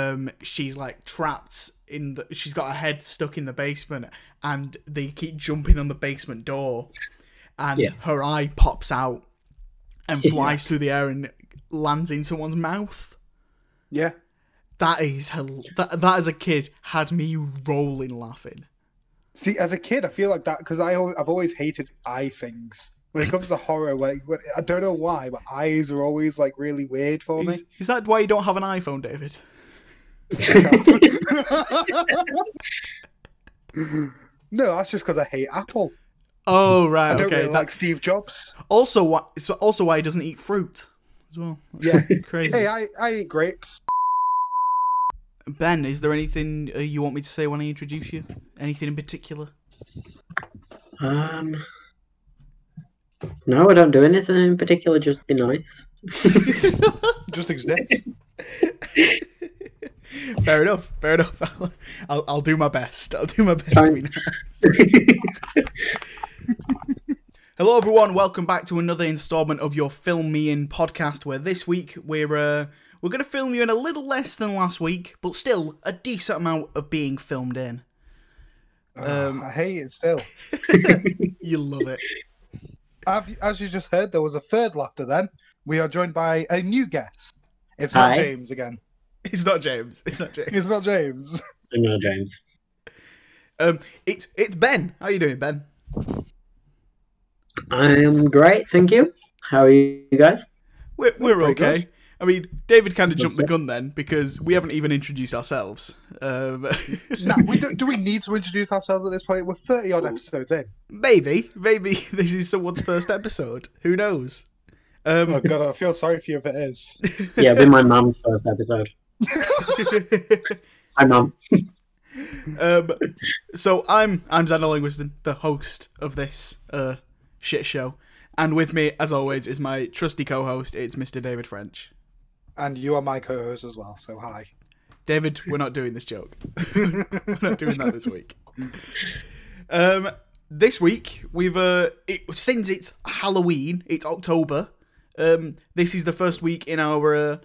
um, she's like trapped in the. She's got her head stuck in the basement, and they keep jumping on the basement door, and Yeah. her eye pops out and flies through the air and lands in someone's mouth. Yeah. That is hel- that. That as a kid had me rolling laughing. See, as a kid, I feel like that because I I've always hated eye things. When it comes to horror, when, when, I don't know why, but eyes are always like really weird for me. Is, is that why you don't have an iPhone, David? no, that's just because I hate Apple. Oh right, I don't okay. really that- like Steve Jobs. also, why? It's also why he doesn't eat fruit as well. That's Yeah. crazy. Hey, I, I eat grapes. Ben, is there anything uh, you want me to say when I introduce you? Anything in particular? Um, no, I don't do anything in particular. Just be nice. Just exists. Fair enough. Fair enough. I'll, I'll, I'll do my best. I'll do my best to be nice. Hello, everyone. Welcome back to another installment of your Film Me In podcast. Where this week we're uh, we're going to film you in a little less than last week, but still a decent amount of being filmed in. Um, I hate it still. You love it. Have- As you just heard, there was a third laughter then. We are joined by a new guest. It's not James again. It's not James. It's not James. It's not James. no, James. Um, it's it's Ben. How are you doing, Ben? I am great, thank you. How are you guys? We're we're okay. good. I mean, David kind of jumped the gun then because we haven't even introduced ourselves. Um, no, we don't, do we need to introduce ourselves at this point? We're 30 odd episodes in. maybe, maybe this is someone's first episode. Who knows? Um, Oh, God, I feel sorry for you if it is. Yeah, it'll be my mum's first episode. Hi, mum. um, so I'm I'm Xander Linguiston, the host of this uh, shit show, and with me, as always, is my trusty co-host. It's Mr. David French. And you are my co host as well, so hi. David, we're not doing this joke. we're not doing that this week. Um, this week we've uh, it, since it's Halloween, it's October. Um, this is the first week in our uh,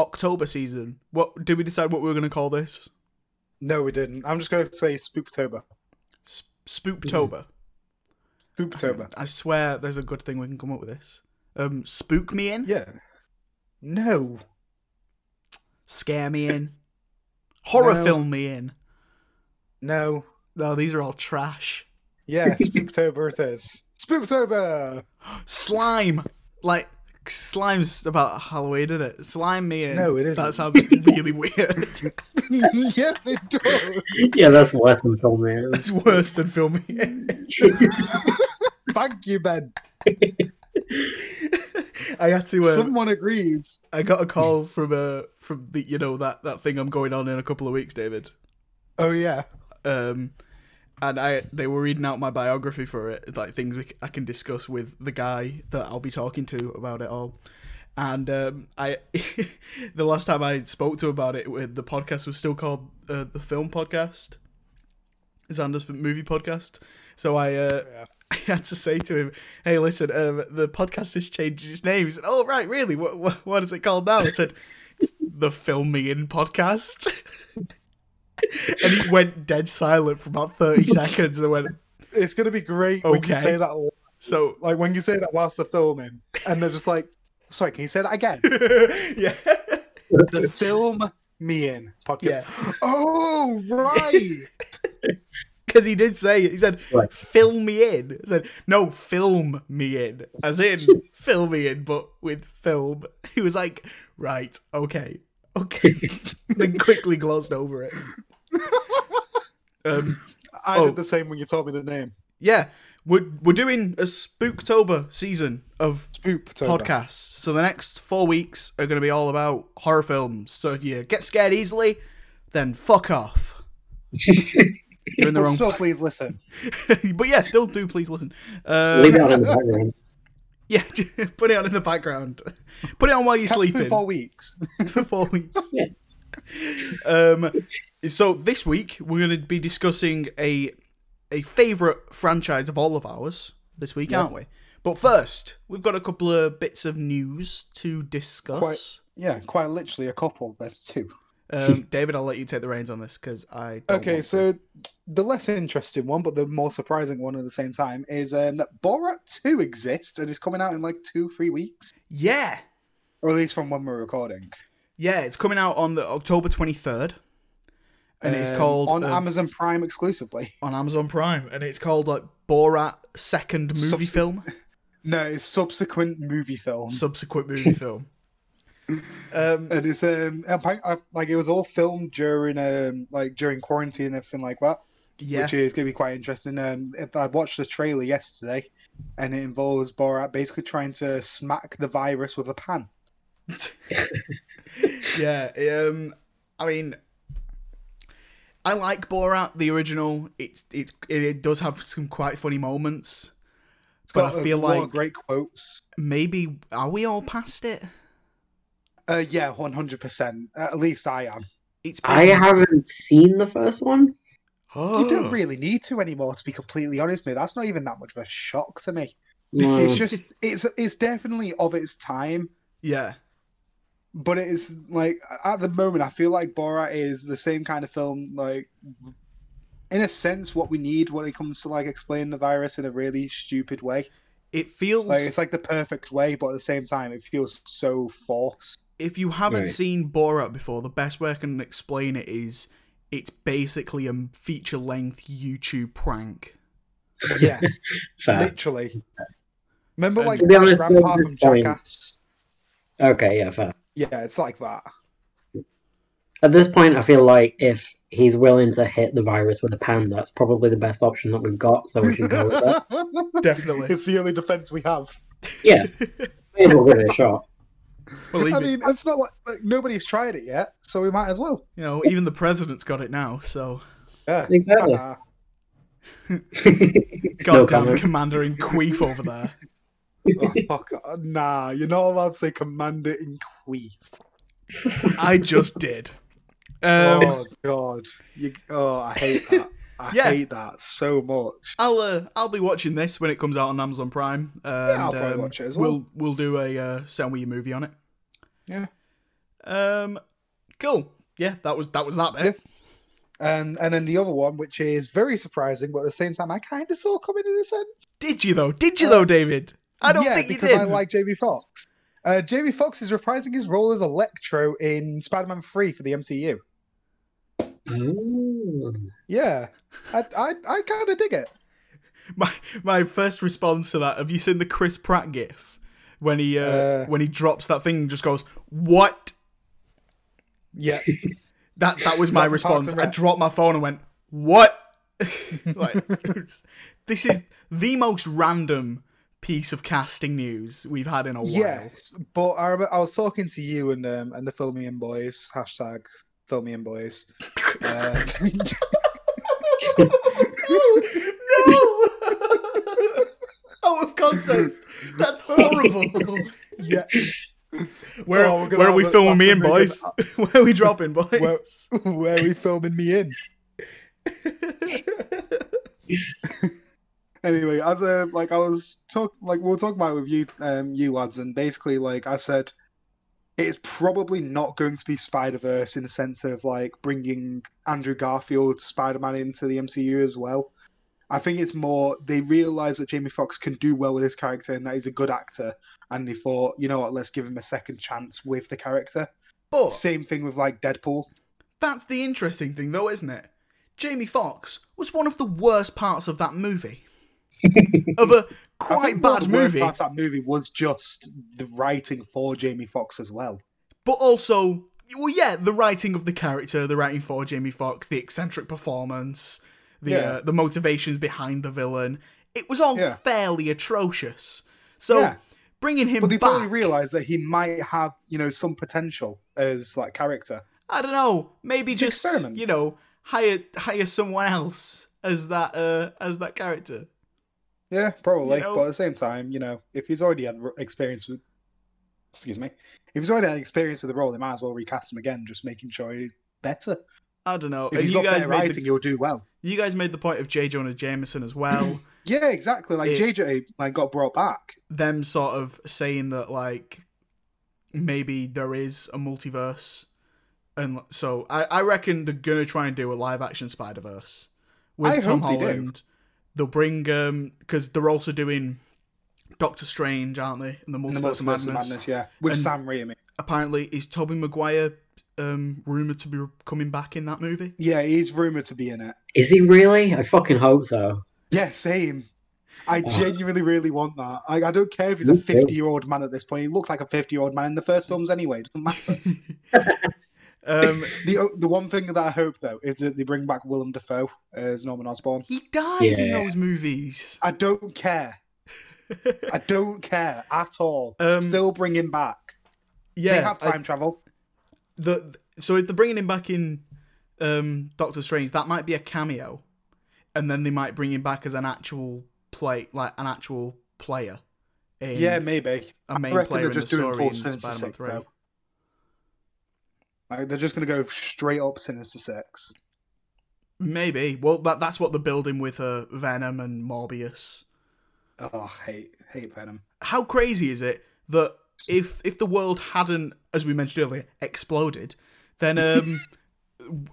October season. What did we decide what we were going to call this? No, we didn't. I'm just going to say Spooktober. S- Spooktober. Spooktober. I swear, there's a good thing we can come up with this. Um, spook me in, Yeah. No. scare me in, horror No. film me in. No. No, these are all trash. Yeah, Spooktober it is. Spooktober! Slime, like slime's about Halloween, isn't it? Slime me in. No, it That isn't. sounds really weird. yes, it does. Yeah, that's worse than film man. it's worse than filming it. Thank you, Ben. I had to. Uh, Someone agrees. I got a call from uh from the you know that that thing I'm going on in a couple of weeks, David. Oh, yeah. Um, and I they were reading out my biography for it, like things we, I can discuss with the guy that I'll be talking to about it all. And um, I, the last time I spoke to him about it, the podcast was still called uh, the Film Podcast, Xander's movie podcast. So I, uh, Yeah. I had to say to him, "Hey, listen, um, the podcast has changed its name." He said, "Oh, right, really? What, what, what is it called now?" I said, "It's the Filming In Podcast." and he went dead silent for about 30 seconds and I went It's going to be great when you say that. so Like when you say that whilst they're filming, and they're just like, sorry, can you say that again? yeah the film me in podcast. yeah Oh, right. because he did say he said Right. fill me in I said no film me in as in fill me in but with film he was like right okay okay then quickly glossed over it um I Oh. did the same when you told me the name. yeah we're, we're doing a spooktober season of Spooktober. podcasts. So the next four weeks are going to be all about horror films. So if you get scared easily, then fuck off. You're in the But wrong. still, please listen. but yeah, still do please listen. Uh, Leave it on in the background. yeah, put it on in the background. Put it on while you're Catch sleeping in four weeks. for four weeks. Yeah. Um, so this week we're going to be discussing a a favorite franchise of all of ours this week, Yeah. aren't we? But first, we've got a couple of bits of news to discuss. Quite- yeah, quite literally a couple. There's two. Um, David, I'll let you take the reins on this because I. Okay, want to. so the less interesting one, but the more surprising one at the same time, is um, that Borat 2 exists and is coming out in like two, three weeks. yeah, Or at least from when we're recording. Yeah, it's coming out on the October twenty third, and it's Um, called on uh, Amazon Prime exclusively. on Amazon Prime, and it's called like Borat second movie Subse- film, No, it's subsequent movie film. subsequent movie film. Um, and it's um like it was all filmed during um like during quarantine and everything like that, yeah, which is gonna be quite interesting. Um, I watched the trailer yesterday, and it involves Borat basically trying to smack the virus with a pan. Yeah. Um, I mean, I like Borat the original. It's it's it, it does have some quite funny moments. It's But got I a feel lot of like- great quotes. Maybe are we all past it? Uh, yeah, one hundred percent. At least I am. It's I been- haven't seen the first one. You don't really need to anymore, to be completely honest, mate. That's not even that much of a shock to me. No. It's just it's it's definitely of its time. Yeah, but it is like at the moment i feel like borat is the same kind of film like in a sense what we need when it comes to like explaining the virus in a really stupid way. It feels like it's like the perfect way but at the same time it feels so forced if you haven't Right. seen Borat before, the best way I can explain it is it's basically a feature length YouTube prank. yeah. Literally. Remember And- like To be that honest, grandpa from point- jackass? Okay, yeah, fair. Yeah it's like that At this point, I feel like if he's willing to hit the virus with a pan, that's probably the best option that we've got. So we should go with that. Definitely. it's the only defense we have Yeah, may as well give it a shot. Believe i me, mean it's not like, like nobody's tried it yet so we might as well you know, even the president's got it now. So, yeah Exactly. Uh, no goddamn comment. commander in queef over there. Oh, fuck. uh, Nah, you're not allowed to say commander in queef. I just did. Um, oh god, you, oh I hate that. I Yeah. hate that so much. I'll uh, I'll be watching this when it comes out on Amazon Prime. And, I'll probably um, watch it as well. We'll well. do a uh, Sell Me Your movie on it. Yeah. Um. Cool. Yeah. That was that was that bit. Yeah. And and then the other one, which is very surprising, but at the same time, I kind of saw coming in a sense. Did you though? Did you Uh, though, David? I don't yeah, think you because. I like Jamie Foxx. Uh, Jamie Foxx is reprising his role as Electro in Spider-Man 3 for the MCU. Oh. Yeah, I I, I kind of dig it. my my first response to that. Have you seen the Chris Pratt gif when he uh, Uh. when he drops that thing and just goes what? Yeah, That that was my that from Parks response. I dropped my phone and went what? like this is the most random piece of casting news we've had in a while. yes. But I remember I was talking to you and um and the Filmian boys hashtag Filmian boys. Uh, no, Out of context. That's horrible. yeah, Where, Oh, we're where are we a- filming me in, a really boys? where are we dropping, boys? Where- where are we filming me in? Anyway, as a like I was talk like we were talking about with you um you lads, and basically like I said, it's probably not going to be Spider Verse in the sense of like bringing Andrew Garfield Spider Man into the MCU as well. I think it's more they realize that Jamie Foxx can do well with his character and that he's a good actor, and they thought, you know what, let's give him a second chance with the character. but Same thing with like Deadpool. that's the interesting thing, though, isn't it? Jamie Foxx was one of the worst parts of that movie. of a quite think one of bad movie, that movie was just the writing for Jamie Foxx as well. but also, well, yeah, the writing of the character, the writing for Jamie Foxx, the eccentric performance, the Yeah. uh, the motivations behind the villain. It was all Yeah. fairly atrocious. So Yeah. bringing him But they back, probably realised that he might have, you know, some potential as like character. I don't know, maybe It's just experiment. you know hire hire someone else as that uh as that character. Yeah, probably. You know? But at the same time, you know, if he's already had experience with, excuse me, if he's already had experience with the role, they might as well recast him again, just making sure he's better. I don't know. If he's you got guys better writing, the, he'll do well. you guys made the point of J. Jonah Jameson as well. Yeah, exactly. Like It- JJ, like got brought back. them sort of saying that like maybe there is a multiverse and so I, I reckon they're gonna try and do a live action Spider Verse with I Tom hope they do. Holland. They'll bring um because they're also doing Doctor Strange, aren't they? In the In the Multiverse, of Madness. of Madness, yeah, with And- Sam Raimi. Apparently, is Tobey Maguire um rumored to be coming back in that movie? Yeah, he's rumored to be in it. Is he really? I fucking hope so. Yeah, same. I Oh. genuinely really want that. I, I don't care if he's a Me too. 50 year old man at this point. He looks like a 50 year old man in the first films anyway. It doesn't matter. Um, the the one thing that I hope though is that they bring back Willem Dafoe as Norman Osborn. he died in those movies. I don't care. I don't care at all. Um, Still bring him back. yeah, they have I- time travel. the so if they're bringing him back in um Doctor Strange, that might be a cameo, and then they might bring him back as an actual play, like an actual player. In Yeah, maybe. a main I player they're in just the doing story full in Spider-Man Six Three. though. Like, they're just going to go straight up Sinister Six. Maybe. Well, that that's what they're building with uh, Venom and Morbius. Oh, hate hate Venom. How crazy is it that if if the world hadn't, as we mentioned earlier, exploded, then um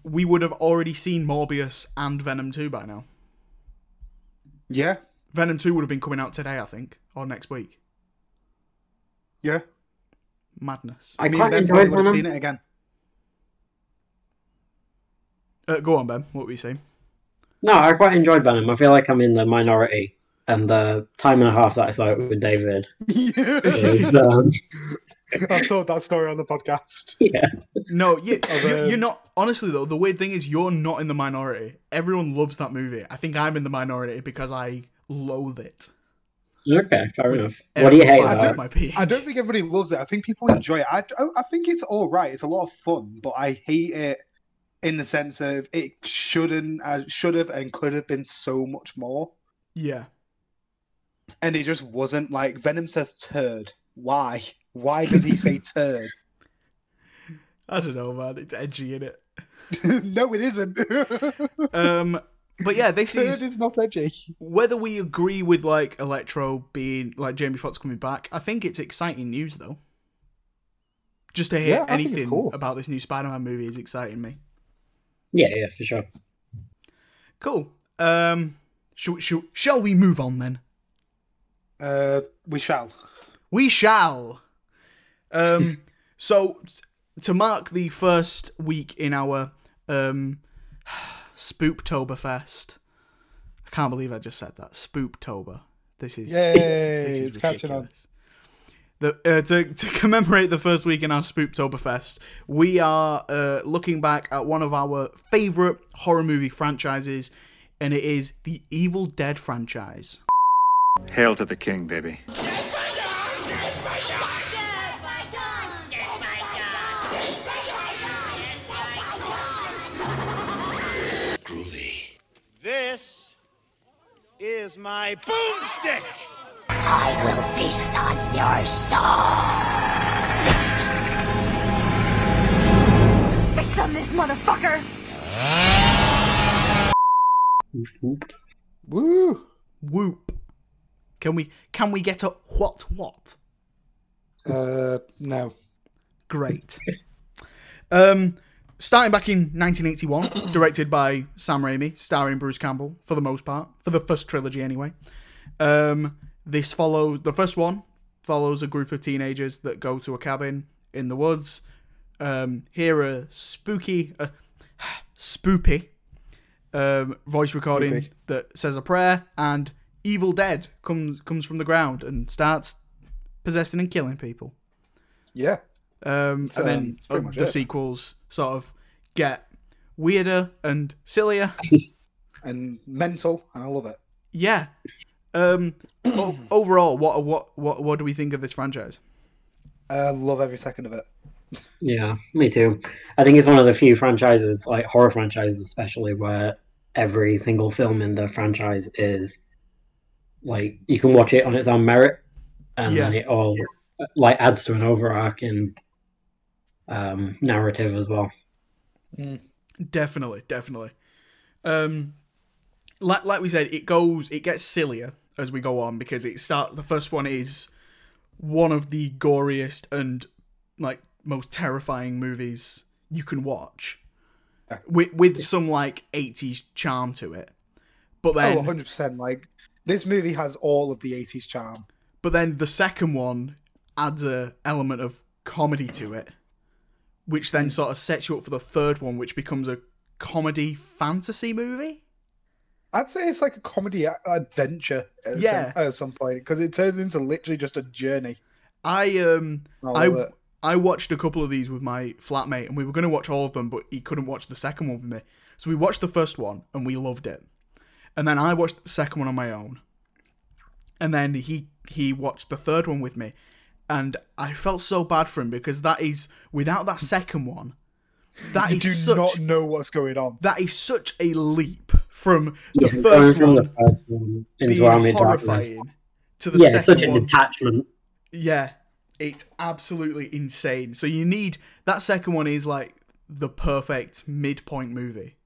we would have already seen Morbius and Venom 2 by now. Yeah, Venom 2 would have been coming out today, I think, or next week. yeah. Madness. I Me quite and Ben probably enjoyed would have Venom. seen it again. Uh, go on, Ben. What were you saying? No, I quite enjoyed Venom. I feel like I'm in the minority, and the time and a half that I saw it with David is, um, I've told that story on the podcast. yeah, No, you, Of, you, um, you're not. Honestly, though, the weird thing is you're not in the minority. Everyone loves that movie. I think I'm in the minority because I loathe it. okay, fair With enough. What do you hate fibre about it? I don't think everybody loves it. I think people enjoy it. I, I think it's all right. It's a lot of fun, but I hate it in the sense of it shouldn't, uh, should have, and could have been so much more. Yeah. And it just wasn't. Like Venom says, "Turd." Why? Why does he say "turd"? I don't know, man. It's edgy in it. no, it isn't. Um, but yeah, this turd is is not edgy. whether we agree with like Electro being like Jamie Foxx coming back. I think it's exciting news though. Just to hear Yeah, I think it's anything cool. about this new Spider-Man movie is exciting me. Yeah, yeah, for sure. Cool. Um, shall, shall, shall we move on then? Uh, we shall. We shall. Um, so to mark the first week in our um, Spooptoberfest. I can't believe I just said that. Spooptober. This is Yay! this is It's catching on. Ridiculous. The, uh, to, to commemorate the first week in our Spooktoberfest, we are uh, looking back at one of our favourite horror movie franchises, and it is the Evil Dead franchise. Hail to the king, baby. This is my boomstick! I will feast on your soul. Fix on this motherfucker! Woo! Whoop. Can we can we get a what what? Uh, no. Great. um, starting back in 1981, directed by Sam Raimi, starring Bruce Campbell for the most part, for the first trilogy anyway. Um, this follows the first one follows a group of teenagers that go to a cabin in the woods, um, hear a spooky, uh, spoopy um, voice recording Spoopy. that says a prayer, and Evil Dead comes comes from the ground and starts possessing and killing people. Yeah. Um, and then um, uh, the it. sequels sort of get weirder and sillier. And mental, and I love it. yeah. Um, overall, what what what what do we think of this franchise? I love every second of it. Yeah, me too. I think it's one of the few franchises, like horror franchises especially, where every single film in the franchise is like you can watch it on its own merit, and then Yeah. it all like adds to an overarching um, narrative as well. Definitely, definitely. Um, like like we said, it goes, it gets sillier as we go on because it start. The first one is one of the goriest and like most terrifying movies you can watch with with some like 80s charm to it. But Oh, then 100 percent. Like this movie has all of the '80s charm. but then the second one adds a element of comedy to it, which then mm. sort of sets you up for the third one, which becomes a comedy fantasy movie. I'd say it's like a comedy a- adventure at Yeah. some, at some point because it turns into literally just a journey. I um I I. I watched a couple of these with my flatmate, and we were going to watch all of them, but he couldn't watch the second one with me. So we watched the first one, and we loved it. And then I watched the second one on my own. And then he he watched the third one with me, and I felt so bad for him because that is without that second one, that You is do such not know what's going on. that is such a leap from the Yeah, first from one the first one into being Army of Darkness. horrifying to the Yeah, it's second such a one detachment. Yeah, it's absolutely insane. So you need that second one is like the perfect midpoint movie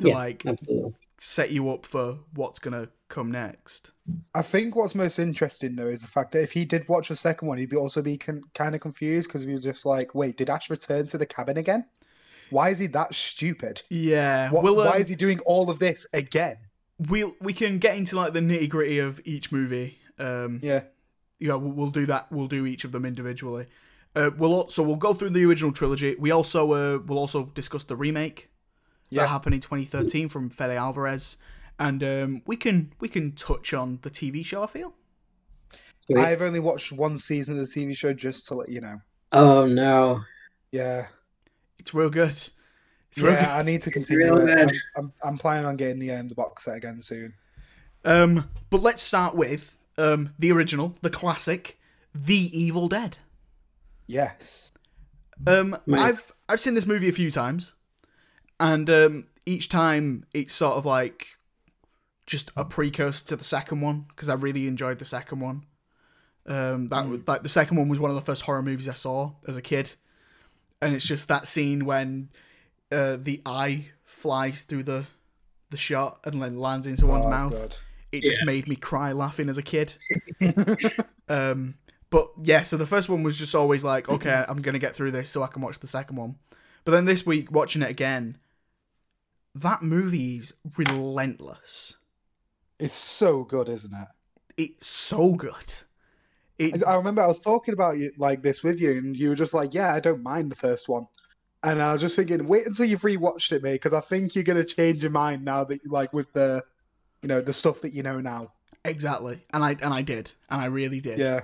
to Yeah, like absolutely. set you up for what's gonna come next. I think what's most interesting though is the fact that if he did watch the second one, he'd be also be con- kind of confused because we were just like, wait, did Ash return to the cabin again? Why is he that stupid? Yeah, What, we'll, um, why is he doing all of this again? we'll we can get into like the nitty gritty of each movie. Um, Yeah, yeah, we'll, we'll do that. We'll do each of them individually. Uh, we'll also we'll go through the original trilogy. We also uh, we'll also discuss the remake that happened in 2013 from Fede Alvarez, and um, we can we can touch on the TV show. I feel. I've only watched one season of the TV show just to let you know. Oh no. Yeah, It's real good. It's real yeah. I need to continue. it. I'm, I'm, I'm planning on getting the um, the box set again soon. Um, but let's start with um the original, the classic, The Evil Dead. Yes. Um, Mate. I've I've seen this movie a few times, and um, each time it's sort of like just a precursor to the second one because I really enjoyed the second one. Um, that was like the second one was one of the first horror movies I saw as a kid, and it's just that scene when uh, the eye flies through the the shot and then lands in someone's Oh, that's mouth. good. It just made me cry laughing as a kid. um, but yeah, so the first one was just always like, okay, I'm gonna get through this so I can watch the second one. But then this week, watching it again, that movie's relentless. It's so good, isn't it? It's so good. It, I remember I was talking about you like this with you, and you were just like, "Yeah, I don't mind the first one." And I was just thinking, wait until you've rewatched it, mate, because I think you're gonna change your mind now that you like with the, you know, the stuff that you know now. exactly, and I and I did, and I really did. Yeah,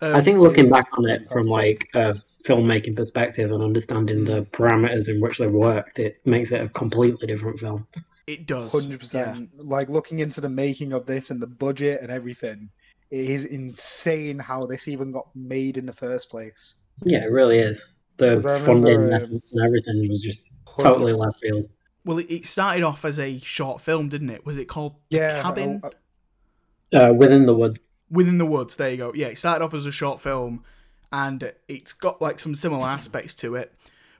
Um, I think looking back on it from like a filmmaking perspective and understanding the parameters in which they worked, it makes it a completely different film. it does. hundred Yeah. percent. Like looking into the making of this and the budget and everything, it is insane how this even got made in the first place. Yeah, it really is. The funding remember, um, methods and everything was just totally left field. Well, it, it started off as a short film, didn't it? Was it called Yeah, Cabin? uh, Uh, within the woods. Within the Woods. There you go. Yeah, it started off as a short film, and it's got like some similar aspects to it.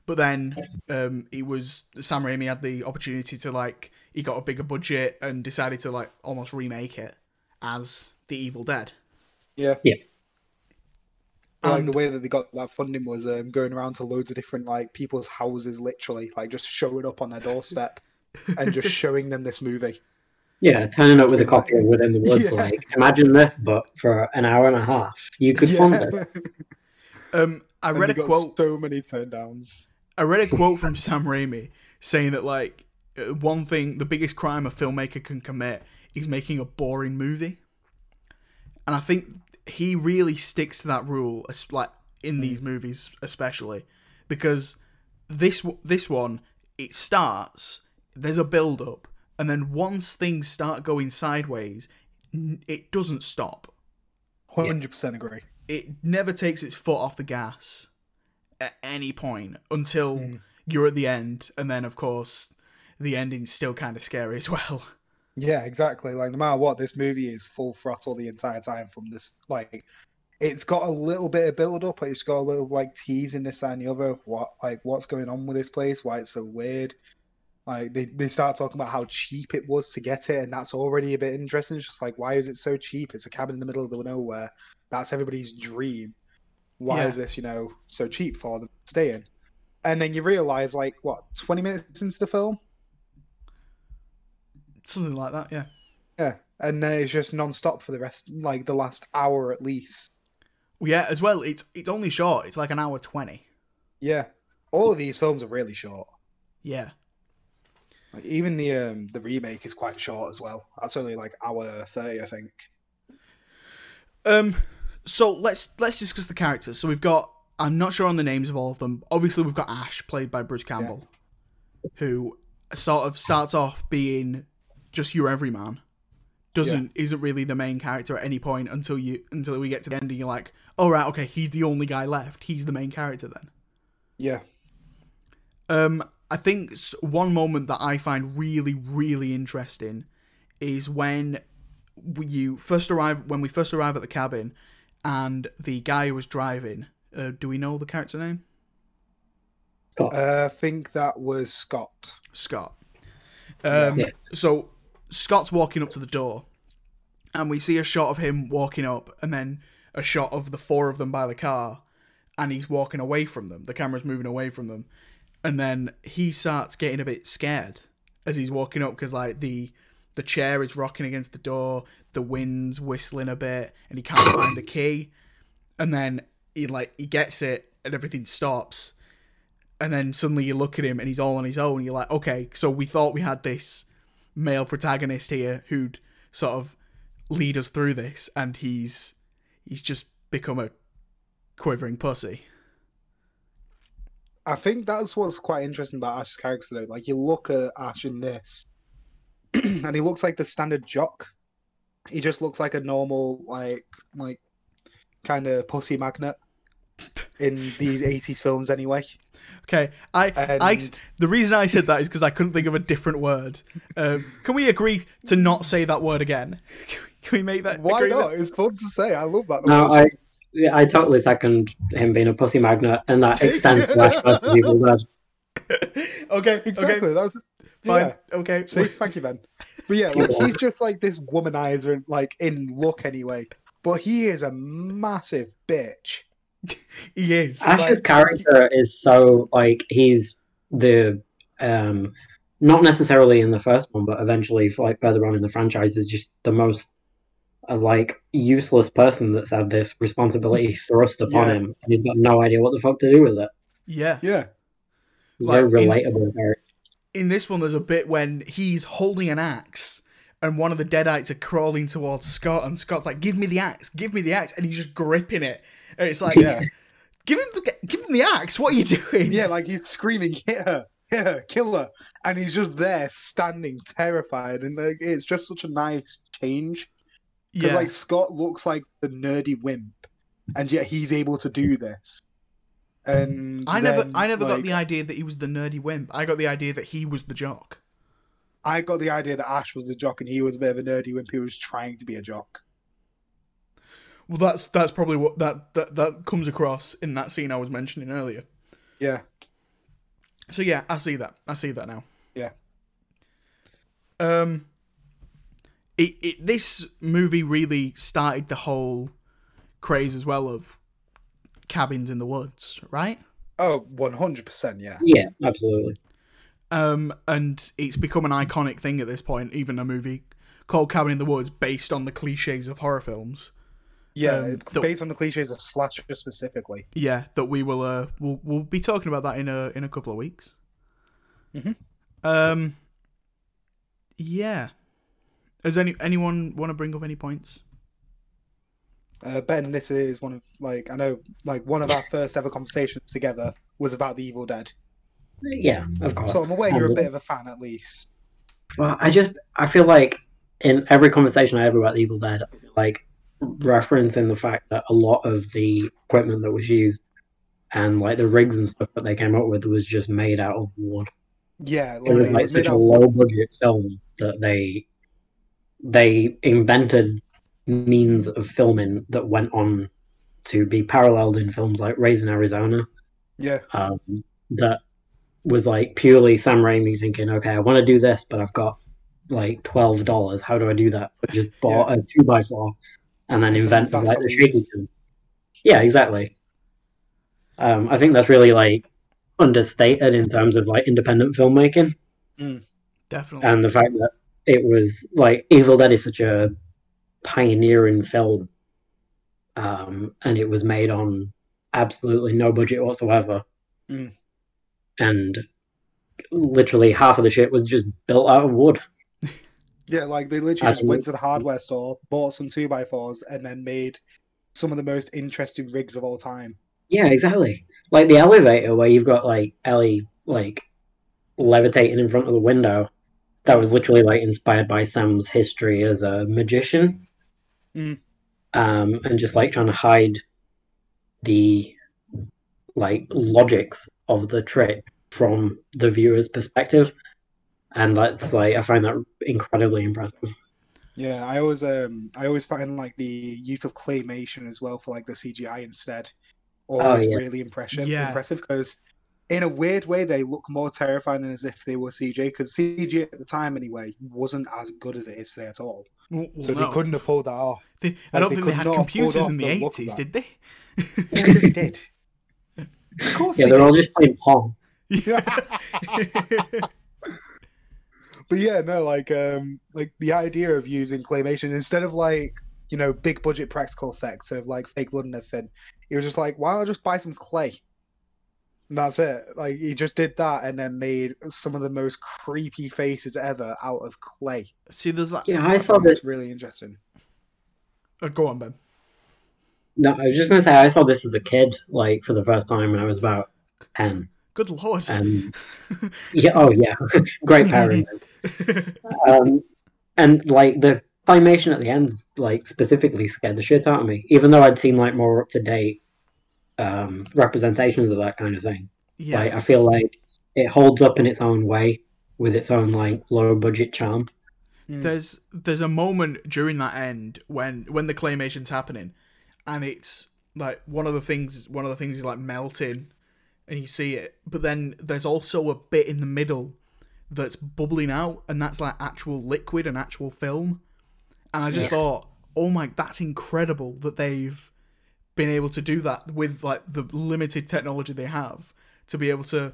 But then um, it was Sam Raimi had the opportunity to like he got a bigger budget and decided to like almost remake it as The Evil Dead. Yeah. Yeah. Like And- the way that they got that funding was um, going around to loads of different like people's houses, literally, like just showing up on their doorstep and just showing them this movie. Yeah, turning up with a copy of Within the Woods. Yeah. Like, imagine this, but for an hour and a half. You could fund it. Um, I read they a got quote. so many turn downs. I read a quote from Sam Raimi saying that like uh, one thing, the biggest crime a filmmaker can commit is making a boring movie, and I think he really sticks to that rule, like in these movies especially, because this this one it starts, there's a build up, and then once things start going sideways, it doesn't stop. Hundred percent agree. It never takes its foot off the gas at any point until Mm. you're at the end, and then of course the ending's still kind of scary as well. Yeah, exactly. Like no matter what, this movie is full throttle the entire time from this. Like, it's got a little bit of build up, but it's got a little like tease in this and the other of what like what's going on with this place, why it's so weird. Like they, they start talking about how cheap it was to get it, and that's already a bit interesting. It's just like, why is it so cheap? It's a cabin in the middle of the nowhere. That's everybody's dream. Why Yeah. is this, you know, so cheap for them to stay in? and then you realize like what 20 minutes into the film Something like that, yeah. yeah and then it's just non-stop for the rest like the last hour at least yeah, as well, it's it's only short. It's like an hour twenty. yeah all of these films are really short Yeah. like even the um the remake is quite short as well that's only like hour 30 i think Um. So let's let's discuss the characters. So we've got. I'm not sure on the names of all of them. Obviously, we've got Ash, played by Bruce Campbell, who sort of starts off being just your everyman. Doesn't isn't really the main character at any point until you until we get to the end and you're like, oh right, okay, he's the only guy left. He's the main character then. yeah Um, I think one moment that I find really, really interesting is when you first arrive when we first arrive at the cabin, and the guy who was driving. Uh, do we know the character name? Scott. uh, i think that was scott Scott. Um, Yeah. So Scott's walking up to the door, and we see a shot of him walking up, and then a shot of the four of them by the car, and he's walking away from them. The camera's moving away from them, and then he starts getting a bit scared as he's walking up because like the the chair is rocking against the door, the wind's whistling a bit, and he can't find the key, and then he like he gets it, and everything stops and then suddenly you look at him and he's all on his own. You're like, okay, so we thought we had this male protagonist here who'd sort of lead us through this, and he's he's just become a quivering pussy. I think that's what's quite interesting about Ash's character though. Like you look at Ash in this, and he looks like the standard jock. He just looks like a normal, like, like, kind of pussy magnet in these '80s films, anyway. Okay, I, I the reason I said that is because I couldn't think of a different word. Um, can we agree to not say that word again? Can we make that? Why agreement? not? It's fun to say. I love that. No, noise. I yeah, I totally second him being a pussy magnet, and that extends to Ash versus Evil Dead. Okay, exactly. okay, That's fine. yeah. Okay, See, thank you, Ben. But yeah, like he's just like this womanizer, like in look anyway. But he is a massive bitch. he is. Ash's Like- character is so like he's the um not necessarily in the first one, but eventually like further on in the franchise is just the most uh, like useless person that's had this responsibility thrust upon Yeah. him, and he's got no idea what the fuck to do with it. Yeah. Yeah, He's Like, very in- relatable character. in this one, there's a bit when he's holding an axe, and one of the Deadites are crawling towards Scott, and Scott's like, "Give me the axe, give me the axe," and he's just gripping it, and it's like, yeah, "Give him, the, give him the axe! What are you doing?" yeah. Like he's screaming, "Hit her, hit her, kill her!" And he's just there, standing, terrified. And like, it's just such a nice change because yeah, like Scott looks like the nerdy wimp, and yet he's able to do this. And I never, then, I never got the idea that he was the nerdy wimp. I got the idea that he was the jock. I got the idea that Ash was the jock and he was a bit of a nerdy wimp who was trying to be a jock. Well, that's that's probably what that that that comes across in that scene I was mentioning earlier. Yeah, So yeah, I see that. I see that now. Yeah. Um. It, it this movie really started the whole craze as well of cabins in the woods, right? Oh, 100%, yeah. Yeah, absolutely. Um, and it's become an iconic thing at this point. Even a movie called Cabin in the Woods, based on the cliches of horror films. Yeah, Um, it- based on the cliches of slasher specifically. Yeah, that we will. Uh, we'll we'll be talking about that in a in a couple of weeks. Mhm. Um. Yeah. Does any anyone want to bring up any points? Uh, ben, this is one of, like, I know, like, one of our first ever conversations together was about The Evil Dead. Yeah, of course. So I'm aware you're a bit of a fan, at least. Well, I just I feel like in every conversation I ever about the Evil Dead, I like referencing the fact that a lot of the equipment that was used and like the rigs and stuff that they came up with was just made out of wood. Yeah, It was like, like it such a low budget film that they they invented means of filming that went on to be paralleled in films like Raising Arizona yeah, um, that was like purely Sam Raimi thinking, okay, I want to do this, but I've got like twelve dollars. How do I do that? I just bought a two by four and then And some invented like the Vaseline. shaky cam. Yeah, exactly. Um, I think that's really like understated in terms of like independent filmmaking Definitely. and the fact that it was like Evil Dead is such a pioneering film, um, and it was made on absolutely no budget whatsoever, Mm. and literally half of the shit was just built out of wood. Yeah, like they literally just went to the hardware store, bought some two by fours, and then made some of the most interesting rigs of all time. Yeah, exactly. Like the elevator where you've got like Ellie like levitating in front of the window. That was literally like inspired by Sam's history as a magician. Mm. Um, and just like trying to hide the like logics of the trick from the viewer's perspective. And that's like I find that incredibly impressive. Yeah, I always um I always find like the use of claymation as well for like the CGI instead always yeah. really impressive. Yeah. Impressive because in a weird way they look more terrifying than as if they were CG because CG at the time anyway wasn't as good as it is today at all. Well, well, So no. they couldn't have pulled that off. They- I don't they think they could had not have pulled computers in the the eighties, did they? Yes, they did. Of course Yeah, they they're all just playing Pong. but yeah, no, like um like the idea of using claymation instead of like you know big budget practical effects of like fake blood and everything, he was just like, why don't I just buy some clay? And that's it. Like he just did that and then made some of the most creepy faces ever out of clay. See, there's that. Yeah, I saw this really interesting. Uh, go on, Ben. No, I was just gonna say I saw this as a kid, like for the first time when I was about ten. Good lord. And yeah, oh yeah, great parenting. Um, and like the claymation at the end, like specifically scared the shit out of me, even though I'd seen like more up to date um, representations of that kind of thing. yeah. Like I feel like it holds up in its own way with its own like low budget charm. there's there's a moment during that end when when the claymation's happening and it's like one of the things one of the things is like melting and you see it but then there's also a bit in the middle that's bubbling out and that's like actual liquid and actual film. And i just Yeah. thought oh my that's incredible that they've been able to do that with like the limited technology they have to be able to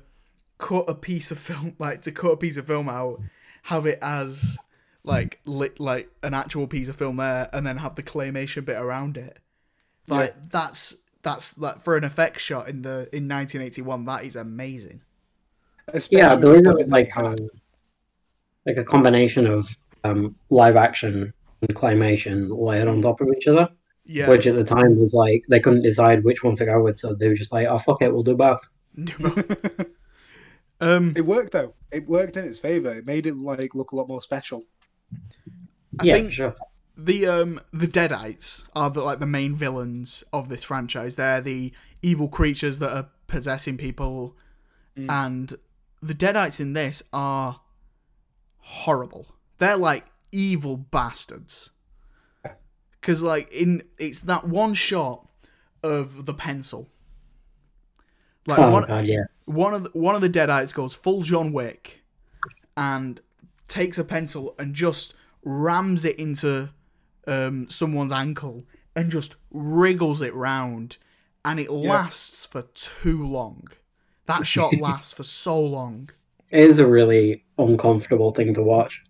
cut a piece of film like to cut a piece of film out have it as like lit like an actual piece of film there and then have the claymation bit around it. Like that's that's like for an effect shot in the in 1981 that is amazing Especially Yeah, I believe with it was like they um, like a combination of um, live action and claymation layered on top of each other. yeah Which at the time was like they couldn't decide which one to go with, so they were just like, "Oh fuck it, we'll do both." um It worked though. It worked in its favor. It made it like look a lot more special. i yeah, think sure. the um the deadites are the like the main villains of this franchise they're the evil creatures that are possessing people and the deadites in this are horrible they're like evil bastards because like in it's that one shot of the pencil like Oh one god, yeah. one of the, one of the deadites goes full John Wick and takes a pencil and just rams it into um, someone's ankle and just wriggles it round and it lasts for too long. That shot lasts for so long. It is a really uncomfortable thing to watch.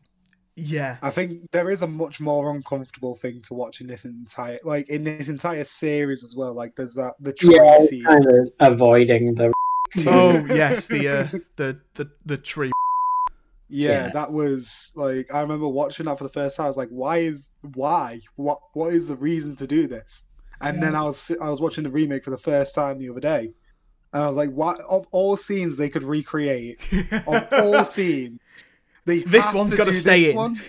Yeah. I think there is a much more uncomfortable thing to watch in this entire like in this entire series as well. Like there's that the tree Yeah, scene. kind of avoiding the. Oh yes, the uh, the the the tree. Yeah, Yeah. that was like I remember watching that for the first time. I was like, "Why is why what what is the reason to do this?" And then I was I was watching the remake for the first time the other day, and I was like, "What of all scenes they could recreate of all scenes, they This have one's to gotta do stay this in. One?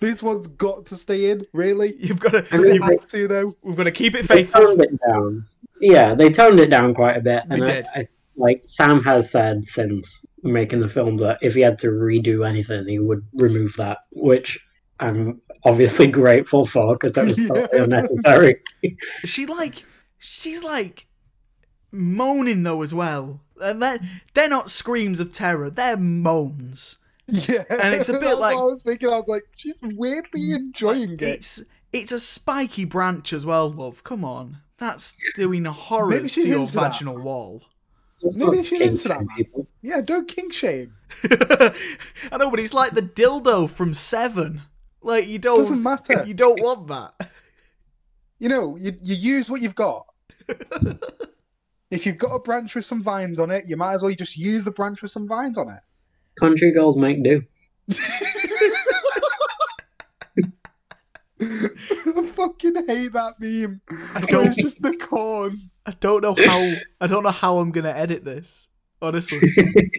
This one's got to stay in. Really? You've got to. I Does mean, it like- have to though? We've got to keep it faithful. toned it down. Yeah, they toned it down quite a bit, They and did. I, like Sam has said since making the film that if he had to redo anything, he would remove that, which I'm obviously grateful for because that was totally unnecessary. She like she's like moaning though as well. And they're, they're not screams of terror, they're moans. Yeah, And it's a bit like- I was thinking. I was like, she's weirdly mm, enjoying it. It's it's a spiky branch as well, love. Come on. That's doing horrors to your into that. vaginal wall. Maybe she's kink into that, man. Yeah, don't kink shame. I know, but it's like the dildo from Seven. Like you don't. Doesn't matter. You don't want that. You know, you you use what you've got. if you've got a branch with some vines on it, you might as well just use the branch with some vines on it. Country girls make do. I fucking hate that meme. I don't- it's just the corn. I don't know how. I don't know how I'm gonna edit this. Honestly.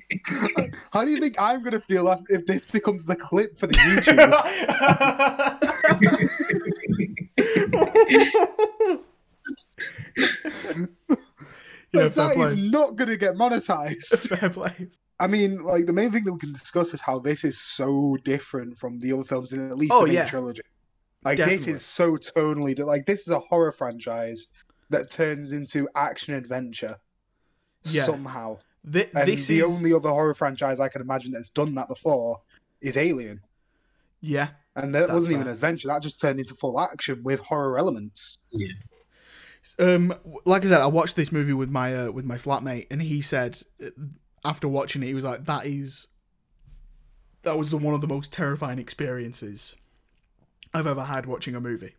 How do you think I'm gonna feel if, if this becomes the clip for the YouTube? yeah, Like, fair that is play. not gonna get monetized. Fair play. I mean, like the main thing that we can discuss is how this is so different from the other films in at least Oh, the main yeah. trilogy. Like this is so tonally di- like this is a horror franchise that turns into action adventure Yeah. somehow. Thi- And this the is only other horror franchise I can imagine that's done that before is Alien. yeah. And that wasn't even fair. adventure, that just turned into full action with horror elements. Um, like I said, I watched this movie with my uh, with my flatmate, and he said uh, after watching it, he was like, "That is, that was the one of the most terrifying experiences I've ever had watching a movie."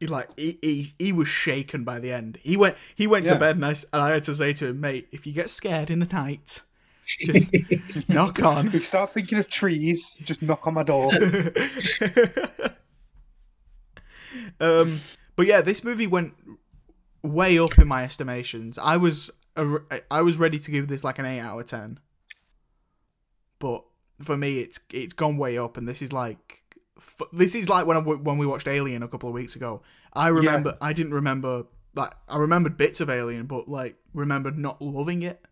He like he he, he was shaken by the end. He went he went Yeah. to bed, and I, and I had to say to him, "Mate, if you get scared in the night, just knock on." If you start thinking of trees, just knock on my door. um, but yeah, this movie went way up in my estimations. I was I was ready to give this like an eight out of ten, but for me, it's it's gone way up, and this is like this is like when I, when we watched Alien a couple of weeks ago. I remember I didn't remember like I remembered bits of Alien, but like remembered not loving it.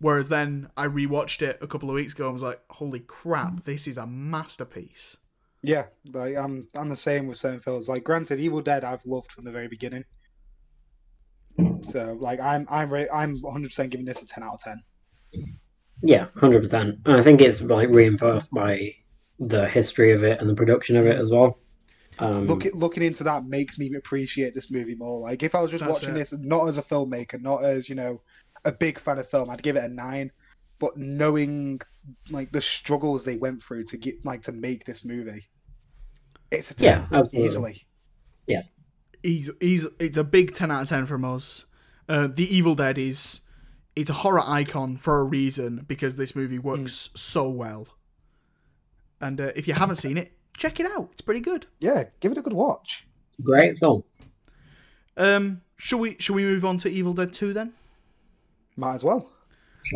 Whereas then I rewatched it a couple of weeks ago and was like, "Holy crap, mm. this is a masterpiece." Yeah, like I'm I'm the same with certain films. Like granted, Evil Dead I've loved from the very beginning. So like I'm I'm re- I'm 100 percent giving this a 10 out of 10. Yeah, hundred percent. I think it's like reinforced by the history of it and the production of it as well. Um, Look looking into that makes me appreciate this movie more. Like if I was just watching it. this not as a filmmaker, not as you know a big fan of film, I'd give it a nine. But knowing like the struggles they went through to get like to make this movie, it's a 10 Yeah, absolutely. easily. He's he's it's a big 10 out of 10 from us. Uh, the evil dead is it's a horror icon for a reason because this movie works so well. And uh, if you haven't seen it check it out. It's pretty good. Yeah, give it a good watch. great film. um should we should we move on to evil dead 2 then? Might as well.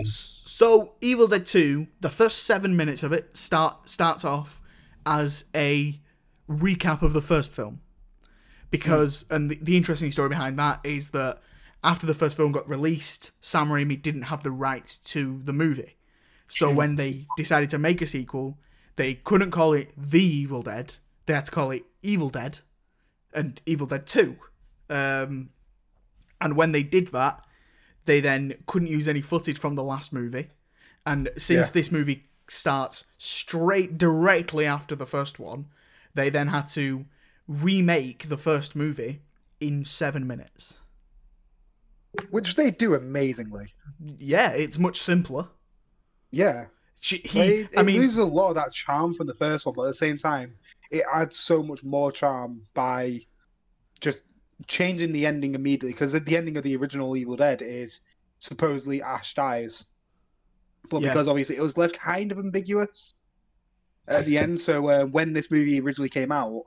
so evil dead 2 the first seven minutes of it start starts off as a recap of the first film because and the, the interesting story behind that is that after the first film got released sam raimi didn't have the rights to the movie. So when they decided to make a sequel they couldn't call it the evil dead. They had to call it evil dead and evil dead 2 um, and when they did that they then couldn't use any footage from the last movie. And since Yeah. this movie starts straight directly after the first one they then had to remake the first movie in seven minutes. Which they do amazingly. Yeah, it's much simpler. Yeah. She, Like, he, it, I mean, loses a lot of that charm from the first one, but at the same time, it adds so much more charm by just changing the ending immediately. Because the ending of the original Evil Dead is supposedly Ash dies, but Yeah. because obviously it was left kind of ambiguous at the end. So uh, when this movie originally came out,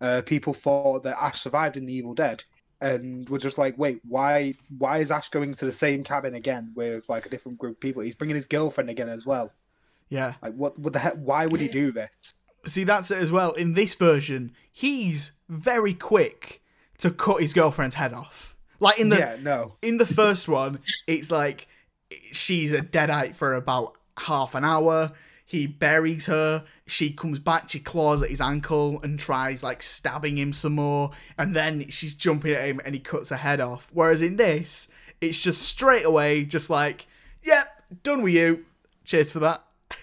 uh, people thought that Ash survived in the Evil Dead. And were just like, wait, why? Why is Ash going to the same cabin again with like a different group of people? He's bringing his girlfriend again as well. yeah. Like what? What the heck? Why would he do this? See, that's it as well. In this version, he's very quick to cut his girlfriend's head off. Like in the yeah, no. in the first one, it's like she's a deadite for about half an hour. He buries her. She comes back. She claws at his ankle and tries like stabbing him some more. And then she's jumping at him and he cuts her head off. Whereas in this, it's just straight away, just like, yep, done with you. Cheers for that.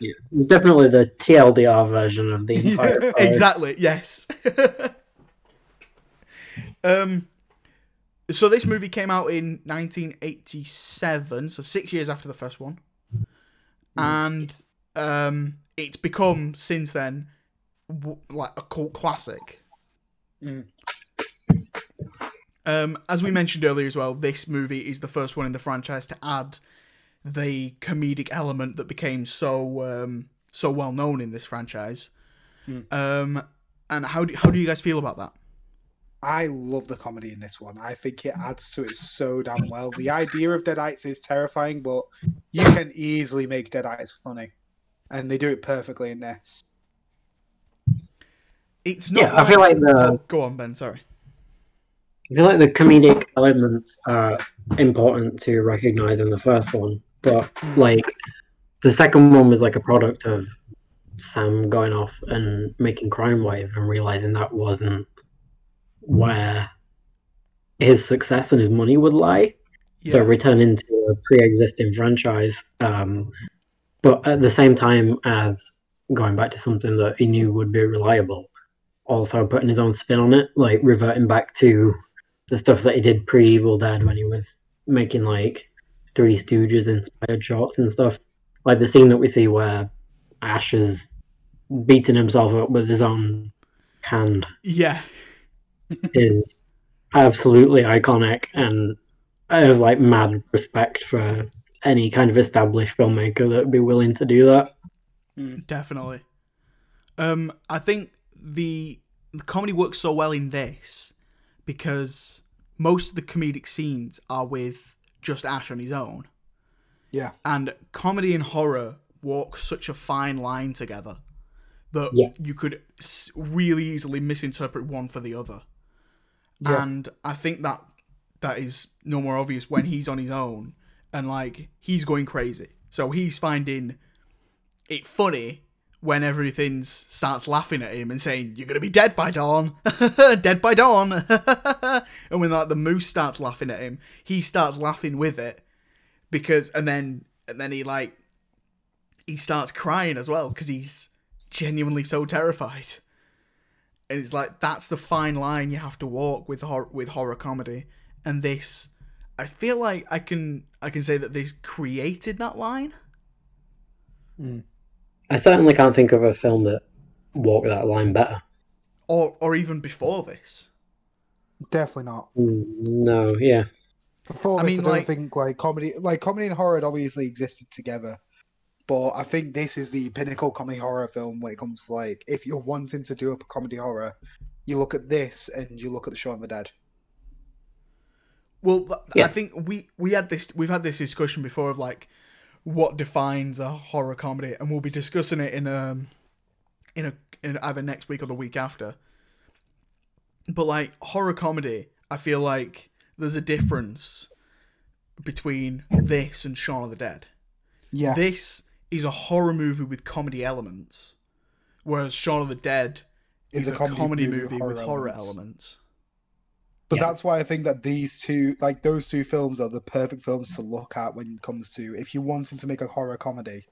Yeah, it's definitely the TLDR version of the entire. Exactly. Yes. um, so this movie came out in 1987, so six years after the first one, and um, it's become since then w- like a cult classic. Mm. Um, as we mentioned earlier as well, this movie is the first one in the franchise to add the comedic element that became so um, so well known in this franchise. Um, and how do how do you guys feel about that? I love the comedy in this one. I think it adds to it so damn well. The idea of Deadites is terrifying, but you can easily make Deadites funny, and they do it perfectly in this. It's not. Yeah, I feel like the Oh, go on, Ben. Sorry. I feel like the comedic elements are important to recognize in the first one, but like the second one was like a product of Sam going off and making Crime Wave and realizing that wasn't where his success and his money would lie. So returning to a pre-existing franchise, um, but at the same time as going back to something that he knew would be reliable, also putting his own spin on it, like reverting back to the stuff that he did pre-Evil Dead when he was making like Three Stooges inspired shots and stuff. Like the scene that we see where Ash is beating himself up with his own hand Yeah. is absolutely iconic and I have like mad respect for any kind of established filmmaker that would be willing to do that. Definitely. Um, I think the the comedy works so well in this because most of the comedic scenes are with just Ash on his own, Yeah, and comedy and horror walk such a fine line together that Yeah. you could really easily misinterpret one for the other. Yeah. And I think that that is no more obvious when he's on his own and like he's going crazy. So he's finding it funny when everything starts laughing at him and saying, "You're gonna be dead by dawn, dead by dawn," and when like the moose starts laughing at him, he starts laughing with it because, and then and then he like he starts crying as well because he's genuinely so terrified. And it's like that's the fine line you have to walk with hor- with horror comedy, and this, I feel like I can I can say that this created that line. I certainly can't think of a film that walked that line better. or or even before this. definitely not. Mm, No, yeah. Before I this, I, don't like- think like comedy, like comedy and horror had obviously existed together, but I think this is the pinnacle comedy horror film when it comes to like if you're wanting to do a comedy horror, you look at this and you look at the Shaun of the Dead. Well, Yeah. I think we we had this we've had this discussion before of like what defines a horror comedy, and we'll be discussing it in um in a in either next week or the week after. But like horror comedy, I feel like there's a difference between this and Shaun of the Dead. Yeah, This is a horror movie with comedy elements, whereas Shaun of the Dead It's is a comedy, movie, with horror elements. But Yeah. that's why I think that these two, like those two films, are the perfect films to look at when it comes to if you're wanting to make a horror comedy.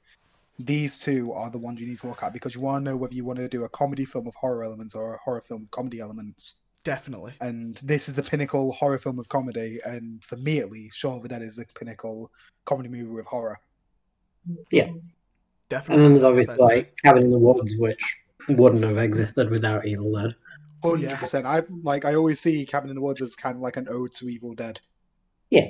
These two are the ones you need to look at because you want to know whether you want to do a comedy film with horror elements or a horror film with comedy elements. Definitely. And this is the pinnacle horror film with comedy, and for me at least, Shaun of the Dead is the pinnacle comedy movie with horror. Yeah. Definitely. And then there's obviously fair to say. like Cabin in the Woods, which wouldn't have existed without Evil Dead. Hundred yeah. percent. I like. I always see Cabin in the Woods as kind of like an ode to Evil Dead. Yeah,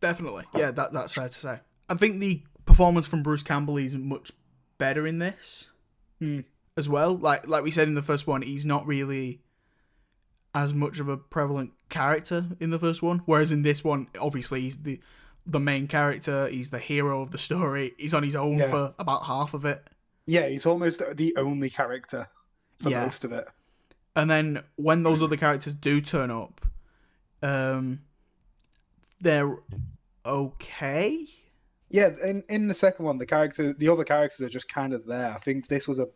definitely. Yeah, that that's fair to say. I think the performance from Bruce Campbell is much better in this Hmm. as well. Like like we said in the first one, he's not really as much of a prevalent character in the first one. Whereas in this one, obviously he's the the main character, he's the hero of the story. He's on his own Yeah. for about half of it. Yeah, he's almost the only character for Yeah. most of it. And then when those other characters do turn up, um they're okay. Yeah, in in the second one, the character, the other characters are just kind of there. I think this was a,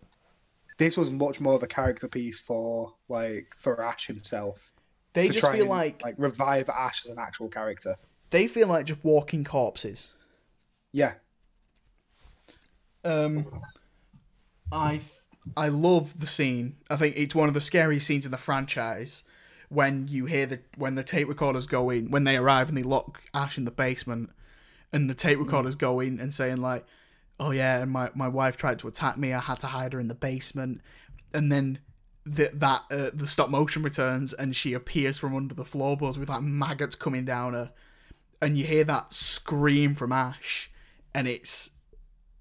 this was much more of a character piece for like for Ash himself. They just feel and, like like revive Ash as an actual character. they feel like just walking corpses. Yeah, Um, I I love the scene. I think it's one of the scariest scenes in the franchise when you hear the when the tape recorders go in when they arrive and they lock Ash in the basement, and the tape recorders go in and saying like, "Oh yeah, and my my wife tried to attack me. I had to hide her in the basement," and then. The, that uh, the stop motion returns and she appears from under the floorboards with like maggots coming down her, and you hear that scream from Ash, and it's,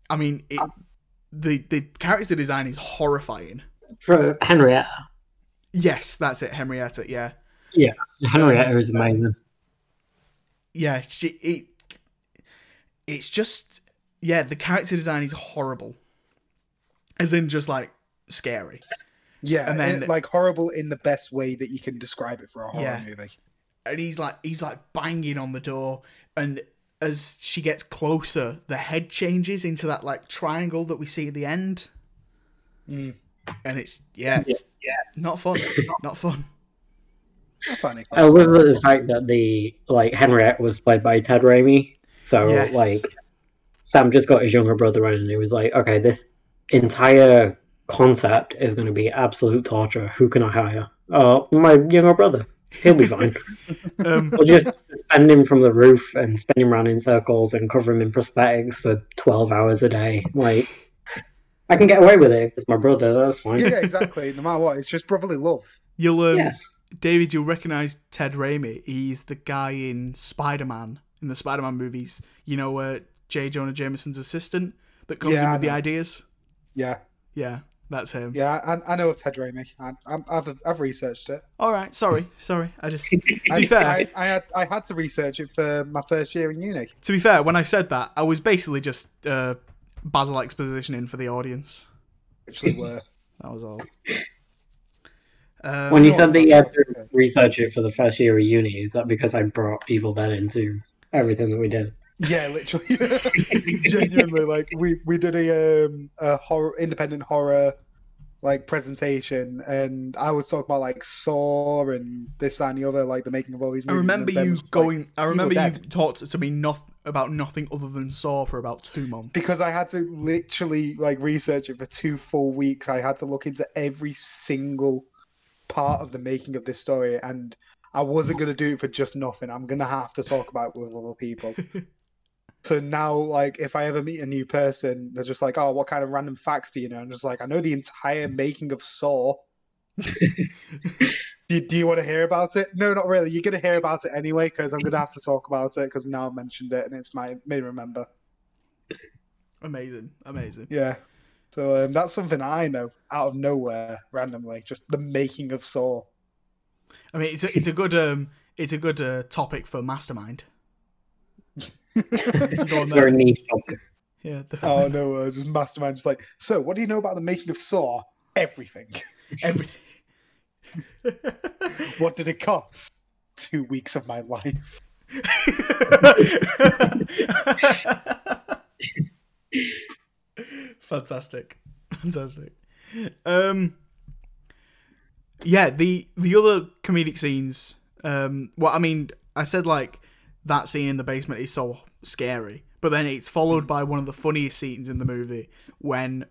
I mean, it, the the character design is horrifying. For Henrietta. Yes, that's it, Henrietta. Yeah, Yeah, Henrietta um, is amazing. yeah. She it, it's just yeah. The character design is horrible, as in just like scary. Yeah, And then- and like horrible in the best way that you can describe it for a horror Yeah. movie. and he's like he's like banging on the door and as she gets closer the head changes into that like triangle that we see at the end Mm. and it's yeah it's yeah not fun not fun I find I love the fact that the like Henrietta was played by Ted Raimi. So Yes. like Sam just got his younger brother in and he was like, Okay, this entire concept is gonna be absolute torture. Who can I hire? Oh, my younger brother. He'll be fine. um we'll just suspend him from the roof and spin him around in circles and cover him in prosthetics for twelve hours a day. Like I can get away with it if it's my brother, that's fine. yeah, exactly. No matter what, it's just brotherly love. you'll um, Yeah. david you'll recognize ted Raimi. he's the guy in spider-man in the spider-man movies you know uh, j jonah jameson's assistant that comes Yeah, in with the ideas Yeah, yeah that's him yeah. I, I know of Ted Raimi. I, I'm- I've I've researched it. all right sorry sorry i just to I, be fair I, I had I had to research it for my first year in uni. To be fair, when I said that, I was basically just uh, Basil expositioning for the audience. Actually, were That was all. Um, When you said that you had to research it for the first year of uni, is that because I brought Evil Dead into everything that we did? Yeah, literally, genuinely. Like we we did a um a horror independent horror like presentation, and I was talking about like Saw and this that, and the other, like the making of all these. I remember you was like, going. I remember you talked to me not about nothing other than Saw for about two months. because I had to literally like research it for two full weeks. I had to look into every single part of the making of this story, and I wasn't gonna do it for just nothing. I'm gonna have to talk about it with other people. so now, like, if I ever meet a new person, they're just like, "Oh, what kind of random facts do you know?" I'm just like, "I know the entire making of Saw." do, do you want to hear about it? No, not really. You're gonna hear about it anyway because I'm gonna have to talk about it because now I've mentioned it and it's my made me remember. amazing, amazing. Yeah. So um, that's something I know out of nowhere, randomly, just the making of Saw. I mean, it's a, it's a good um, it's a good uh, topic for Mastermind. Go on It's very niche. Yeah, Oh no, uh, just mastermind, just like. So, what do you know about the making of Saw? Everything. everything. what did it cost? Two weeks of my life. Fantastic, fantastic. Um, yeah, the the other comedic scenes. Um, well, I mean, I said like that scene in the basement is so scary, but then it's followed by one of the funniest scenes in the movie when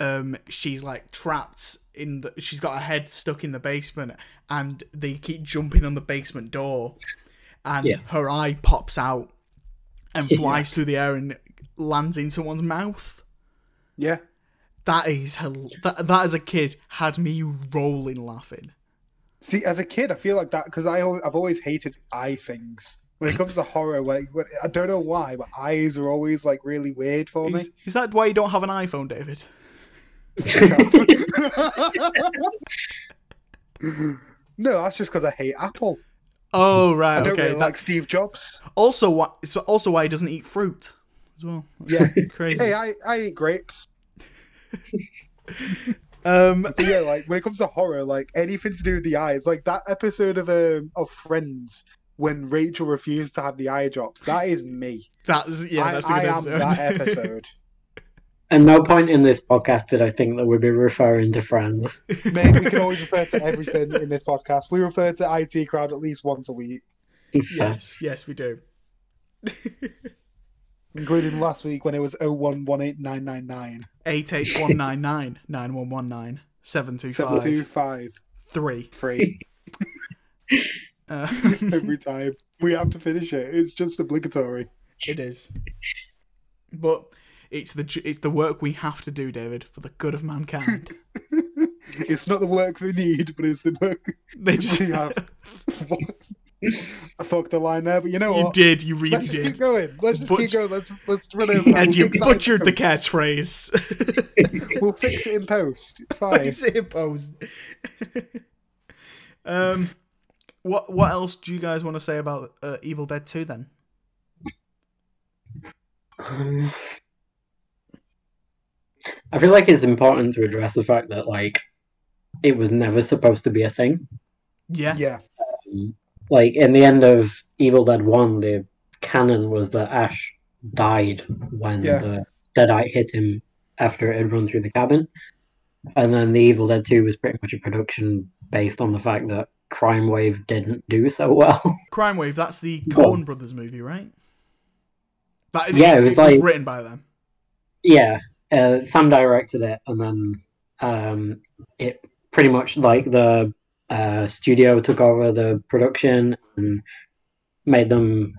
um she's like trapped in the she's got her head stuck in the basement and they keep jumping on the basement door and Yeah. her eye pops out and flies through the air and lands in someone's mouth Yeah. that is hel- that, that as a kid had me rolling laughing See, as a kid, I feel like that because I I've always hated eye things. When it comes to horror, when, when, I don't know why, but eyes are always like really weird for me. is, is that why you don't have an iphone david no, that's just because I hate Apple. oh right I don't okay really that, like Steve Jobs. also why it's also why he doesn't eat fruit as well Yeah. crazy hey, I, I eat grapes. um But yeah, like when it comes to horror, like anything to do with the eyes, like that episode of um, of Friends when Rachel refused to have the eye drops, that is me. that's yeah I, that's a I good am episode. that episode. At no point in this podcast did I think that we'd be referring to friends. Mate, we can always refer to everything in this podcast. We refer to IT crowd at least once a week, yes yes we do including last week when it was 0118999 Eight eight one nine nine nine one one nine seven two five 725 three. 3. Uh, every time. We have to finish it. It's just obligatory. it is, but it's the it's the work we have to do, David, for the good of mankind. it's not the work they need, but it's the work They just have. I fucked the line there, but you know you what? You did, you really did. Let's just keep going. Let's just Butch- keep going. Let's let's run over that. and We'll you fix in butchered the catchphrase. We'll fix it in post. It's fine. It's post. um, what what else do you guys want to say about uh, Evil Dead Two then? Um, I feel like it's important to address the fact that like it was never supposed to be a thing. Yeah, Yeah. Like in the end of Evil Dead One, the canon was that Ash died when Yeah. the deadite hit him after it had run through the cabin, and then the Evil Dead Two was pretty much a production based on the fact that Crime Wave didn't do so well. Crime Wave. That's the. Coen Brothers movie, right? That, Yeah, it was like- written by them. yeah, uh, Sam directed it, and then um, it pretty much like the uh, studio took over the production and made them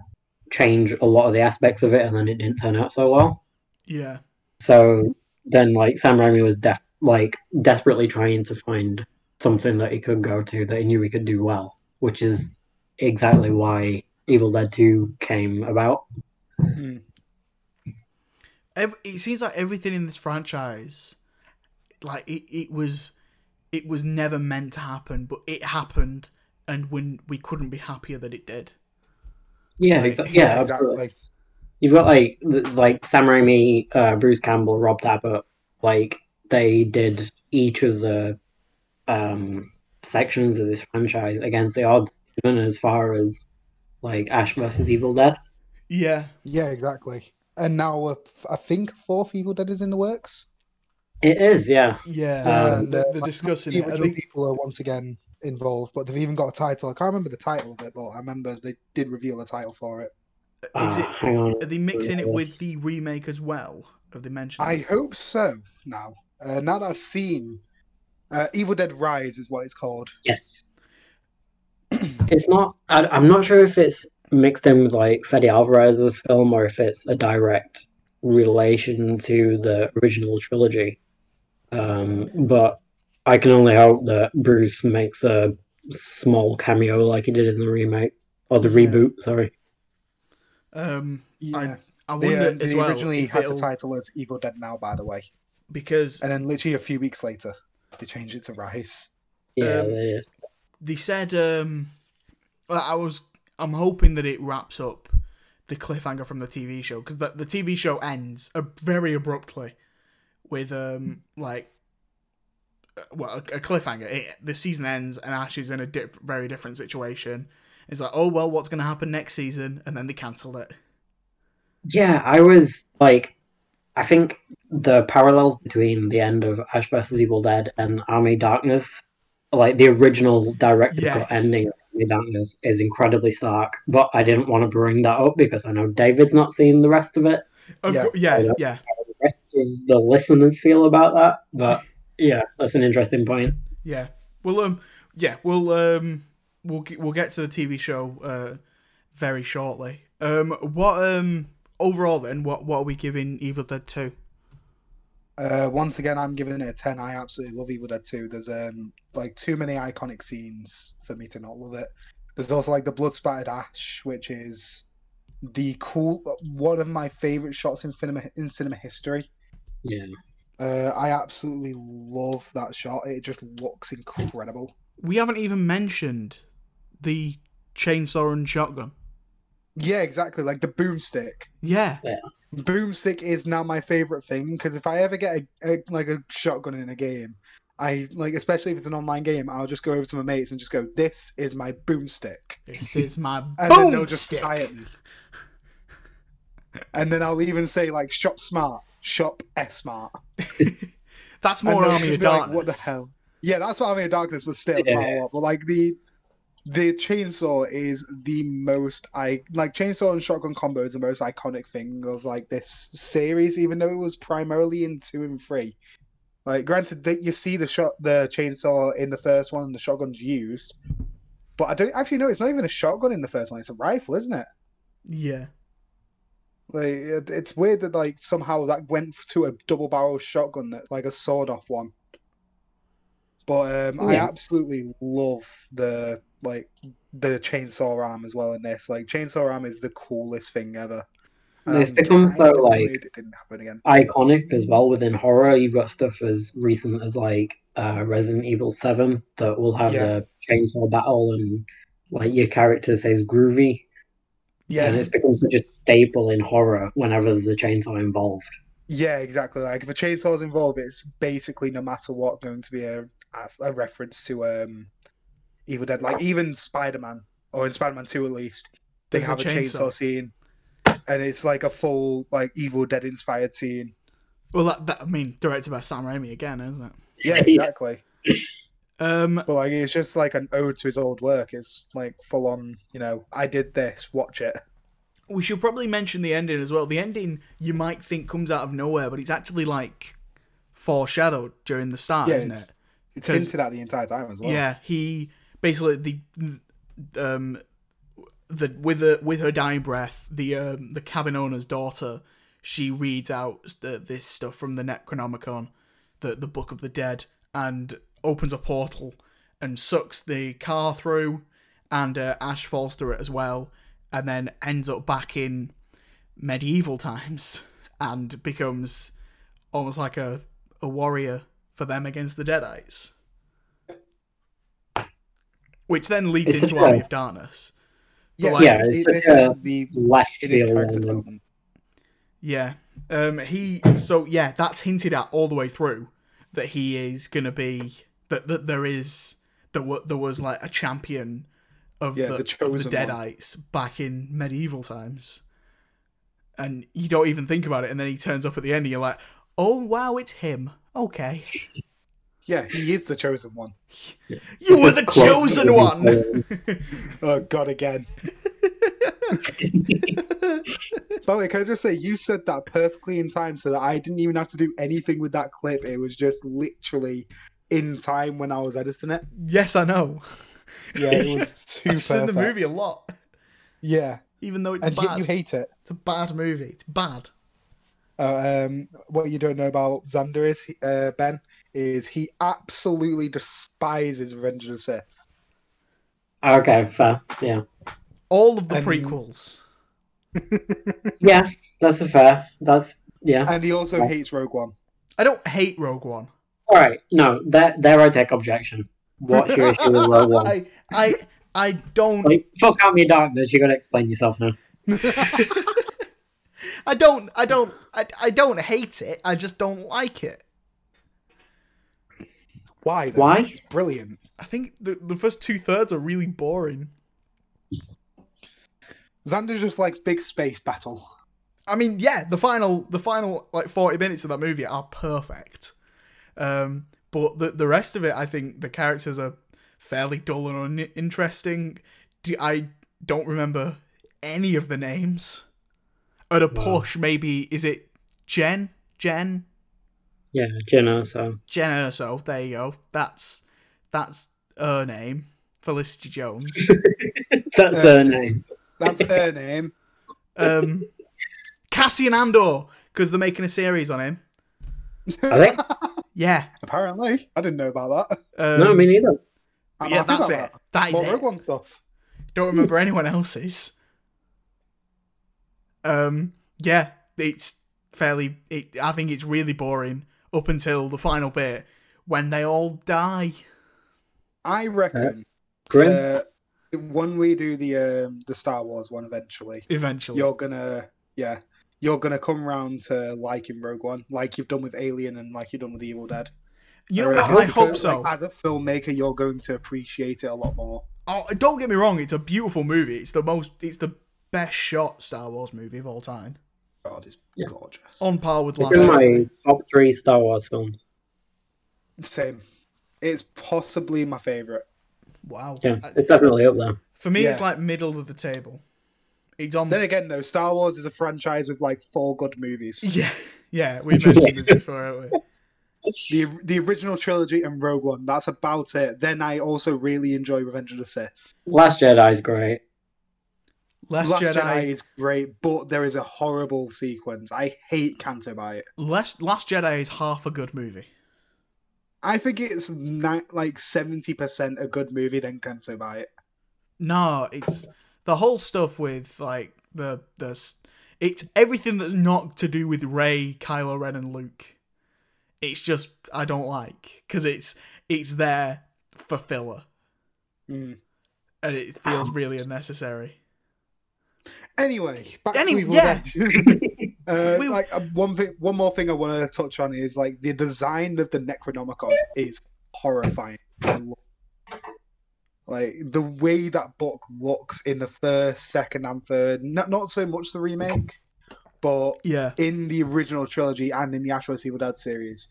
change a lot of the aspects of it, and then it didn't turn out so well. Yeah, So then, like Sam Raimi was def- like desperately trying to find something that he could go to that he knew he could do well, which is exactly why Evil Dead Two came about. Ev- it seems like everything in this franchise, like it, it was, it was never meant to happen, but it happened, and when we couldn't be happier that it did. Yeah, Like, exa- yeah, exactly. You've got like like Sam Raimi, uh, Bruce Campbell, Rob Tapert. Like they did each of the um, sections of this franchise against the odds, even as far as like Ash versus Evil Dead. Yeah, Yeah, exactly. And now uh, f- I think fourth Evil Dead is in the works. It is, yeah. yeah. Um, and they're, uh, they're like, discussing the it. Think, people are once again involved, but they've even got a title. I can't remember the title of it, but I remember they did reveal a title for it. is Uh, it? hang on. Are they mixing it with the remake as well? Have they mentioned? I it? hope so. Now, uh, now that I've seen uh, Evil Dead Rise is what it's called. Yes. it's not. I, I'm not sure if it's mixed in with like Fede Alvarez's film or if it's a direct relation to the original trilogy. Um, but I can only hope that Bruce makes a small cameo like he did in the remake or the Yeah. reboot. Sorry. Um, Yeah, I they, wonder uh, as they well originally had the it'll- title as Evil Dead Now, by the way, because and then literally a few weeks later they changed it to Rise. Yeah. Um, they- they said um I was I'm hoping that it wraps up the cliffhanger from the TV show because the, the TV show ends uh, very abruptly with um like uh, well a, a cliffhanger it, the season ends and Ash is in a diff- very different situation it's like oh well what's going to happen next season and then they cancelled it Yeah, I was like, I think the parallels between the end of Ash vs. Evil Dead and Army Darkness, like the original director's cut Yes. ending of Army Darkness, is incredibly stark. But I didn't want to bring that up because I know David's not seen the rest of it. of Yeah. cour- yeah I know. yeah How the rest of the listeners feel about that, but yeah, that's an interesting point. Yeah. Well, um, yeah, we'll um, we'll we'll get to the TV show uh very shortly. Um, what um overall then? What what are we giving Evil Dead Two? Uh, once again, I'm giving it a ten. I absolutely love Evil Dead 2. There's um like too many iconic scenes for me to not love it. There's also like the blood spattered ash, which is the cool one of my favorite shots in cinema in cinema history. Yeah. Uh, I absolutely love that shot. It just looks incredible. We haven't even mentioned the chainsaw and shotgun. Yeah, exactly. Like the boomstick. Yeah, Boomstick is now my favorite thing because if I ever get a, a like a shotgun in a game, I like especially if it's an online game, I'll just go over to my mates and just go, "This is my boomstick," this is my and then they'll just boomstick. sigh at me. And then I'll even say like, "Shop smart, shop S smart." That's more they'll Army just of be like, what the hell? Yeah, that's what Army of Darkness was still Yeah. quite a lot. But like the the chainsaw is the most I like chainsaw and shotgun combo is the most iconic thing of like this series, even though it was primarily in two and three. Like granted that you see the shot the chainsaw in the first one and the shotgun's used, But I don't actually know. It's not even a shotgun in the first one. It's a rifle, isn't it? Yeah. Like it, it's weird that like somehow that went to a double barrel shotgun, that like a sawed off one. But um, I absolutely love the like the chainsaw arm as well in this. Like chainsaw arm is the coolest thing ever. It's become so, like- it didn't happen again. iconic as well within horror. You've got stuff as recent as like uh, Resident Evil Seven that will have Yeah. a chainsaw battle and like your character says groovy, Yeah, and it's become such a staple in horror whenever the chainsaw involved. Yeah, exactly. Like if a chainsaw's involved, it's basically no matter what going to be a a reference to um Evil Dead. Like even Spider Man or in Spider Man Two at least, they There's have a chainsaw. chainsaw. scene, and it's like a full like Evil Dead inspired scene. Well, that, that I mean, directed by Sam Raimi again, isn't it? Yeah, Yeah. exactly. Um, But like it's just like an ode to his old work. It's like full on. You know, I did this. Watch it. we should probably mention the ending as well. The ending you might think comes out of nowhere, but it's actually like foreshadowed during the start, Yeah, isn't it's- it? It's 'Cause- hinted at the entire time as well. Yeah, he basically the um the with the with her dying breath, the um the cabin owner's daughter, she reads out the, this stuff from the Necronomicon, the the Book of the Dead, and opens a portal and sucks the car through, and uh, Ash falls through it as well, and then ends up back in medieval times and becomes almost like a a warrior for them against the Deadites. Which then leads It's into such a- Army of Darkness. yeah, like- Yeah, it's this such a- is the Left it is field character and development. Yeah. Um he so yeah, that's hinted at all the way through that he is gonna be that that there is there wa- there was like a champion of Yeah, the, the of the chosen one. Deadites back in medieval times. And you don't even think about it, and then he turns up at the end and you're like, Oh wow, it's him. Okay. Yeah, he is the chosen one. You were the chosen one. Oh God, again. By the way, can I just say you said that perfectly in time, so that I didn't even have to do anything with that clip. It was just literally in time when I was editing it. yes, I know. Yeah, it was too I've seen the movie a lot. Yeah, Even though it's and yet bad. you hate it. It's a bad movie. It's bad. Uh, um, what you don't know about Xander is uh, Ben is he absolutely despises Revenge of the Sith. Okay, fair. Yeah, All of the And- prequels. yeah, that's a fair. That's yeah. And he also hates Rogue One. I don't hate Rogue One. All right, no, there, there I take objection. What's your issue with Rogue One? I I I don't Like, fuck out me darkness. You gotta explain yourself now. I don't I don't I, I don't hate it. I just don't like it. Why? Then? Why? It's brilliant. I think the the first two thirds are really boring. Xander just likes big space battle. I mean, yeah, the final the final like forty minutes of that movie are perfect. Um, but the the rest of it, I think the characters are fairly dull and uninteresting. Do, I don't remember any of the names. At a push, maybe is it Jen? Jen? Yeah, Jenna. So Jyn Erso. There you go. That's that's her name. Felicity Jones. that's her name. That's her name. Um, Cassian Andor, because they're making a series on him. Are they? Yeah. Apparently, I didn't know about that. Um, no, me neither. Yeah, that's about it. That is More it. Rogue One stuff. Don't remember anyone else's. Um, yeah, it's fairly. It, I think it's really boring up until the final bit when they all die. I reckon uh, when we do the um, the Star Wars one eventually, Eventually, you're gonna yeah, you're gonna come round to liking Rogue One, like you've done with Alien and like you've done with Evil Dead. you know reckon what? I because, hope so. like, as a filmmaker, you're going to appreciate it a lot more. Oh, don't get me wrong. It's a beautiful movie. It's the most. It's the best shot Star Wars movie of all time, God, it's Yeah. gorgeous. on par with It's in my top three Star Wars films. Same. It's possibly my favorite. Wow. Yeah, Uh, it's definitely up there. For me, it's like middle of the table. It's on. Then again, though, Star Wars is a franchise with like four good movies. Yeah, yeah. We mentioned this before, haven't we? the the original trilogy and Rogue One. That's about it. Then I also really enjoy Revenge of the Sith. Last Jedi is great. Last, Last Jedi, Jedi. is great, but there is a horrible sequence. I hate Canto Bight. Last Last Jedi is half a good movie. I think it's ni- like seventy percent a good movie than Canto Bight. No, it's the whole stuff with like the the it's everything that's not to do with Rey, Kylo Ren, and Luke. It's just I don't like because it's it's there for filler Mm. and it feels really unnecessary. Anyway, back to Evil yeah. Dead. uh, We- like uh, one thing, one more thing I want to touch on is like the design of the Necronomicon is horrifying. Like the way that book looks in the first, second, and third. Not not so much the remake, but Yeah, in the original trilogy and in the Ash vs. Evil Dead series,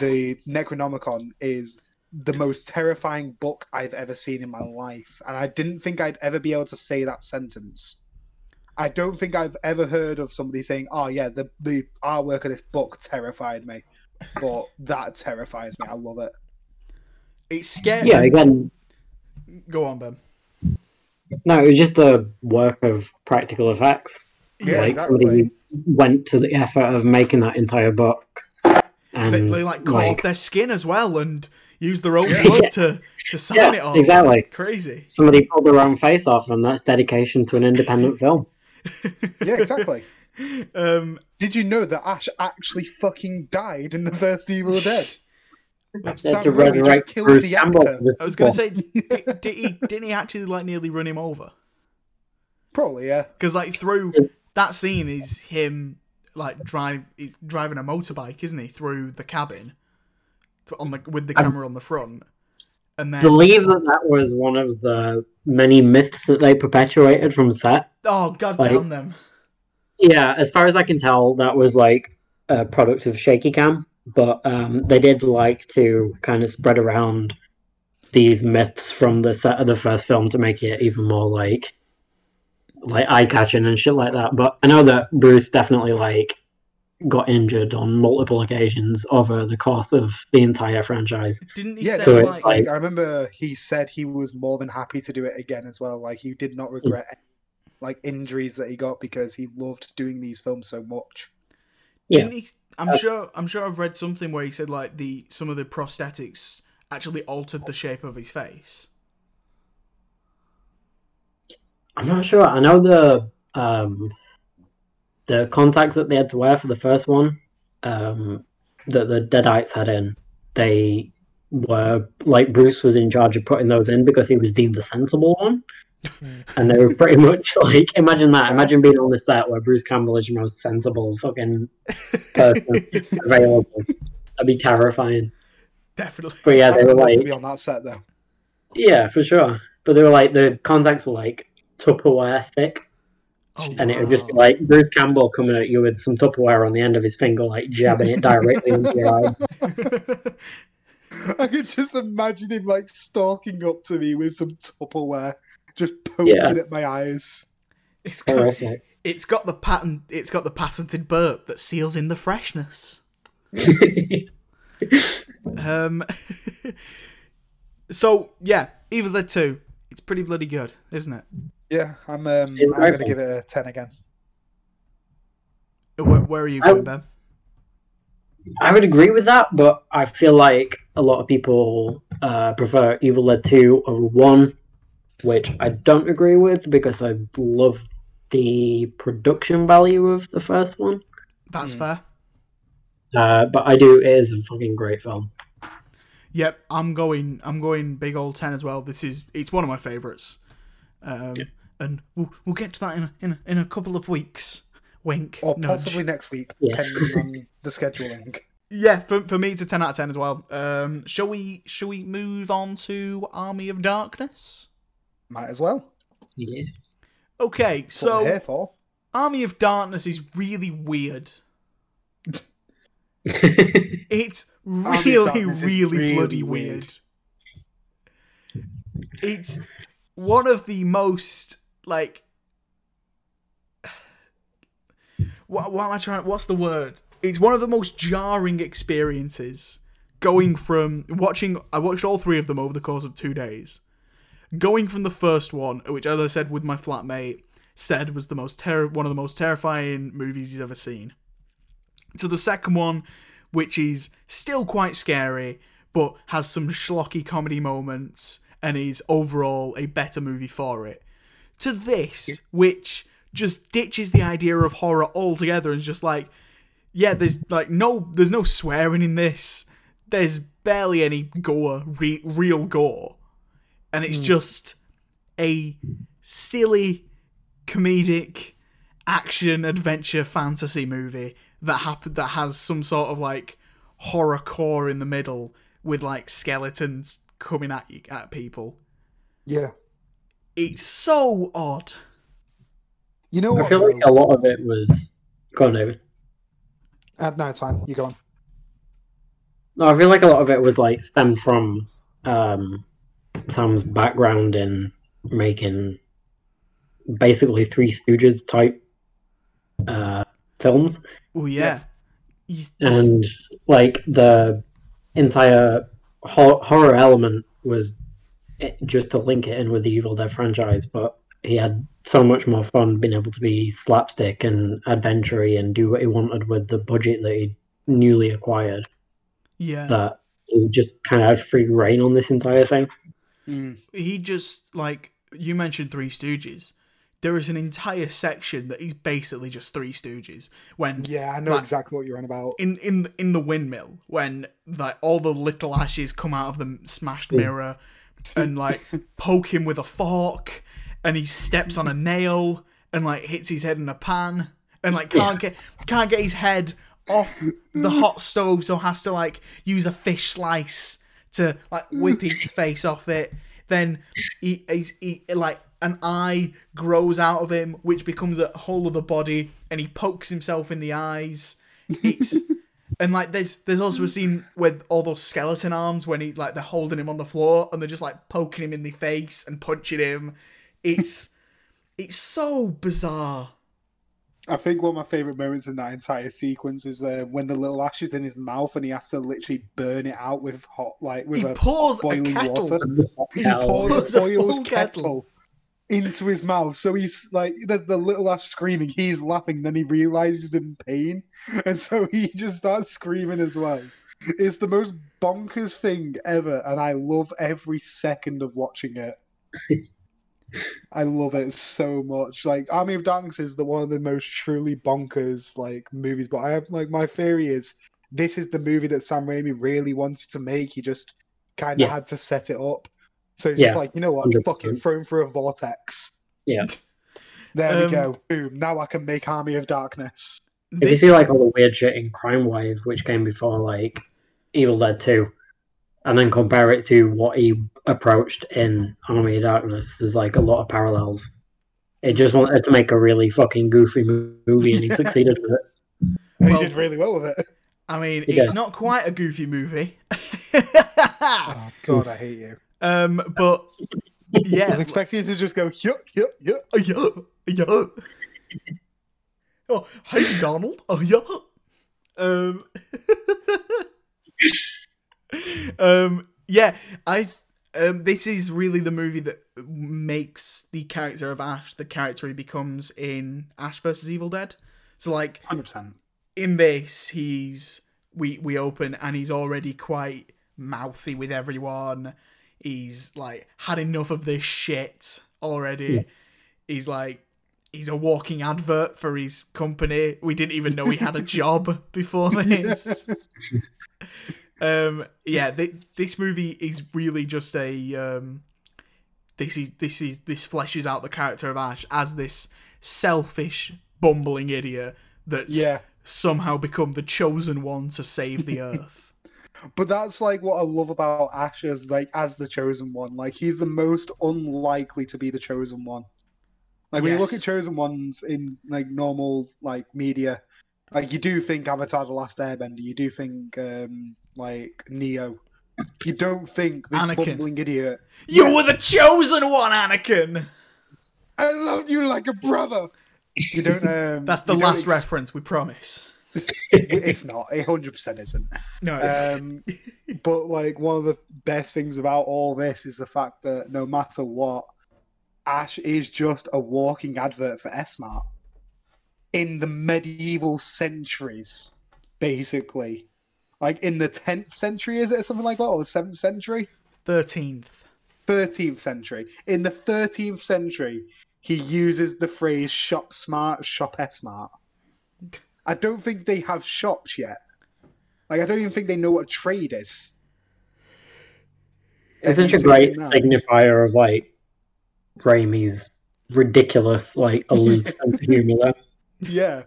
the Necronomicon is the most terrifying book I've ever seen in my life, and I didn't think I'd ever be able to say that sentence. I don't think I've ever heard of somebody saying, "Oh yeah, the the artwork of this book terrified me," but that terrifies me. I love it. it's scary. Yeah, again, Go on, Ben. no, it was just the work of practical effects. Yeah, like exactly. somebody went to the effort of making that entire book. And They, they like cut like, their skin as well and use their own Yeah. blood to to sign Yeah, it all. exactly. It's crazy. somebody pulled their own face off, and that's dedication to an independent film. Yeah, exactly. Um, Did you know that Ash actually fucking died in the first Evil Dead? They Sam to Raimi just killed Bruce the Campbell actor. for this I was gonna say, did, did he didn't he actually like nearly run him over? Probably, yeah. Because like through that scene is him like drive he's driving a motorbike, isn't he, through the cabin, on the with the camera on the front, and then believe that that was one of the many myths that they perpetuated from set. oh god like- damn them. Yeah, as far as I can tell, that was like a product of shaky cam, but um, they did like to kind of spread around these myths from the set of the first film to make it even more like like eye catching and shit like that. But I know that Bruce definitely like got injured on multiple occasions over the course of the entire franchise. Didn't he Yeah, say so no, like, like, I remember he said he was more than happy to do it again as well. Like he did not regret any, like injuries that he got because he loved doing these films so much. Yeah. Didn't he? I'm sure. I'm sure I've read something where he said like the some of the prosthetics actually altered the shape of his face. I'm not sure. I know the um, the contacts that they had to wear for the first one um, that the Deadites had in. They were like Bruce was in charge of putting those in because he was deemed the sensible one, and they were pretty much like imagine that. Imagine being on the set where Bruce Campbell is your most sensible fucking person available. That'd be terrifying. Definitely. But yeah, they would were like to be on that set though. yeah, for sure. But they were like the contacts were like Tupperware thick. Oh, And it would just be like Bruce Campbell coming at you with some Tupperware on the end of his finger, like jabbing it directly into your eye. I could just imagine him like stalking up to me with some Tupperware, just poking Yeah. at my eyes. it's got Horrific. it's got the patent it's got the patented burp that seals in the freshness. Um. so yeah, Evil Dead Two. It's pretty bloody good, isn't it? Yeah, I'm. Um, I'm gonna give it a ten again. Where, where are you I- going, Ben? I would agree with that, but I feel like a lot of people uh, prefer Evil Dead 2 over 1, which I don't agree with because I love the production value of the first one. That's Hmm. fair. Uh, but I do, it is a fucking great film. Yep, I'm going. I'm going big old ten as well. This is it's one of my favorites. Um, and we'll, we'll get to that in a, in a, in a couple of weeks. Wink. Or nudge. possibly next week, Yeah. depending on the scheduling. Yeah, for, for me it's a ten out of ten as well. Um, shall we shall we move on to Army of Darkness? Might as well. Yeah. Okay, That's what so here for. Army of Darkness is really weird. It's really, really, really bloody weird. weird. It's one of the most like. What, what am I trying? What's the word? it's one of the most jarring experiences going from watching I watched all three of them over the course of 2 days. Going from the first one, which as I said with my flatmate said was the most terror one of the most terrifying movies he's ever seen. To the second one, which is still quite scary but has some schlocky comedy moments and is overall a better movie for it. To this, which just ditches the idea of horror altogether and is just like yeah, there's like no, there's no swearing in this. There's barely any gore, re- real gore, and it's hmm. just a silly, comedic, action adventure fantasy movie that happened that has some sort of like horror core in the middle with like skeletons coming at you at people. Yeah. It's so odd. You know I what? feel like though? a lot of it was. Go on, David. Uh, no, it's fine. You go on. No, I feel like a lot of it would like stem from um, Sam's background in making basically Three Stooges type uh, films, Oh yeah. You- and like the entire ho- horror element was it, just to link it in with the Evil Dead franchise, but he had so much more fun being able to be slapstick and adventure and do what he wanted with the budget that he newly acquired. yeah. That he just kind of had free reign on this entire thing. Mm. he just like you mentioned Three Stooges. There is an entire section that is basically just Three Stooges. When Yeah, I know Like- exactly what you're on about. in in in the windmill, when like all the little ashes come out of the smashed mirror, and like poke him with a fork, and he steps on a nail and like hits his head in a pan, and like can't get can't get his head off the hot stove, so has to like use a fish slice to like whip his face off it. Then he, he's he, like an eye grows out of him, which becomes a whole other body, and he pokes himself in the eyes. It's and like there's there's also a scene with all those skeleton arms when he like they're holding him on the floor and they're just like poking him in the face and punching him. It's it's so bizarre. I think one of my favorite moments in that entire sequence is where when the little ash is in his mouth and he has to literally burn it out with hot, like with He a pours a boiling kettle. water. He pours Pours a a full boiled kettle. kettle into his mouth. So he's like, there's the little ash screaming. He's laughing. Then he realizes in pain, and so he just starts screaming as well. It's the most bonkers thing ever, and I love every second of watching it. I love it so much. Like Army of Darkness is the one of the most truly bonkers like movies. But I have like my theory is this is the movie that Sam Raimi really wanted to make. He just kind of Yeah. had to set it up. So he's Yeah, just like, you know what? Fuck it, 100%. throw him through a vortex. Yeah. There Um, we go. Boom. Now I can make Army of Darkness. If you see like all the weird shit in Crime Wave, which came before like Evil Dead 2, and then compare it to what he approached in Army of Darkness, there's like a lot of parallels. It just wanted to make a really fucking goofy movie, and he succeeded with it. And Well- he did really well with it. I mean, Yeah. it's not quite a goofy movie. Oh god, I hate you. Um, but yeah, I was expecting you to just go yup, yup, yup. Oh, yeah, yeah. Oh, hey Donald. Oh yeah. Um. um. Yeah. I. Um. This is really the movie that makes the character of Ash the character he becomes in Ash versus Evil Dead. So like Hundred percent. in this, he's we we open and he's already quite mouthy with everyone. He's like had enough of this shit already. He's like he's a walking advert for his company. We didn't even know he had a job before this. um yeah, th- this movie is really just a um this is this is this fleshes out the character of Ash as this selfish bumbling idiot that's Yeah. somehow become the chosen one to save the earth. But that's like what I love about Ash as like as the chosen one. Like he's the most unlikely to be the chosen one. Like when you look at chosen ones in like normal like media, like you do think Avatar: The Last Airbender, you do think um like Neo. You don't think this Anakin. bumbling idiot. you were the chosen one, Anakin. I loved you like a brother. You don't. Um, That's the last ex- reference. We promise. It's not. It hundred percent isn't. No, it's Um, but like one of the best things about all this is the fact that no matter what, Ash is just a walking advert for S-Mart in the medieval centuries, basically. Like in the tenth century, is it or something like that, or the seventh century? thirteenth. 13th century. In the 13th century, he uses the phrase shop smart, shop smart. I don't think they have shops yet. Like, I don't even think they know what a trade is. It's such a great signifier of like Raimi's ridiculous, like aloof sense of humor. Yeah.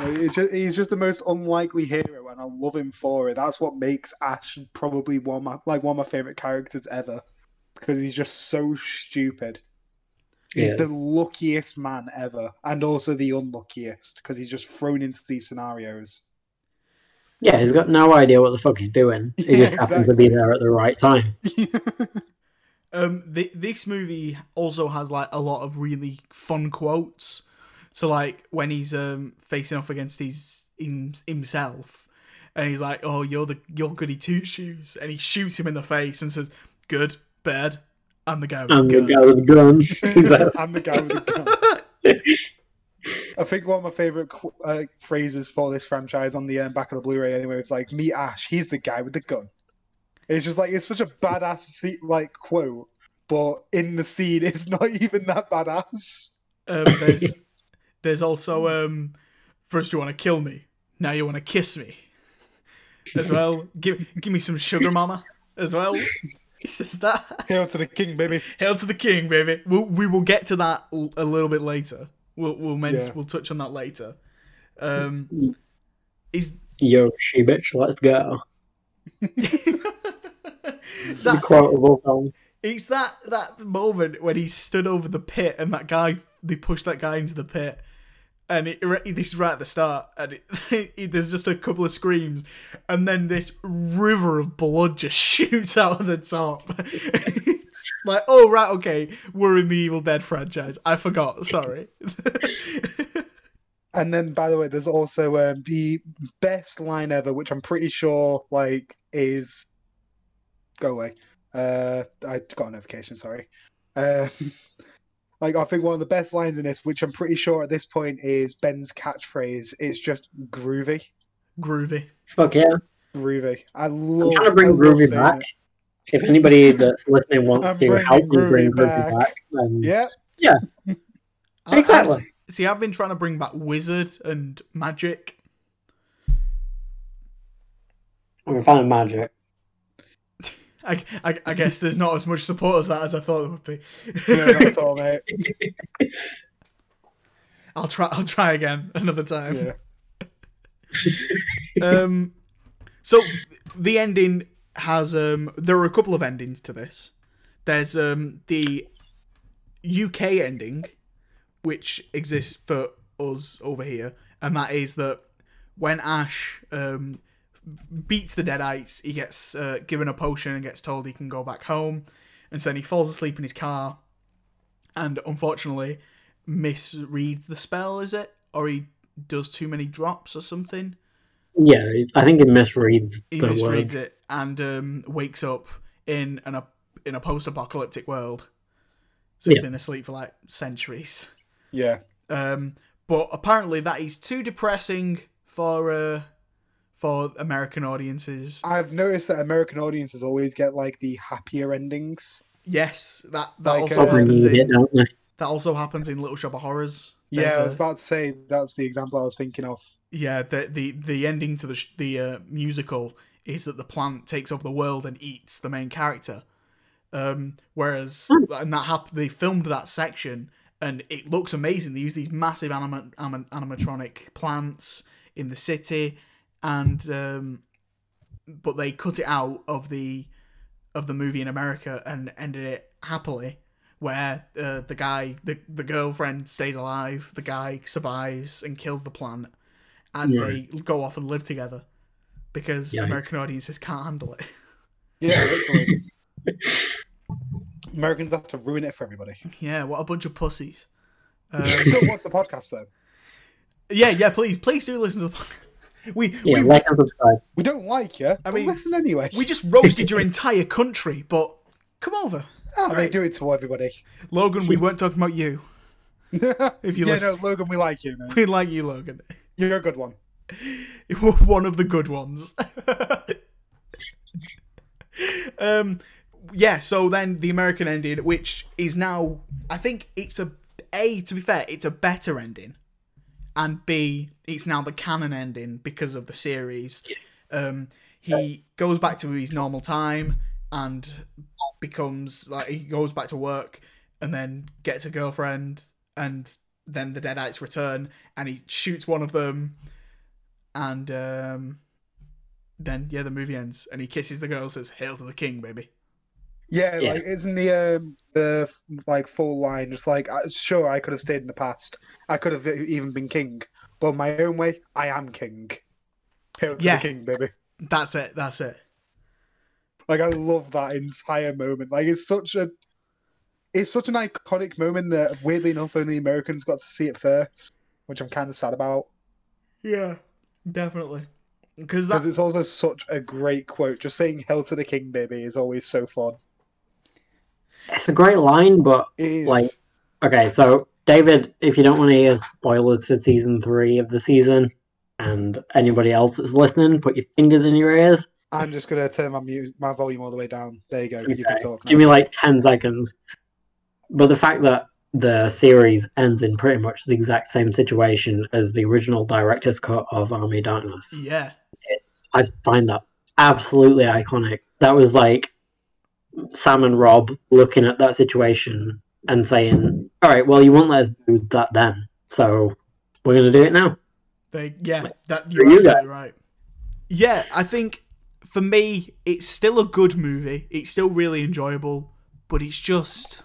Like, just, he's just the most unlikely hero, and I love him for it. That's what makes Ash probably one of my like one of my favorite characters ever, because he's just so stupid. He's Yeah. the luckiest man ever, and also the unluckiest because he's just thrown into these scenarios. Yeah, he's got no idea what the fuck he's doing. He Yeah, just happens to be there at the right time. Um, th- this movie also has like a lot of really fun quotes. So like when he's um facing off against his him, himself, and he's like, "Oh, you're the you're goody two shoes," and he shoots him in the face and says, "Good, bad, I'm the guy with And the the gun." guy with the gun. I'm the guy with the gun. I think one of my favorite uh, phrases for this franchise on the um, back of the Blu-ray anyway was like, "Meet Ash, he's the guy with the gun." It's just like it's such a badass like quote, but in the scene, it's not even that badass. Um, there's there's also um, first you want to kill me, now you want to kiss me, as well. Give give me some sugar, mama, as well. He says that. Hail to the king, baby! Hail to the king, baby. We'll, we will get to that l- a little bit later. We'll we'll men- Yeah. we'll touch on that later. Um, is Yo, she bitch, let's go. It's a that quotable film. it's that that moment when he stood over the pit and that guy they pushed that guy into the pit. And it, this is right at the start, and it, it, there's just a couple of screams, and then this river of blood just shoots out of the top. it's like, oh right, okay, we're in the Evil Dead franchise. I forgot. Sorry. And then, by the way, there's also um, the best line ever, which I'm pretty sure like is go away. Uh, I got a notification. Sorry. Uh, like I think one of the best lines in this, which I'm pretty sure at this point is Ben's catchphrase. It's just groovy, Groovy. Fuck yeah. groovy. I love. I'm trying to bring I Groovy back. it. If anybody that's listening wants I'm to help me bring Groovy Groovy back. back, then Yeah, I- I've- exactly. see, I've been trying to bring back wizard and magic. I'm a fan of magic. I, I, I guess there's not as much support as that as I thought there would be. no, not at all, mate. I'll try. I'll try again another time. Yeah. um, so the ending has um, there are a couple of endings to this. There's um the UK ending, which exists for us over here, and that is that when Ash um beats the Deadites, he gets uh, given a potion and gets told he can go back home, and so then he falls asleep in his car, and unfortunately misreads the spell. Is it or he does too many drops or something? Yeah, I think it misreads he the misreads words. it and um, wakes up in an ap- in a post-apocalyptic world. So he's Yeah. been asleep for like centuries. Yeah. Um, but apparently that is too depressing for uh, for American audiences. I've noticed that American audiences always get like the happier endings. Yes, that that Like, also uh, happens need it, in that also happens in Little Shop of Horrors. Yeah, I was about to say that's the example I was thinking of. yeah, the the the ending to the sh- the uh, musical is that the plant takes over the world and eats the main character. Um, whereas and that hap- they filmed that section and it looks amazing. They use these massive anima- anim- animatronic plants in the city, and um, but they cut it out of the of the movie in America and ended it happily, where uh, the guy, the the girlfriend stays alive, the guy survives and kills the plant, and Right. they go off and live together because Yikes. American audiences can't handle it. Yeah, literally. Americans have to ruin it for everybody. yeah, what a bunch of pussies. Um, Still watch the podcast though. Yeah, yeah. Please, please do listen to the. podcast. We Yeah, we, like and subscribe. We don't like you. I mean, mean, listen anyway. we just roasted your entire country, but come over, oh, they do it to everybody. Logan. We weren't talking about you. if you yeah, listen- no, Logan, we like you, man. We like you, Logan. You're a good one. one of the good ones. um, yeah. So then the American ending, which is now, I think it's a a. To be fair, it's a better ending, and b. It's now the canon ending because of the series. Um, he goes back to his normal time and becomes like he goes back to work and then gets a girlfriend and then the deadites return and he shoots one of them and um, then yeah, the movie ends, and he kisses the girl, says "Hail to the King, baby." Yeah, Yeah. like isn't the um the like full line just like uh, sure I could have stayed in the past. I could have even been king, but my own way, I am king. Hail to Yeah. the king, baby. That's it. That's it. Like I love that entire moment. Like it's such a it's such an iconic moment that weirdly enough only Americans got to see it first, which I'm kind of sad about Yeah, definitely. Because because that it's also such a great quote. Just saying "Hail to the king, baby" is always so fun. It's a great line, but Like- okay, so David, if you don't want to hear spoilers for season three of the season, and anybody else that's listening, put your fingers in your ears. I'm just gonna turn my mu- my volume all the way down. There you go. You can talk. Now. Give me like 10 seconds. But the fact that the series ends in pretty much the exact same situation as the original director's cut of Army of Darkness, yeah, it's, I find that absolutely iconic. That was like Sam and Rob looking at that situation and saying, all right, well, you won't let us do that then. So we're going to do it now. they yeah that you're you absolutely right. Yeah, I think for me, it's still a good movie. It's still really enjoyable, but it's just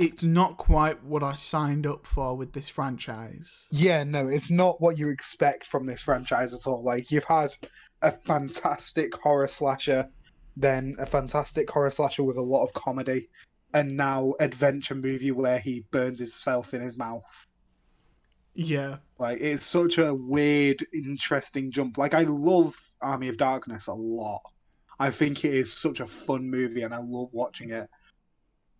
it's not quite what I signed up for with this franchise. Yeah, no, it's not what you expect from this franchise at all. Like you've had a fantastic horror slasher, then a fantastic horror slasher with a lot of comedy, and now adventure movie where he burns himself in his mouth. Yeah, Like it's such a weird, interesting jump. Like I love Army of Darkness a lot. I think it is such a fun movie, and I love watching it.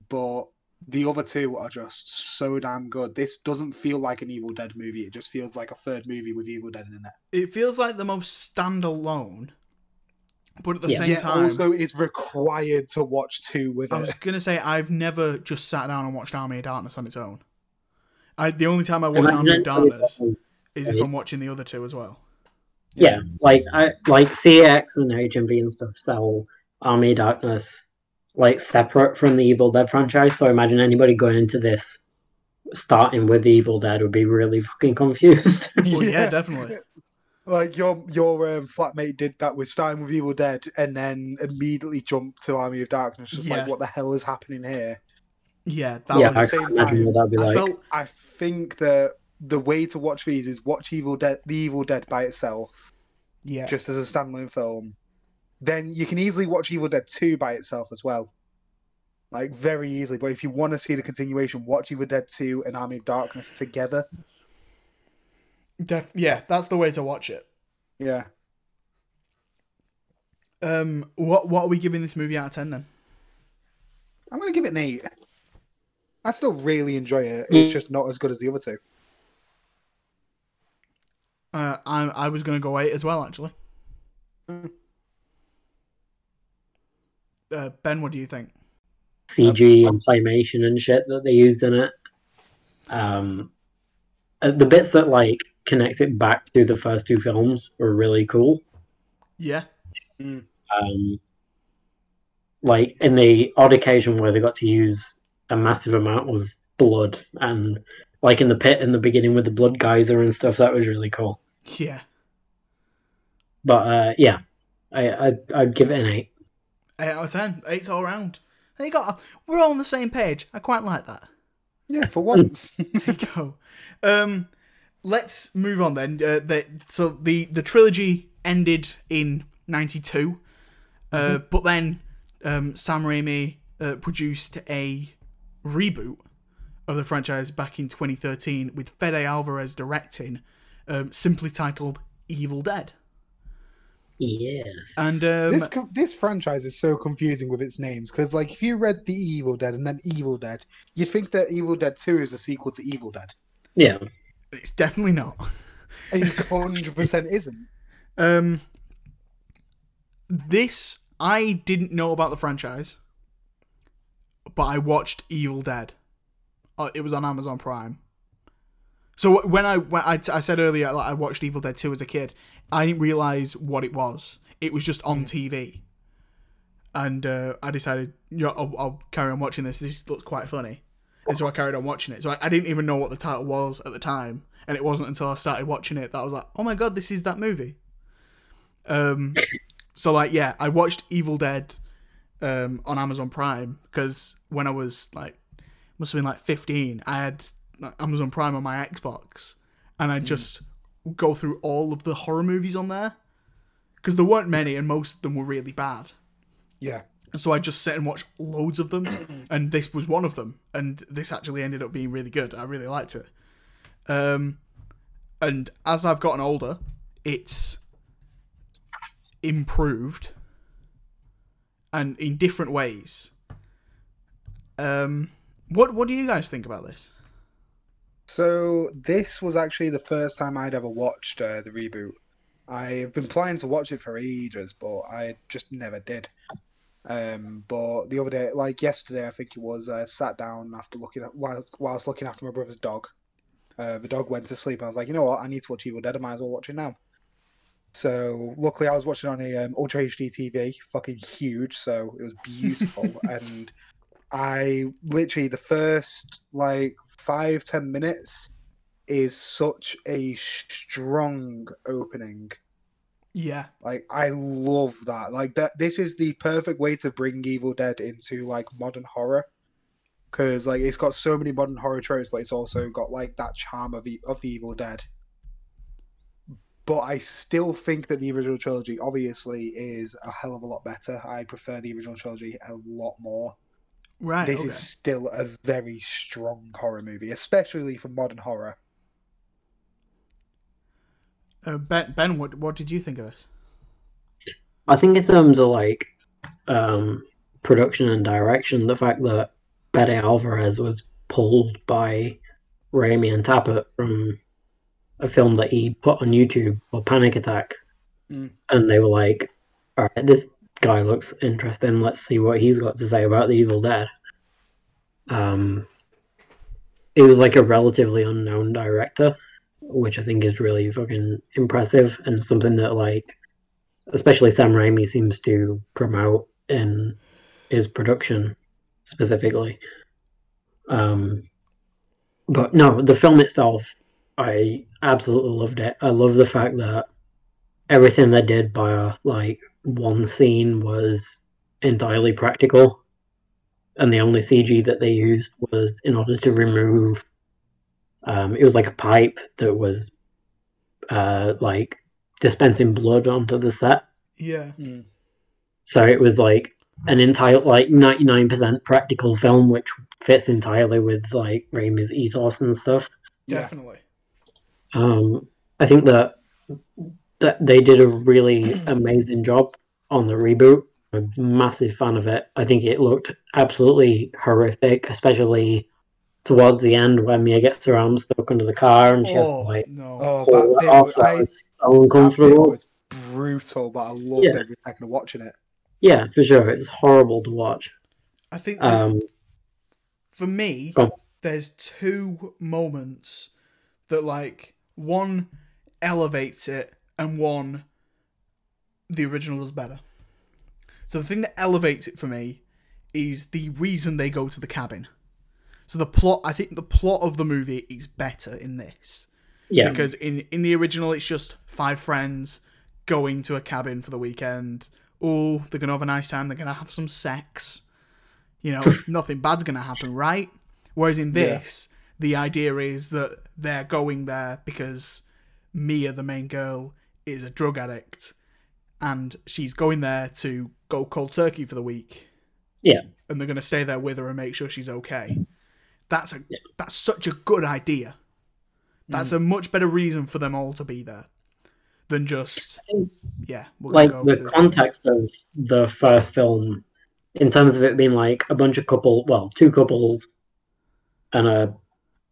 But the other two are just so damn good. This doesn't feel like an Evil Dead movie. It just feels like a third movie with Evil Dead in it. it feels like the most standalone, but at the Yeah. same yeah, time, also is required to watch two with I it. was gonna say I've never just sat down and watched Army of Darkness on its own. I the only time I watch Army of Darkness is if I'm watching the other two as well. Yeah, like I like CX and HMV and stuff sell Army of Darkness like separate from the Evil Dead franchise. So I imagine anybody going into this starting with the Evil Dead would be really fucking confused. Well, yeah, definitely. Like your your um, flatmate did that with starting with Evil Dead and then immediately jumped to Army of Darkness. Just Yeah. like, what the hell is happening here? Yeah, that yeah, I was. same time, what that'd I like. felt I think that the way to watch these is watch Evil Dead, the Evil Dead by itself, yeah, just as a standalone film. Then you can easily watch Evil Dead Two by itself as well, like very easily. But if you want to see the continuation, watch Evil Dead Two and Army of Darkness together. Def- yeah, that's the way to watch it. Yeah, Um, what what are we giving this movie out of ten then? I'm gonna give it an eight. I still really enjoy it. It's Mm. just not as good as the other two. Uh, I I was gonna go eight as well actually. Mm. Uh, ben, what do you think? CG and claymation and shit that they used in it. Um, uh, the bits that like connect it back to the first two films were really cool. Yeah, Um, like in the odd occasion where they got to use a massive amount of blood and like in the pit in the beginning with the blood geyser and stuff, that was really cool. yeah, But uh, yeah, I I'd, I'd give it an eight. eight out of ten. Eight's all round. There you go. We're all on the same page. I quite like that. Yeah, for once. There you go. Um, let's move on then. Uh, the, so the the trilogy ended in '92, uh, but then um, Sam Raimi uh, produced a reboot of the franchise back in 2013 with Fede Alvarez directing, um, simply titled Evil Dead. Yes. And um, This this franchise is so confusing with its names because, like, if you read The Evil Dead and then Evil Dead, you'd think that Evil Dead Two is a sequel to Evil Dead. Yeah. It's definitely not. It hundred percent isn't. Um, this I didn't know about the franchise, but I watched Evil Dead. Uh, it was on Amazon Prime. So when I when I, I said earlier like, I watched Evil Dead Two as a kid, I didn't realize what it was. It was just on TV, and uh, I decided, you know, I'll, I'll carry on watching this. This looks quite funny, and so I carried on watching it. So I, I didn't even know what the title was at the time, and it wasn't until I started watching it that I was like, oh my god, this is that movie. Um, so like yeah, I watched Evil Dead um on Amazon Prime because when I was like must have been like 15, I had like, Amazon Prime on my Xbox and I just go through all of the horror movies on there because there weren't many and most of them were really bad. Yeah. And so I just sit and watch loads of them, and this was one of them. And this actually ended up being really good. I really liked it. Um, and as I've gotten older, it's improved, and in different ways. Um, what what do you guys think about this? So this was actually the first time I'd ever watched uh, the reboot. I've been planning to watch it for ages, but I just never did. Um, but the other day, like yesterday, I think it was, I sat down after looking at whilst, whilst looking after my brother's dog. Uh, the dog went to sleep, and I was like, you know what, I need to watch Evil Dead. I might as well watch it now. So luckily, I was watching on a um, Ultra HD TV, fucking huge, so it was beautiful. and I literally the first like five ten minutes is such a strong opening. Yeah, Like I love that. Like that. This is the perfect way to bring Evil Dead into like modern horror, because like it's got so many modern horror tropes, but it's also got like that charm of the of the Evil Dead. But I still think that the original trilogy obviously is a hell of a lot better. I prefer the original trilogy a lot more right. this okay. is still a very strong horror movie, especially for modern horror. Uh, ben, Ben, what what did you think of this? I think in terms of like um, production and direction, the fact that Fede Alvarez was pulled by Raimi and Tapert from a film that he put on YouTube called Panic Attack, Mm. and they were like, "All right, this guy looks interesting. Let's see what he's got to say about the Evil Dead." Um, it was like a relatively unknown director, which I think is really fucking impressive and something that like especially Sam Raimi seems to promote in his production specifically. Um, but no, the film itself, I absolutely loved it. I love the fact that everything they did by like one scene was entirely practical, and the only CG that they used was in order to remove. Um, it was like a pipe that was, uh, like dispensing blood onto the set. Yeah, So it was like an entire like ninety nine percent practical film, which fits entirely with like Raimi's ethos and stuff. Definitely. Um, I think that that they did a really amazing job on the reboot. I'm a massive fan of it. I think it looked absolutely horrific, especially towards the end when Mia gets her arm stuck under the car and she has to Oh like no! Oh, pull that it bit, off. was- That I, was so that bit was brutal, but I loved Yeah. every second of watching it. Yeah, for sure. It was horrible to watch. I think that Um, for me, Go there's two moments that like one elevates it and one the original is better. So the thing that elevates it for me is the reason they go to the cabin. So the plot, I think the plot of the movie is better in this yeah, because in in the original it's just five friends going to a cabin for the weekend. Oh, they're gonna have a nice time. They're gonna have some sex. You know, nothing bad's gonna happen, right? Whereas in this, the idea is that they're going there because Mia, the main girl, is a drug addict, and she's going there to go cold turkey for the week yeah, and they're going to stay there with her and make sure she's okay. That's a that's such a good idea. That's a much better reason for them all to be there than just yeah. We're like go the to- context of the first film, in terms of it being like a bunch of couple, well, two couples, and a,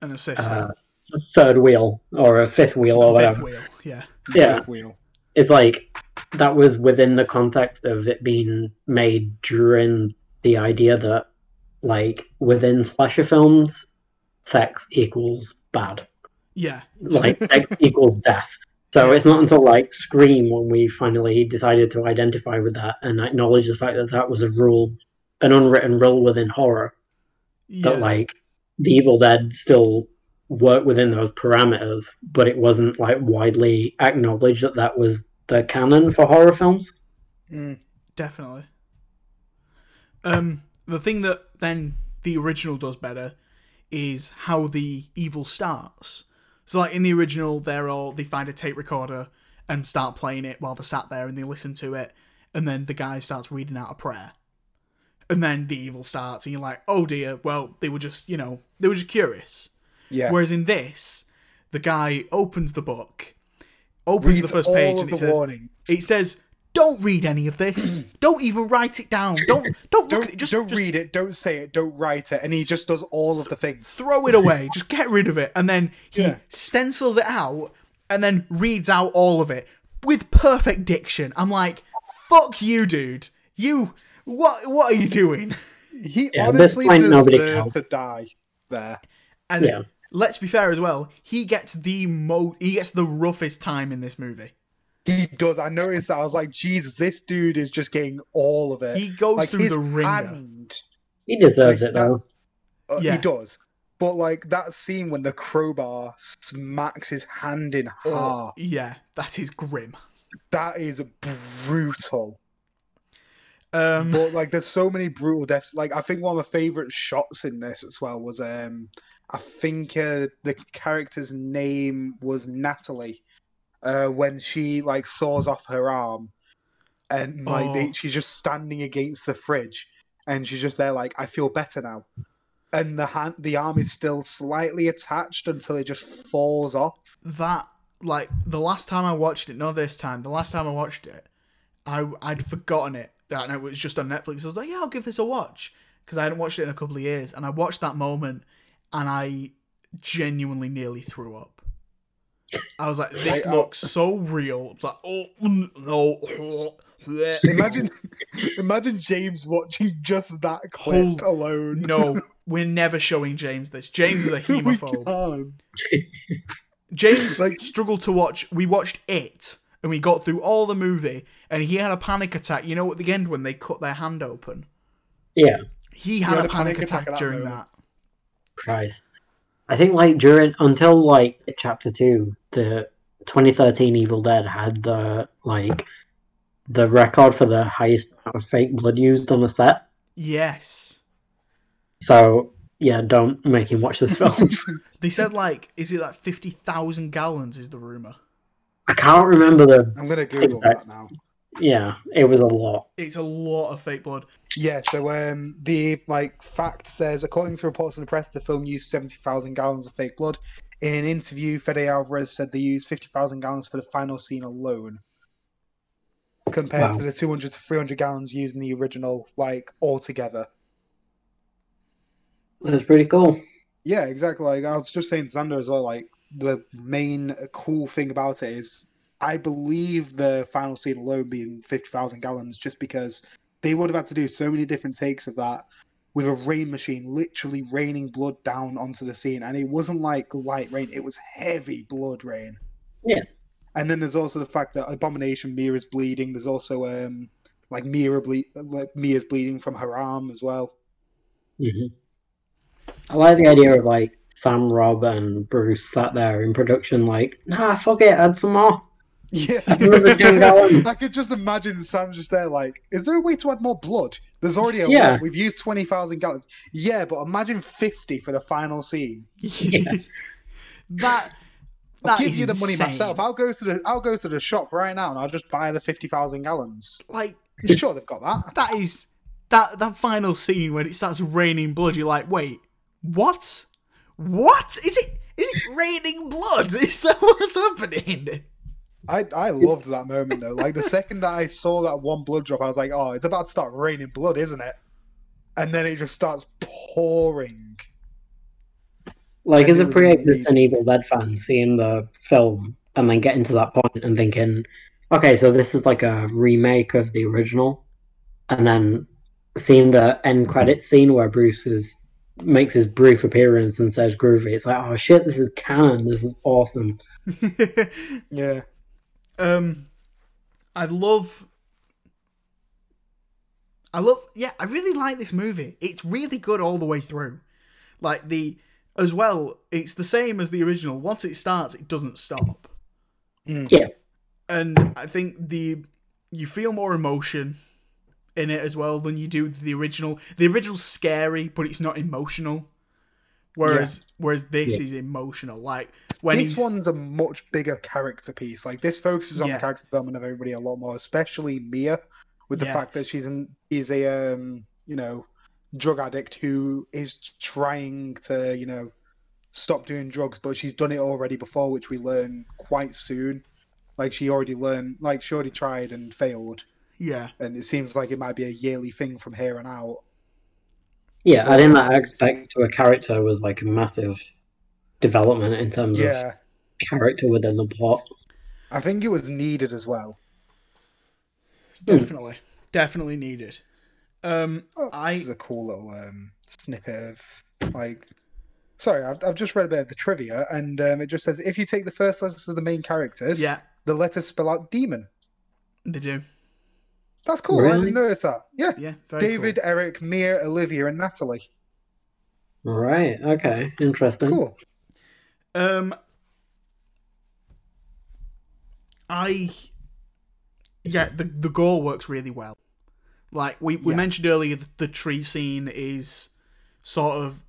and a sister, uh, a third wheel or a fifth wheel or fifth whatever. wheel. Yeah, Yeah, Fifth wheel. it's like that was within the context of it being made during the idea that, like, within slasher films, sex equals bad. yeah, like sex equals death. So it's not until like Scream when we finally decided to identify with that and acknowledge the fact that that was a rule, an unwritten rule within horror. yeah. That like the Evil Dead still work within those parameters, but it wasn't like widely acknowledged that that was the canon for horror films. Mm. Definitely. Um, the thing that then the original does better is how the evil starts. So, like in the original, they're all they find a tape recorder and start playing it while they're sat there and they listen to it, and then the guy starts reading out a prayer, and then the evil starts, and you're like, oh dear, well they were just you know they were just curious. Yeah. Whereas in this, the guy opens the book, opens Reads the first page, of and it the says, warnings. it says, "Don't read any of this. Hmm. don't even write it down. Don't don't look Don't, at it. Just, don't just read it, don't say it, don't write it, and he just does all of the things. throw it away. just get rid of it." And then he Yeah. stencils it out and then reads out all of it with perfect diction. I'm like, "Fuck you, dude. You what what are you doing?" He Yeah, honestly point, nobody deserved to die there. And Yeah. let's be fair as well. He gets the mo he gets the roughest time in this movie. He does. I noticed that. I was like, Jesus, this dude is just getting all of it. He goes like through the ringer. hand, He deserves Like it though. uh, Yeah. He does. But like that scene when the crowbar smacks his hand in Oh, half, yeah, that is grim. that is brutal. Um, But like, there's so many brutal deaths. Like, I think one of my favorite shots in this as well was, um, I think uh, the character's name was Natalie, uh, when she like saws off her arm, and like they, Oh. she's just standing against the fridge, and she's just there like, I feel better now, and the hand, the arm is still slightly attached until it just falls off. that like the last time I watched it, not this time, the last time I watched it, I I'd forgotten it. And it was just on Netflix. I was like, yeah, I'll give this a watch because I hadn't watched it in a couple of years, and I watched that moment, and I genuinely nearly threw up. I was like, this I- I- oh. looks so real. It's like, oh no. Imagine, imagine James watching just that clip Hol- alone. No, we're never showing James this. James is a We hemophobe. can't. James Like- struggled to watch. We watched it, and we got through all the movie, and he had a panic attack. You know, at the end when they cut their hand open, Yeah. he had, had a panic, attack, at that during moment. that. Christ. I think like during until like chapter two, the 2013 Evil Dead had the like the record for the highest amount of fake blood used on the set. Yes, So yeah, don't make him watch this film. they said like, is it like fifty thousand gallons? Is the rumor? I can't remember the I'm gonna Google Exact- that now. Yeah, it was a lot. It's a lot of fake blood. Yeah, so um, the like fact says, according to reports in the press, the film used seventy thousand gallons of fake blood. In an interview, Fede Alvarez said they used fifty thousand gallons for the final scene alone, compared Wow. to the two hundred to three hundred gallons used in the original, like altogether. That's pretty cool. Yeah, exactly. Like I was just saying, to Xander as well. Like the main cool thing about it is, I believe the final scene alone being fifty thousand gallons, just because they would have had to do so many different takes of that with a rain machine, literally raining blood down onto the scene, and it wasn't like light rain; it was heavy blood rain. Yeah. And then there's also the fact that Abomination Mira's bleeding. There's also um like Mira ble- like Mia's bleeding from her arm as well. hmm I like the idea of like Sam, Rob, and Bruce sat there in production, like, nah, fuck it, add some more. Yeah, Another 10 gallon. I could just imagine Sam just there, like, is there a way to add more blood? There's already a Yeah. lot. We've used twenty thousand gallons. Yeah, but imagine fifty for the final scene. Yeah. that I'll that give you the money insane. myself. I'll go to the I'll go to the shop right now and I'll just buy the fifty thousand gallons. Like You sure they've got that? that is that that final scene when it starts raining blood. You're like, wait, what? what is it? Is it raining blood? Is that what's happening? I, I loved that moment though. Like the second that I saw that one blood drop, I was like, "Oh, it's about to start raining blood, isn't it?" And then it just starts pouring. Like, And as it a pre-existing Evil Dead fan, seeing the film and then getting to that point and thinking, okay, so this is like a remake of the original, and then seeing the end credit scene where Bruce is makes his brief appearance and says "groovy," it's like, oh shit, this is canon. This is awesome. Yeah. Um, I love. I love. Yeah, I really like this movie. It's really good all the way through. Like the as well. It's the same as the original. Once it starts, it doesn't stop. Yeah, and I think the you feel more emotion in it as well than you do the original. The original's scary, but it's not emotional. Whereas whereas this Yeah. is emotional. Like when this he's one's a much bigger character piece. Like this focuses on Yeah. the character development of everybody a lot more, especially Mia, with the fact that she's an is a um you know drug addict who is trying to you know stop doing drugs, but she's done it already before, which we learn quite soon. Like she already learned, like she already tried and failed, yeah. and it seems like it might be a yearly thing from here on out. Yeah. Adding that aspect to a character was like a massive development in terms of Yeah, character within the plot. I think it was needed as well. Definitely. Definitely needed. Um Oh, I this is a cool little um, snippet of like. Sorry, I've, I've just read a bit of the trivia, and um, it just says if you take the first letters of the main characters, yeah, the letters spell out demon. they do. That's cool. I didn't notice that. Yeah, Yeah, David, cool. Eric, Mia, Olivia, and Natalie. Right. Okay. Interesting. Cool. Um, I yeah, the the gore works really well. Like we, we Yeah. mentioned earlier, the, the tree scene is sort of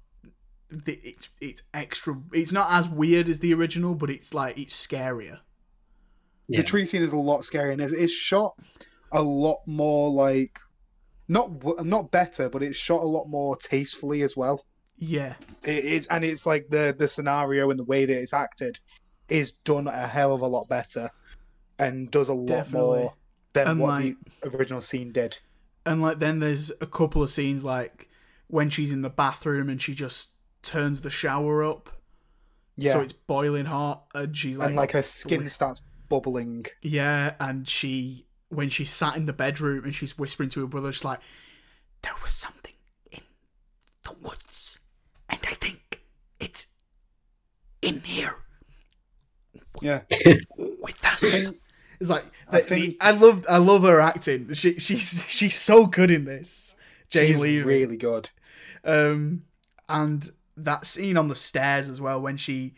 the, it's it's extra. It's not as weird as the original, but it's like it's scarier. Yeah. The tree scene is a lot scarier, and it's, it's shot a lot more like not not better, but it's shot a lot more tastefully as well. Yeah, It is, and it's like the the scenario and the way that it's acted is done a hell of a lot better, and does a lot Definitely. more than And, what like- the original scene did. and like then there's a couple of scenes like when she's in the bathroom and she just turns the shower up, Yeah, so it's boiling hot, and she's like, and like her skin starts bubbling. Yeah, and she when she sat in the bedroom and she's whispering to her brother, she's like, "There was something in the woods, and I think it's in here Yeah, with us." It's like I I, think- I love I love her acting. She she's she's so good in this. Jane she's Levy. really good. Um, and that scene on the stairs as well when she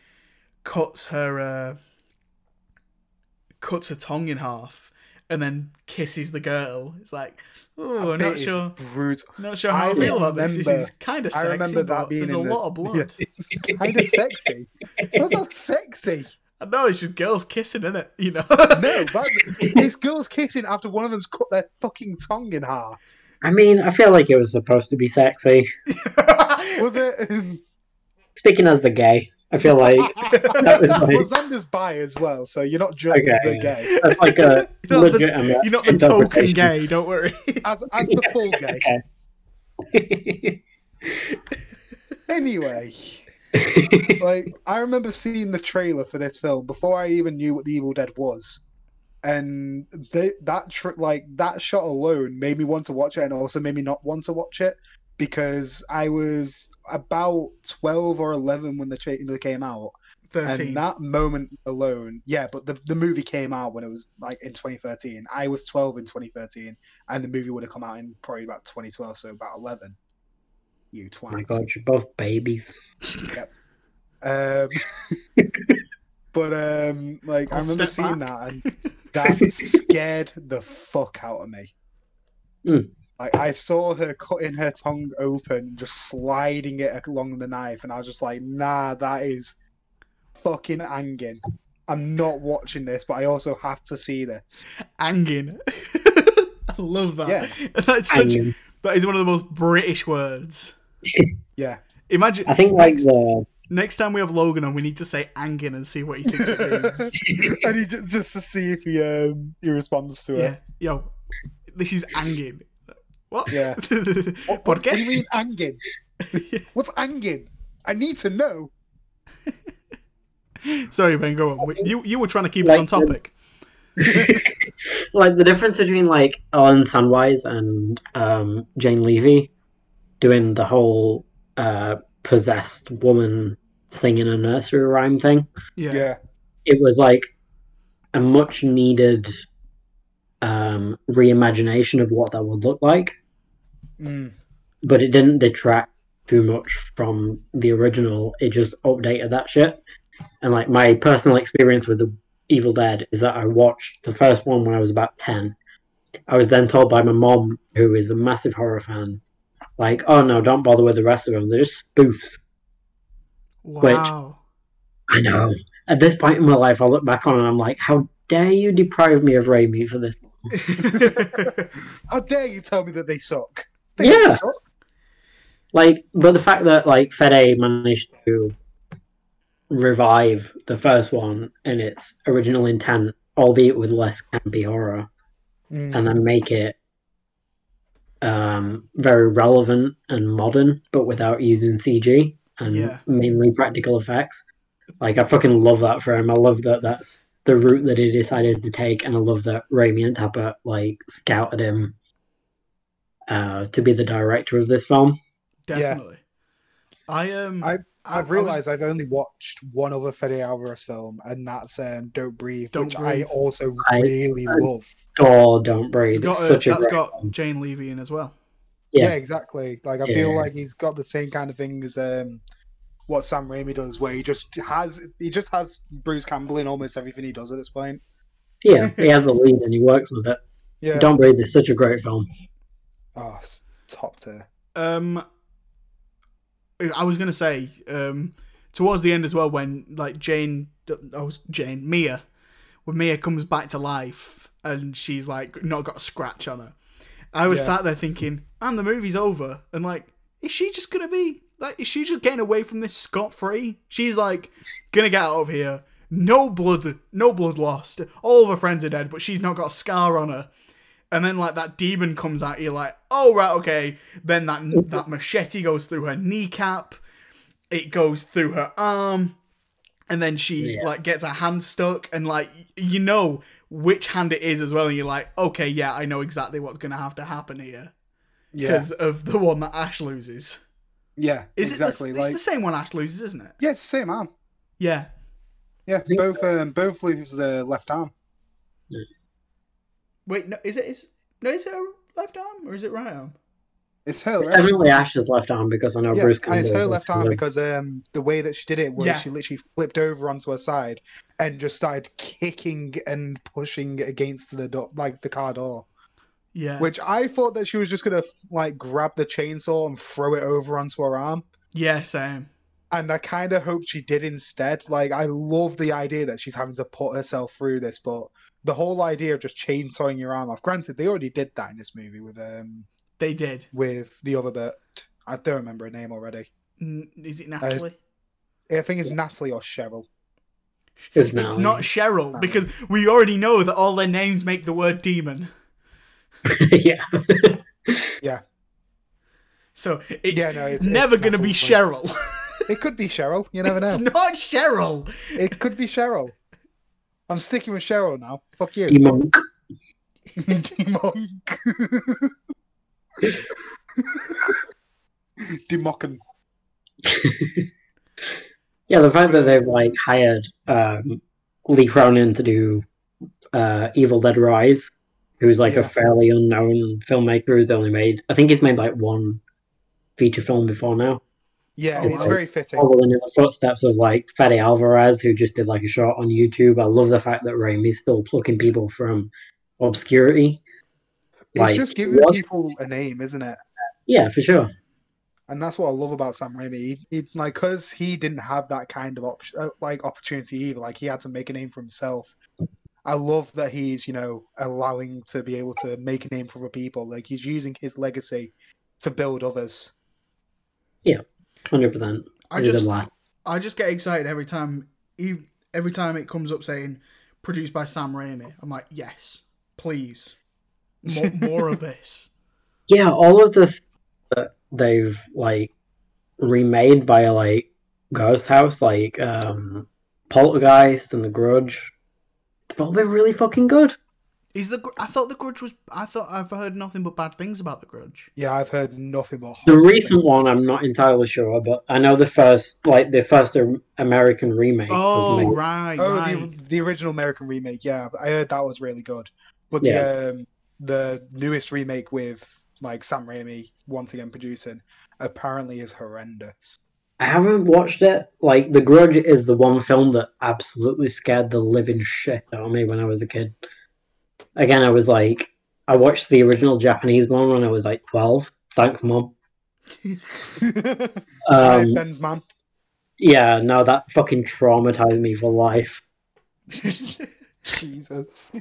cuts her uh, cuts her tongue in half and then kisses the girl. It's like, oh, I'm That not is sure, brutal. not sure how I, I feel about this. This is kind of I sexy, remember that but being there's a the- lot of blood. Kind of sexy. That's not sexy. I know it's just girls kissing, isn't it? You know. No, that, it's girls kissing after one of them's cut their fucking tongue in half. I mean, I feel like it was supposed to be sexy. Was it? Speaking as the gay, I feel like that was like well, Xander's bi as well, so you're not just Okay, the gay. that's like a You're not the, legitimate. you're not the token gay. Don't worry. As, as the full gay. Okay. Anyway, like I remember seeing the trailer for this film before I even knew what The Evil Dead was, and they, that tr- like that shot alone made me want to watch it, and also made me not want to watch it because I was about twelve or eleven when the trailer came out, Thirteen. and that moment alone, yeah. But the the movie came out when it was like in 2013. I was 12 in 2013, and the movie would have come out in probably about 2012, so about 11. You twat. Oh my god, you're both babies. Um, but um, like I I'll remember seeing back. that, and that scared the fuck out of me. Mm. Like I saw her cutting her tongue open, just sliding it along the knife, and I was just like, "Nah, that is fucking hanging." I'm not watching this, but I also have to see this. Angin. I love that. Yeah. That's such. Hanging. That is one of the most British words. Yeah, Imagine. I think like the Next time we have Logan on, we need to say Angin and see what he thinks it means. and he just, just to see if he um he responds to yeah. it. Yo, this is Angin. What? Yeah. ¿Por What, what do you mean angin? What's angin? I need to know. Sorry, Ben, go on. You you were trying to keep us on Like, topic. like the difference between like Ellen Sandweiss and um, Jane Levy doing the whole uh, possessed woman singing a nursery rhyme thing. Yeah. Yeah. It was like a much needed um, reimagination of what that would look like, Mm. but it didn't detract too much from the original. It just updated that shit. And like my personal experience with the Evil Dead is that I watched the first one when I was about ten. I was then told by my mom, who is a massive horror fan, like, "Oh no, don't bother with the rest of them. They're just spoofs." Wow. I know. At this point in my life, I look back on and I'm like, "How dare you deprive me of Raimi for this?" How dare you tell me that they suck? Yeah. Like, but the fact that like Fede managed to revive the first one in its original intent, albeit with less campy horror, Mm. and then make it um, very relevant and modern, but without using CG and Yeah. mainly practical effects. Like, I fucking love that for him. I love that that's the route that he decided to take, and I love that Raimi and Tapert like scouted him uh, to be the director of this film. Definitely. I um I- I- I I've was- realised I've only watched one other Fede Alvarez film, and that's um, Don't Breathe, Don't which Breathe. I also I- really I- love. God, don't breathe. it's got It's uh, such a that's great got film. Jane Levy in as well. Yeah, Yeah. exactly. Like I feel like he's got the same kind of thing as um, what Sam Raimi does, where he just has he just has Bruce Campbell in almost everything he does at this point. Yeah, he has a lead and he works with it. Yeah. Don't breathe is such a great film. Oh, it's top tier. Um, I was gonna say um towards the end as well when like Jane, I was Jane Mia, when Mia comes back to life and she's like not got a scratch on her. I was Yeah. sat there thinking, and the movie's over, and like, is she just gonna be like, is she just getting away from this scot free? She's like gonna get out of here. No blood, no blood lost. All of her friends are dead, but she's not got a scar on her. And then like that demon comes out, you're like, oh right, okay. Then that that machete goes through her kneecap, it goes through her arm, and then she Yeah. like gets her hand stuck, and like you know which hand it is as well, and you're like, okay, yeah, I know exactly what's gonna have to happen here Yeah, because of the one that Ash loses. yeah, Is exactly. it? The, it's the same one Ash loses, isn't it? yeah, it's the same arm. Yeah. Yeah, both um, both lose the left arm. Wait, no, is it? Is no, is it a left arm or is it right arm? It's her. It's right? definitely Ash's left arm because I know Yeah, Bruce and it's her left arm because um the way that she did it was Yeah. she literally flipped over onto her side and just started kicking and pushing against the door, like the car door. Yeah. Which I thought that she was just gonna like grab the chainsaw and throw it over onto her arm, yeah, same. And I kind of hoped she did instead. Like I love the idea that she's having to put herself through this, but the whole idea of just chainsawing your arm off. Granted, they already did that in this movie with um They did. with the other bit. I don't remember her name already. N- Is it Natalie? I think it's Natalie or Cheryl. It was It's not Cheryl because we already know that all their names make the word demon. yeah. yeah. So it's Yeah, no, it's- it's never going to be Cheryl. It could be Cheryl. You never know. it's not Cheryl. It could be Cheryl. I'm sticking with Cheryl now. Fuck you. Monk. Demonk. Democken. Yeah, the fact that they've like hired um, Lee Cronin to do uh, Evil Dead Rise, who's like Yeah. a fairly unknown filmmaker who's only made, I think he's made like one feature film before now. Yeah, Oh, it's wow. very fitting. Following in the footsteps of like Fede Alvarez, who just did like a shot on YouTube. I love the fact that Raimi's still plucking people from obscurity. It's like, just giving what- people a name, isn't it? Yeah, for sure. And that's what I love about Sam Raimi. He, he like because he didn't have that kind of op- uh, like opportunity either. Like he had to make a name for himself. I love that he's you know allowing to be able to make a name for other people. Like he's using his legacy to build others. Hundred percent. I just I just get excited every time. ev- Every time it comes up saying produced by Sam Raimi, I'm like, yes, please, more, more of this. Yeah, all of the th- that they've like remade via like Ghost House, like um Poltergeist and The Grudge, they've all been really fucking good. Is the Gr- I thought the Grudge was I thought I've heard nothing but bad things about the Grudge. Yeah, I've heard nothing but The recent things. one, I'm not entirely sure, but I know the first, like the first um, American remake. Oh was made. right, Oh, right. the the original American remake. Yeah, I heard that was really good. But Yeah. the um, the newest remake with like Sam Raimi once again producing apparently is horrendous. I haven't watched it. Like The Grudge is the one film that absolutely scared the living shit out of me when I was a kid. Again, I was like, I watched the original Japanese one when I was like twelve. Thanks, mom. Um, Ben's man. yeah, no, that fucking traumatized me for life. Jesus.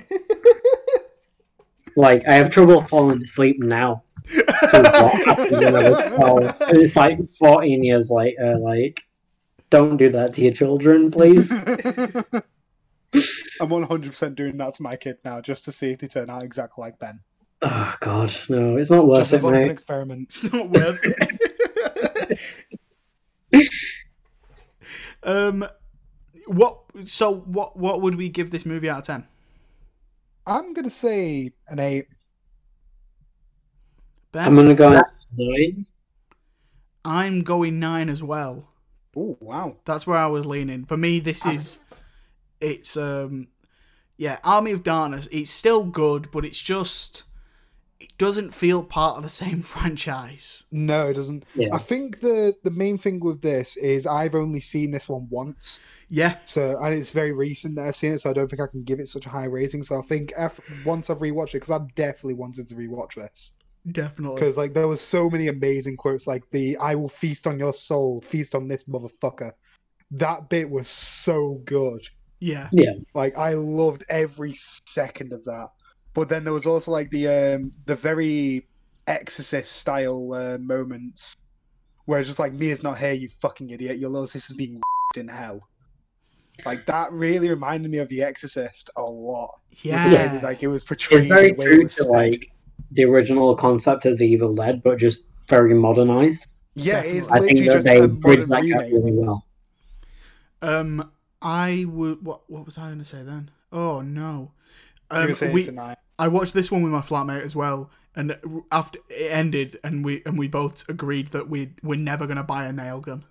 Like, I have trouble falling asleep now. With what happened when I was 12. It's like 14 years later, like, don't do that to your children, please. I'm 100% doing that to my kid now just to see if they turn out exactly like Ben. oh, God, no, it's not worth Just it, as like an experiment. It's not worth it. um, what? So what? What would we give this movie out of ten? I'm going to say an 8. Ben, I'm gonna go nine. I'm going nine as well. Oh, wow. That's where I was leaning. For me, this I- is it's um yeah, Army of Darkness. It's still good, but it's just it doesn't feel part of the same franchise. No, it doesn't. Yeah. I think the the main thing with this is I've only seen this one once, Yeah, so and it's very recent that I've seen it, so I don't think I can give it such a high rating. So I think if, once I've rewatched it, because I've definitely wanted to rewatch this, definitely. because like there was so many amazing quotes, like the "I will feast on your soul, feast on this motherfucker." That bit was so good. Yeah, Like I loved every second of that. But then there was also like the um the very Exorcist style uh, moments where it's just like Mia's not here, you fucking idiot. Your little sister's being in hell. Like that really reminded me of The Exorcist a lot. With the yeah. that, like it was portrayed, It's very the it true to said. like the original concept of the Evil Dead, but just very modernized. yeah, it's I think literally that just they a bridged modern that gap remake. really well. Um, I would. What? What was I going to say then? Oh no. You Um, were saying we, tonight. I watched this one with my flatmate as well, and after it ended, and we and we both agreed that we we're never gonna buy a nail gun.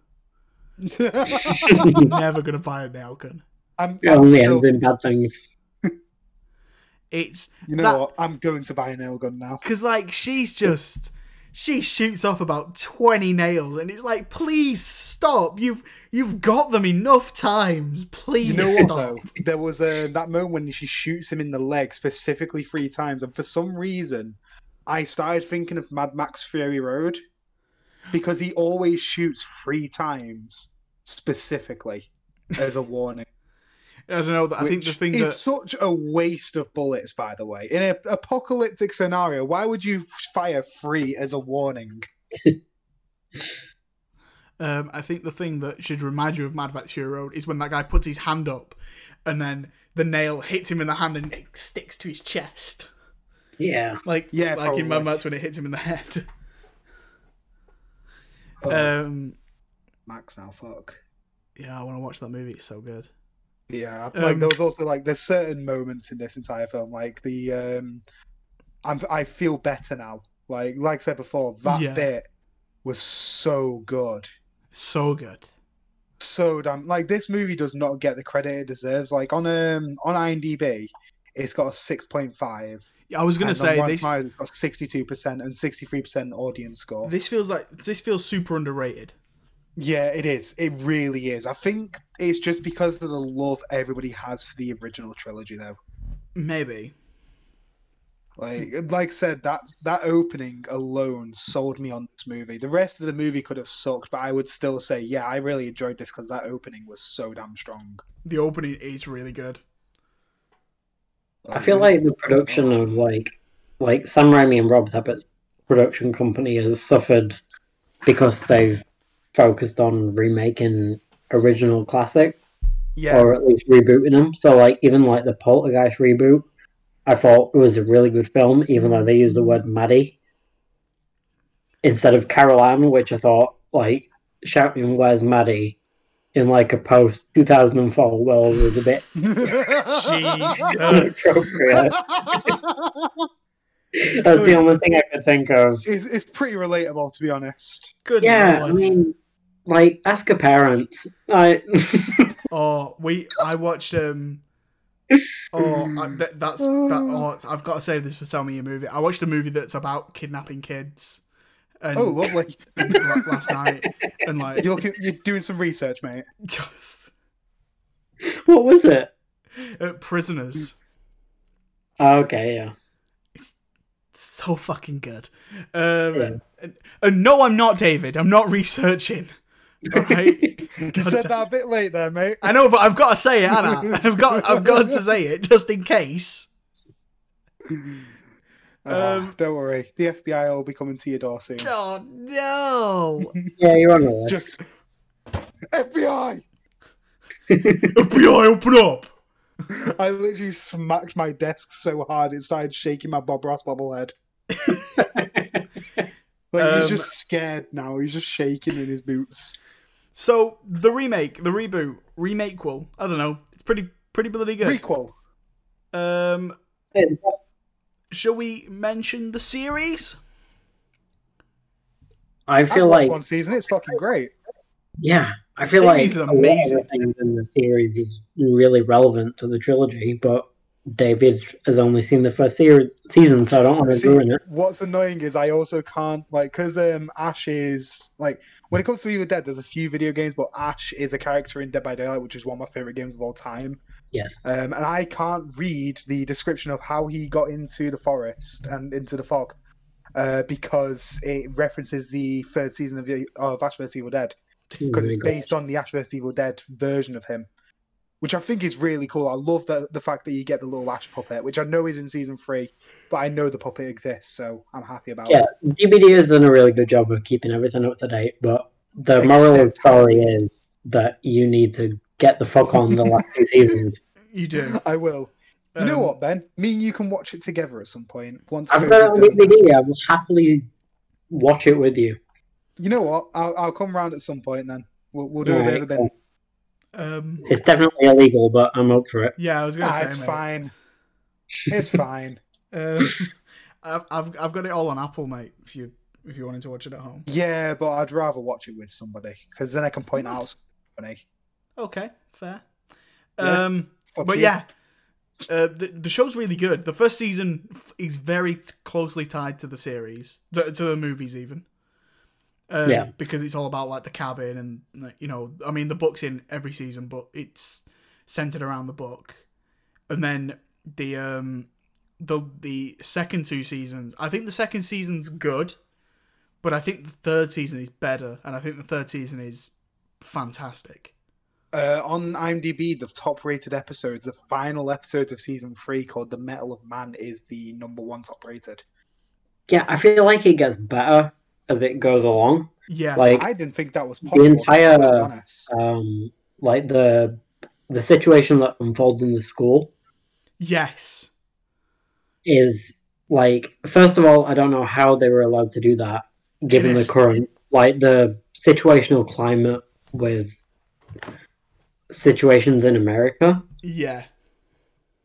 never gonna buy a nail gun. I'm, It I'm only still, ends in bad things. It's you know that- what? I'm going to buy a nail gun now. because like she's just she shoots off about twenty nails, and it's like, please stop. You've you've got them enough times. Please You know what stop. though? There was uh, that moment when she shoots him in the leg specifically three times, and for some reason, I started thinking of Mad Max Fury Road because he always shoots three times specifically as a warning. I don't know. I think the thing is that such a waste of bullets. By the way, in an apocalyptic scenario, why would you fire three as a warning? Um, I think the thing that should remind you of Mad Max Fury Road is when that guy puts his hand up, and then the nail hits him in the hand and it sticks to his chest, Yeah. like Yeah, like in Mad. Max when it hits him in the head. Oh, Um, Max now, fuck. yeah, I want to watch that movie. It's so good. Yeah, Um, like there was also like there's certain moments in this entire film, like the um, I'm I feel better now. Like like I said before, that Yeah. bit was so good, So good. so damn. Like this movie does not get the credit it deserves. Like on um on IMDb, it's got a six point five. I was gonna say this. Tomatoes, it's got sixty two percent and sixty three percent audience score. This feels like this feels super underrated. Yeah, it is. It really is. I think it's just because of the love everybody has for the original trilogy, though. Maybe. Like, like I said, that that opening alone sold me on this movie. The rest of the movie could have sucked, but I would still say, yeah, I really enjoyed this because that opening was so damn strong. The opening is really good. I feel like the production of like like Sam Raimi and Rob Tapert's production company has suffered because they've focused on remaking original classic, Yeah, or at least rebooting them. So like even like the Poltergeist reboot, I thought it was a really good film, even though they used the word Maddie instead of Caroline, which I thought like shouting "Where's Maddie?" in like a post 2004 world was a bit Jesus. inappropriate. That's the only thing I could think of. it's, it's pretty relatable to be honest. Good Yeah, I mean, like ask a parent. I Oh, we. I watched. Um. Oh, I, th- that's that. Oh, I've got to save this for tell me a movie. I watched a movie that's about kidnapping kids. And Oh, lovely. and, like, last night, and like, You're looking, you're doing some research, mate. what was it? uh, prisoners. Okay, yeah. So fucking good. Um, Yeah. and, and no, I'm not David. I'm not researching. All right. You God said damn- that a bit late there, mate. I know, but I've got to say it, Anna. I've got, I've got to say it just in case. Um, don't worry, the FBI will be coming to your door soon. Oh no! Yeah, you're on the list. Just FBI. FBI, open up! I literally smacked my desk so hard it started shaking my Bob Ross bobblehead. Like Um, he's just scared now. He's just shaking in his boots. So the remake, the reboot, remakequel. I don't know. It's pretty, pretty bloody good. Prequel. Um, shall we mention the series? I I've feel like one season. It's fucking great. yeah, I feel like a lot of amazing. the things in the series is really relevant to the trilogy, but David has only seen the first series season, so I don't want to See, ruin it. what's annoying is I also can't like because um Ash is like when it comes to Evil Dead, there's a few video games, but Ash is a character in Dead by Daylight, which is one of my favorite games of all time. Yes. Um, and I can't read the description of how he got into the forest and into the fog uh, because it references the third season of, the, of Ash vs Evil Dead because it's based on the Ash vs Evil Dead version of him, which I think is really cool. I love the the fact that you get the little Ash puppet, which I know is in season three, but I know the puppet exists, so I'm happy about Yeah, it. Yeah, DBD has done a really good job of keeping everything up to date, but the moral of the story is that you need to get the fuck on the last two seasons. You do. I will. You know Um, what, Ben? Me and you can watch it together at some point. Once I've got it on. DVD. I will happily watch it with you. You know what? I'll, I'll come round at some point then. We'll, we'll do a bit of a bin. Um, It's definitely illegal, but I'm up for it. yeah, I was gonna Ah, say, it's mate. fine. It's fine. Um, I've, I've I've got it all on Apple, mate. If you if you wanted to watch it at home. Yeah, but I'd rather watch it with somebody because then I can point out somebody. Okay, fair. Yeah. Um, Fuck but you. yeah, uh, the the show's really good. The first season is very closely tied to the series, to, to the movies even. Um, Yeah. because it's all about like the cabin and like, you know, I mean the book's in every season, but it's centered around the book. And then the um the the second two seasons, I think the second season's good, but I think the third season is better, and I think the third season is fantastic. Uh, on IMDb, the top-rated episodes, the final episode of season three, called "The Metal of Man," is the number one top-rated. Yeah, I feel like it gets better as it goes along. Yeah, Like I didn't think that was possible. The entire- um like the the situation that unfolds in the school yes, is like first of all, I don't know how they were allowed to do that given the current like the situational climate with situations in America. yeah,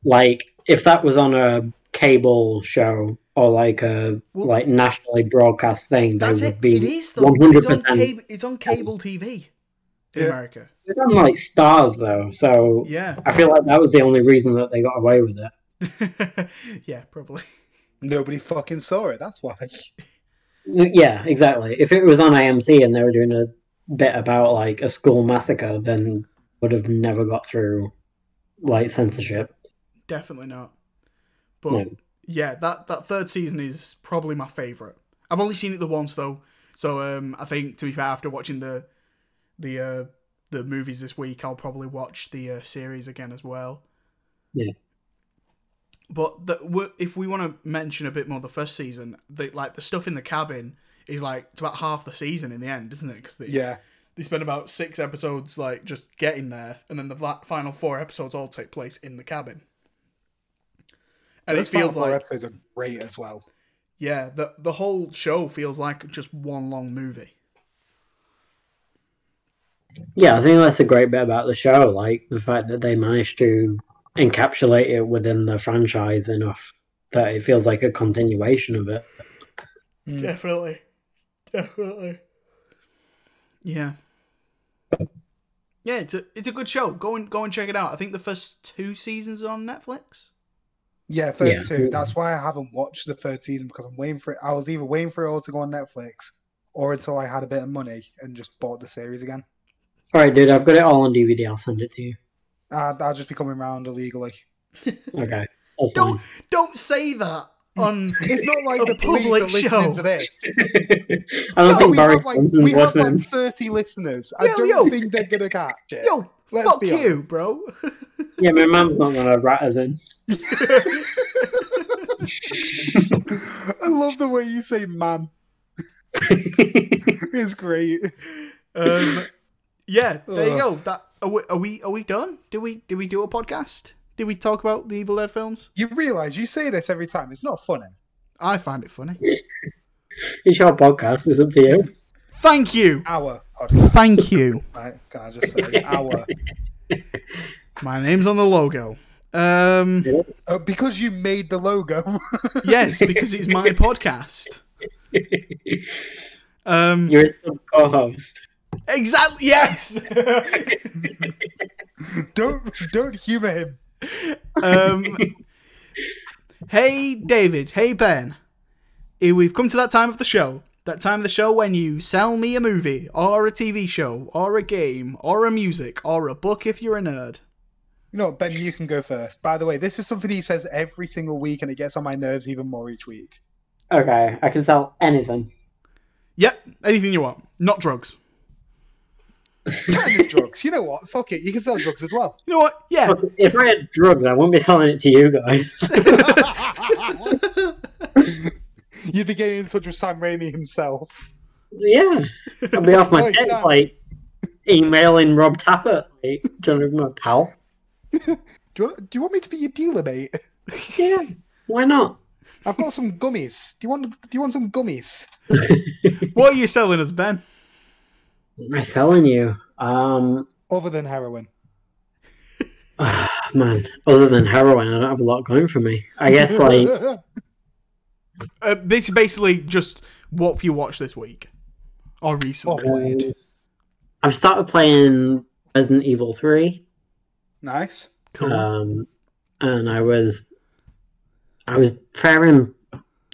Like if that was on a cable show or like a Well, like nationally broadcast thing, they that's would it. be It is though. It's on 100%. cable. It's on cable TV in Yeah. America. It's on like Starz though, so Yeah, I feel like that was the only reason that they got away with it. yeah, probably. Nobody fucking saw it. That's why. Yeah, exactly. If it was on AMC and they were doing a bit about like a school massacre, then would have never got through like censorship. Definitely not. But No. Yeah, that that third season is probably my favorite. I've only seen it the once though, so um, I think to be fair, after watching the the uh, the movies this week, I'll probably watch the uh, series again as well. Yeah. But the, w- if we want to mention a bit more the first season, the, like the stuff in the cabin is like it's about half the season in the end, isn't it? Because Yeah. they spend about six episodes like just getting there, and then the final four episodes all take place in the cabin. And Those it feels final four like episodes are great as well. yeah, the the whole show feels like just one long movie. Yeah, I think that's a great bit about the show, like the fact that they managed to encapsulate it within the franchise enough that it feels like a continuation of it. Mm. Definitely, definitely. Yeah, yeah. It's a it's a good show. Go and go and check it out. I think the first two seasons are on Netflix. Yeah, first Yeah. two. That's why I haven't watched the third season because I'm waiting for it. I was either waiting for it all to go on Netflix or until I had a bit of money and just bought the series again. All right, dude, I've got it all on DVD. I'll send it to you. Uh, I'll just be coming around illegally. Okay, that's Don't fine. don't say that on. It's not like A the police public are listening show. to this. I don't No, think we Barry have like we have like 30 listeners. I Yo, don't yo. think they're gonna catch it. Yo, Let's fuck be you, bro. Yeah, my mum's not gonna rat us in. I love the way you say "man." It's great. um, yeah, there you go. That are we, are we are we done? Did we did we do a podcast? Did we talk about the Evil Dead films? You realise you say this every time. It's not funny. I find it funny. it's your podcast. It's up to you. Thank you, Our podcast, thank you. right? Can I just say our? My name's on the logo. Um, Uh, because you made the logo. yes, because it's my podcast. Um, You're a co-host. exactly. Yes. don't don't humor him. um, hey, David. Hey, Ben. We've come to that time of the show. That time of the show when you sell me a movie, or a TV show, or a game, or a music, or a book if you're a nerd. You know, what, Ben, you can go first. By the way, this is something he says every single week, and it gets on my nerves even more each week. Okay, I can sell anything. Yep, anything you want. Not drugs. kind of drugs. You know what? Fuck it. You can sell drugs as well. You know what? Yeah. If I had drugs, I wouldn't be selling it to you guys. You'd be getting in touch with Sam Raimi himself. yeah, I'd be off my Oi, head, like emailing Rob Tapert, like, trying to be my pal. Do you, want, do you want me to be your dealer, mate? Yeah, why not? I've got some gummies. Do you want? Do you want some gummies? What are you selling us, Ben? What am I telling you? Um, Other than heroin. ah, man, other than heroin, I don't have a lot going for me. I guess like Uh, bas- basically, just what have you watched this week or recently? Oh, weird. I've started playing Resident Evil Three. Nice. Cool. Um, and I was, I was faring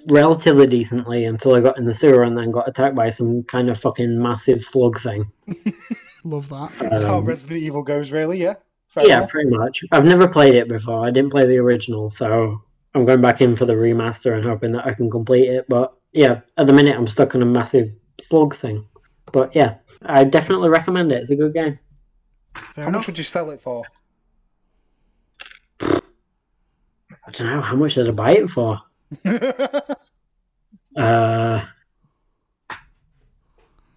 relatively decently until I got in the sewer and then got attacked by some kind of fucking massive slug thing. Love that. That's how Um, Resident Evil goes, really. Yeah. Fair yeah, enough. pretty much. I've never played it before. I didn't play the original, so I'm going back in for the remaster and hoping that I can complete it. But yeah, at the minute I'm stuck on a massive slug thing. But yeah, I definitely recommend it. It's a good game. Fair How enough. much would you sell it for? I don't know how much did I buy it for. Uh,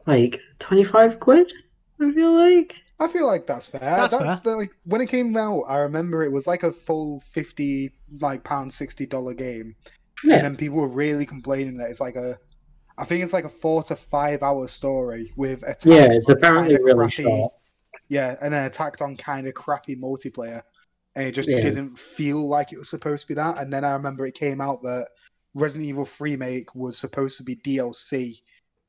like twenty five quid. I feel like. I feel like that's fair. That's That- fair. that, like when it came out, I remember it was like a full fifty like pound sixty dollar game, Yeah. and then people were really complaining that it's like a, I think it's like a four to five hour story with attack. Yeah, it's apparently really crappy- short. Yeah, and then attacked on kind of crappy multiplayer, and it just Yeah. didn't feel like it was supposed to be that. And then I remember it came out that Resident Evil remake was supposed to be DLC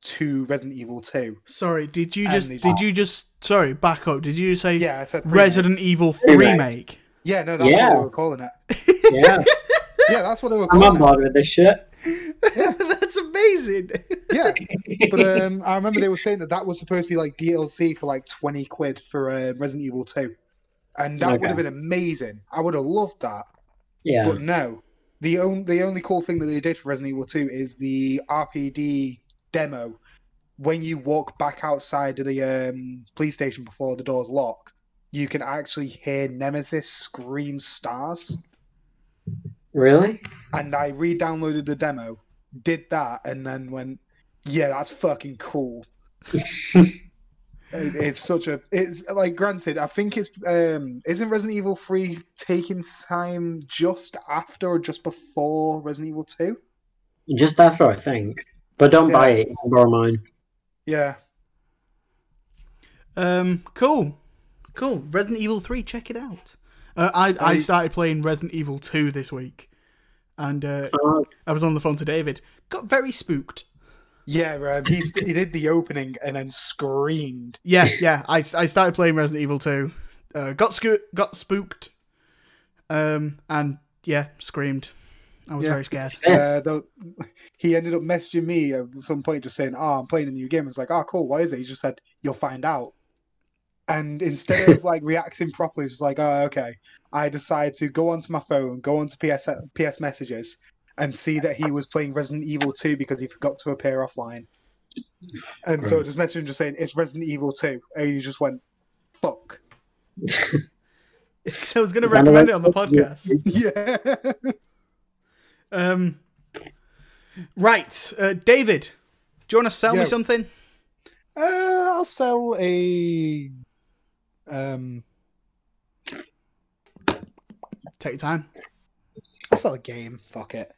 to Resident Evil Two. Sorry, did you And just did you just sorry back up? Did you say Yeah, I said remake. Resident Evil Remake. remake? Yeah, no, that's Yeah. what they were calling it. Yeah, Yeah, that's what they were I'm calling on it. board with this shit. That's amazing. Yeah, but um, I remember they were saying that that was supposed to be like DLC for like twenty quid for uh, Resident Evil Two, and that would have been amazing. I would have loved that, Yeah, but no. The only the only cool thing that they did for Resident Evil Two is the RPD demo. When you walk back outside of the um, police station before the doors lock, you can actually hear Nemesis scream STARS. really. and I re-downloaded the demo, did that, and then went, "Yeah, that's fucking cool." It- It's such a. It's like granted. I think it's um. Isn't Resident Evil Three taking time just after or just before Resident Evil Two? Just after, I think. But don't buy it. You borrow mine. Yeah. Um, cool, cool. Resident Evil Three, check it out. Uh, I I I- started playing Resident Evil Two this week, and uh, Uh, I was on the phone to David. Got very spooked. Yeah, um, he st- he did the opening and then screamed. Yeah, yeah. I, I started playing Resident Evil Two. Uh, got sco- got spooked. Um, and yeah, screamed. I was Yeah. very scared. Uh, though, he ended up messaging me at some point, just saying, "Oh, I'm playing a new game." I was like, "Oh, cool. Why is it?" He just said, "You'll find out." And instead of like reacting properly, just like, "Oh, okay," I decided to go onto my phone, go onto PS PS messages, and see that he was playing Resident Evil 2 because he forgot to appear offline. And so I just messaged him, just saying, "It's Resident Evil 2," and he just went, "Fuck." I was going to recommend it on the podcast. Yeah. Um, right, uh, David. Do you want to sell me something? Uh, I'll sell a. Um, Take your time. I'll sell a game. Fuck it.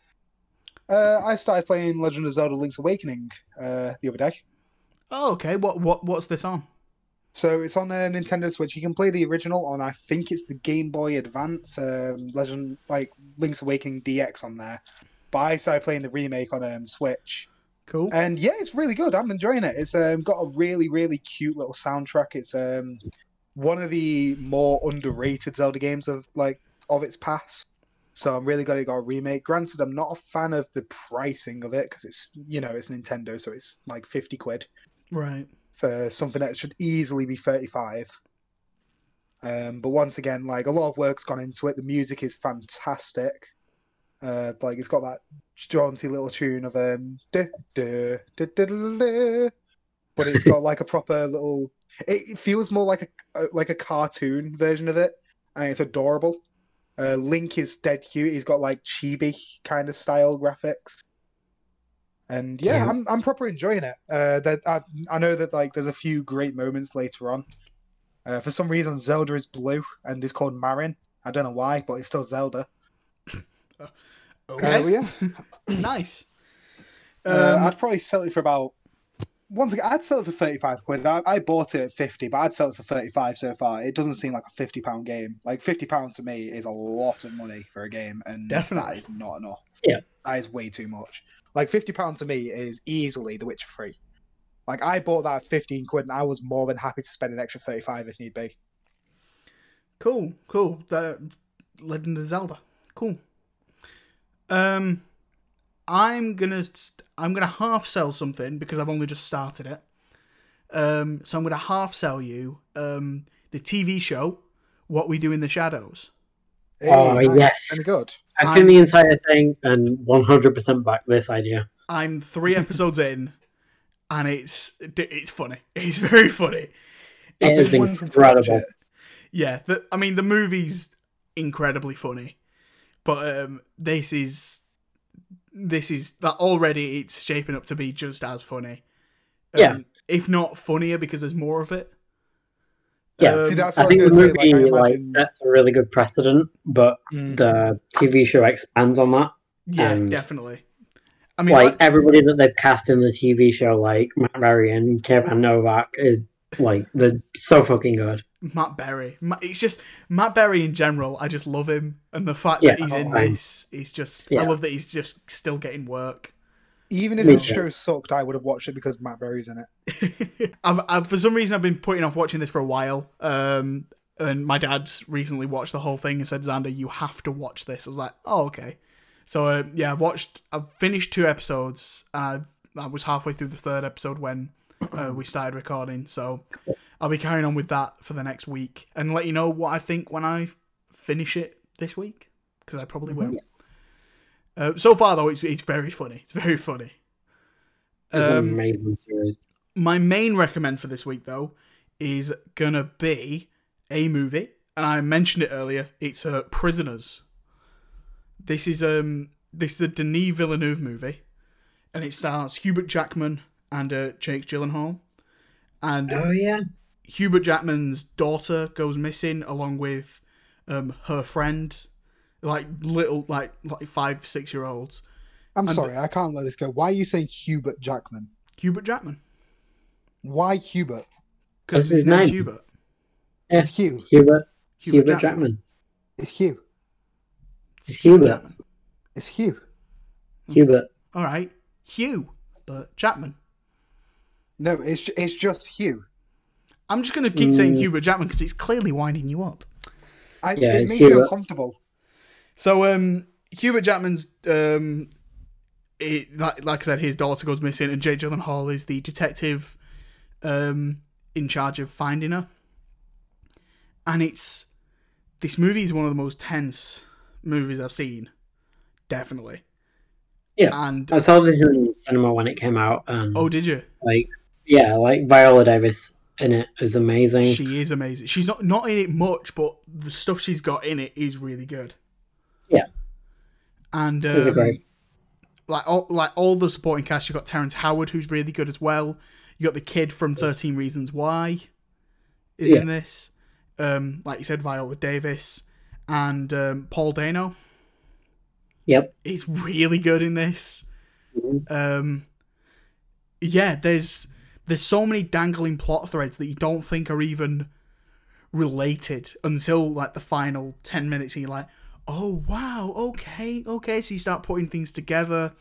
Uh, I started playing Legend of Zelda: Link's Awakening uh, the other day. Oh, okay. What what what's this on? So it's on a Nintendo Switch. You can play the original on, I think it's the Game Boy Advance. Um, Legend, like Link's Awakening DX on there. But I started playing the remake on um, Switch, Cool. and yeah, it's really good. I'm enjoying it. It's um, got a really, really cute little soundtrack. It's um, one of the more underrated Zelda games of like of its past. So I'm really glad it got a remake. Granted, I'm not a fan of the pricing of it because it's you know it's Nintendo, so it's like fifty quid Right. for something that should easily be 35. Um, but once again, like a lot of work's gone into it. The music is fantastic. Uh, like it's got that jaunty little tune of um, duh, duh, duh, but it's got like a proper little. It, it feels more like a uh, like a cartoon version of it, and it's adorable. Uh, Link is dead cute. He's got like chibi kind of style graphics and yeah, Yeah. I'm I'm proper enjoying it. Uh, that I I know that like there's a few great moments later on. Uh, for some reason, Zelda is blue and is called Marin. I don't know why, but it's still Zelda. Okay. Uh, yeah, nice. uh, Um, I'd probably sell it for about. Once again, I'd sell it for thirty-five quid. I, I bought it at fifty, but I'd sell it for thirty-five so far. It doesn't seem like a fifty-pound game. Like fifty pounds to me is a lot of money for a game, and Definitely. that is not enough. Yeah. that is way too much. Like fifty pounds to me is easily The Witcher Three. Like I bought that at fifteen quid, and I was more than happy to spend an extra thirty-five if need be. Cool, cool. The Legend of Zelda. Cool. Um, I'm gonna st- I'm gonna half sell something because I've only just started it. Um, so I'm gonna half sell you um the TV show What We Do in the Shadows. Oh, nice. yes. Any good? I've I'm- seen the entire thing and 100% back this idea. I'm three episodes in, and it's it's funny. It's very funny. It It's is Just wanting to watch incredible. it. yeah. The, I mean, the movie's incredibly funny, but um, this is this is that already. It's shaping up to be just as funny. Um, Yeah. if not funnier because there's more of it. Yeah. Um, See, that's I think I the was gonna say. movie Like, like, sets a really good precedent, but Mm. the TV show expands on that. yeah, and- definitely. I mean, like like, everybody that they've cast in the TV show, like Matt Berry and Kayvan Novak, is like they're so fucking good. Matt Berry. It's just Matt Berry in general. I just love him, and the fact Yeah, that he's in oh, I- this is just. I love that he's just still getting work. Even if Me the too. show sucked, I would have watched it because Matt Berry's in it. I've, I've for some reason I've been putting off watching this for a while. Um, and my dad recently watched the whole thing and said, "Xander, you have to watch this." I was like, "Oh, okay." So uh, yeah, I've watched. I've finished two episodes, and I've, I was halfway through the third episode when uh, we started recording. So I'll be carrying on with that for the next week and let you know what I think when I finish it this week because I probably will. Uh, so far though, it's it's very funny. It's very funny. Um, amazing series. my main recommend for this week though is gonna be a movie and i mentioned it earlier it's uh, prisoners this is um this is a denis villeneuve movie and it stars hubert jackman and uh, jake gyllenhaal and Oh yeah, Hubert Jackman's daughter goes missing along with um, her friend, like little like like five six year olds. I'm And- sorry, I can't let this go. Why are you saying Hubert Jackman? Hubert Jackman Why Hubert? because That's his his name's name. Hubert. Yeah. It's Hugh. Hubert, Hubert, Hubert Jackman. Jackman. It's Hugh. It's Hubert. Jackman. It's Hugh. Hubert. All right, Hugh, but Jackman. No, it's it's just Hugh. I'm just gonna keep saying Mm. Hubert Jackman because it's clearly winding you up. I, Yeah, it it's makes me uncomfortable. So um, Hubert Jackman's um, it, like, like I said, his daughter goes missing, and Jake Gyllenhaal is the detective um, in charge of finding her. And it's this movie is one of the most tense movies I've seen, definitely. Yeah. And I saw this in cinema when it came out, and oh, did you? like, yeah, like Viola Davis in it is amazing. She is amazing. She's not not in it much, but the stuff she's got in it is really good. Yeah. And um, great? like all like all the supporting cast, You've got Terrence Howard, who's really good as well. You got the kid from Thirteen Reasons Why, is Yeah. in this. Um, like you said, Viola Davis and um, Paul Dano. Yep. He's really good in this. Mhm. Um, yeah, there's there's so many dangling plot threads that you don't think are even related until like the final ten minutes, and you're like, oh wow, okay, okay. So you start putting things together.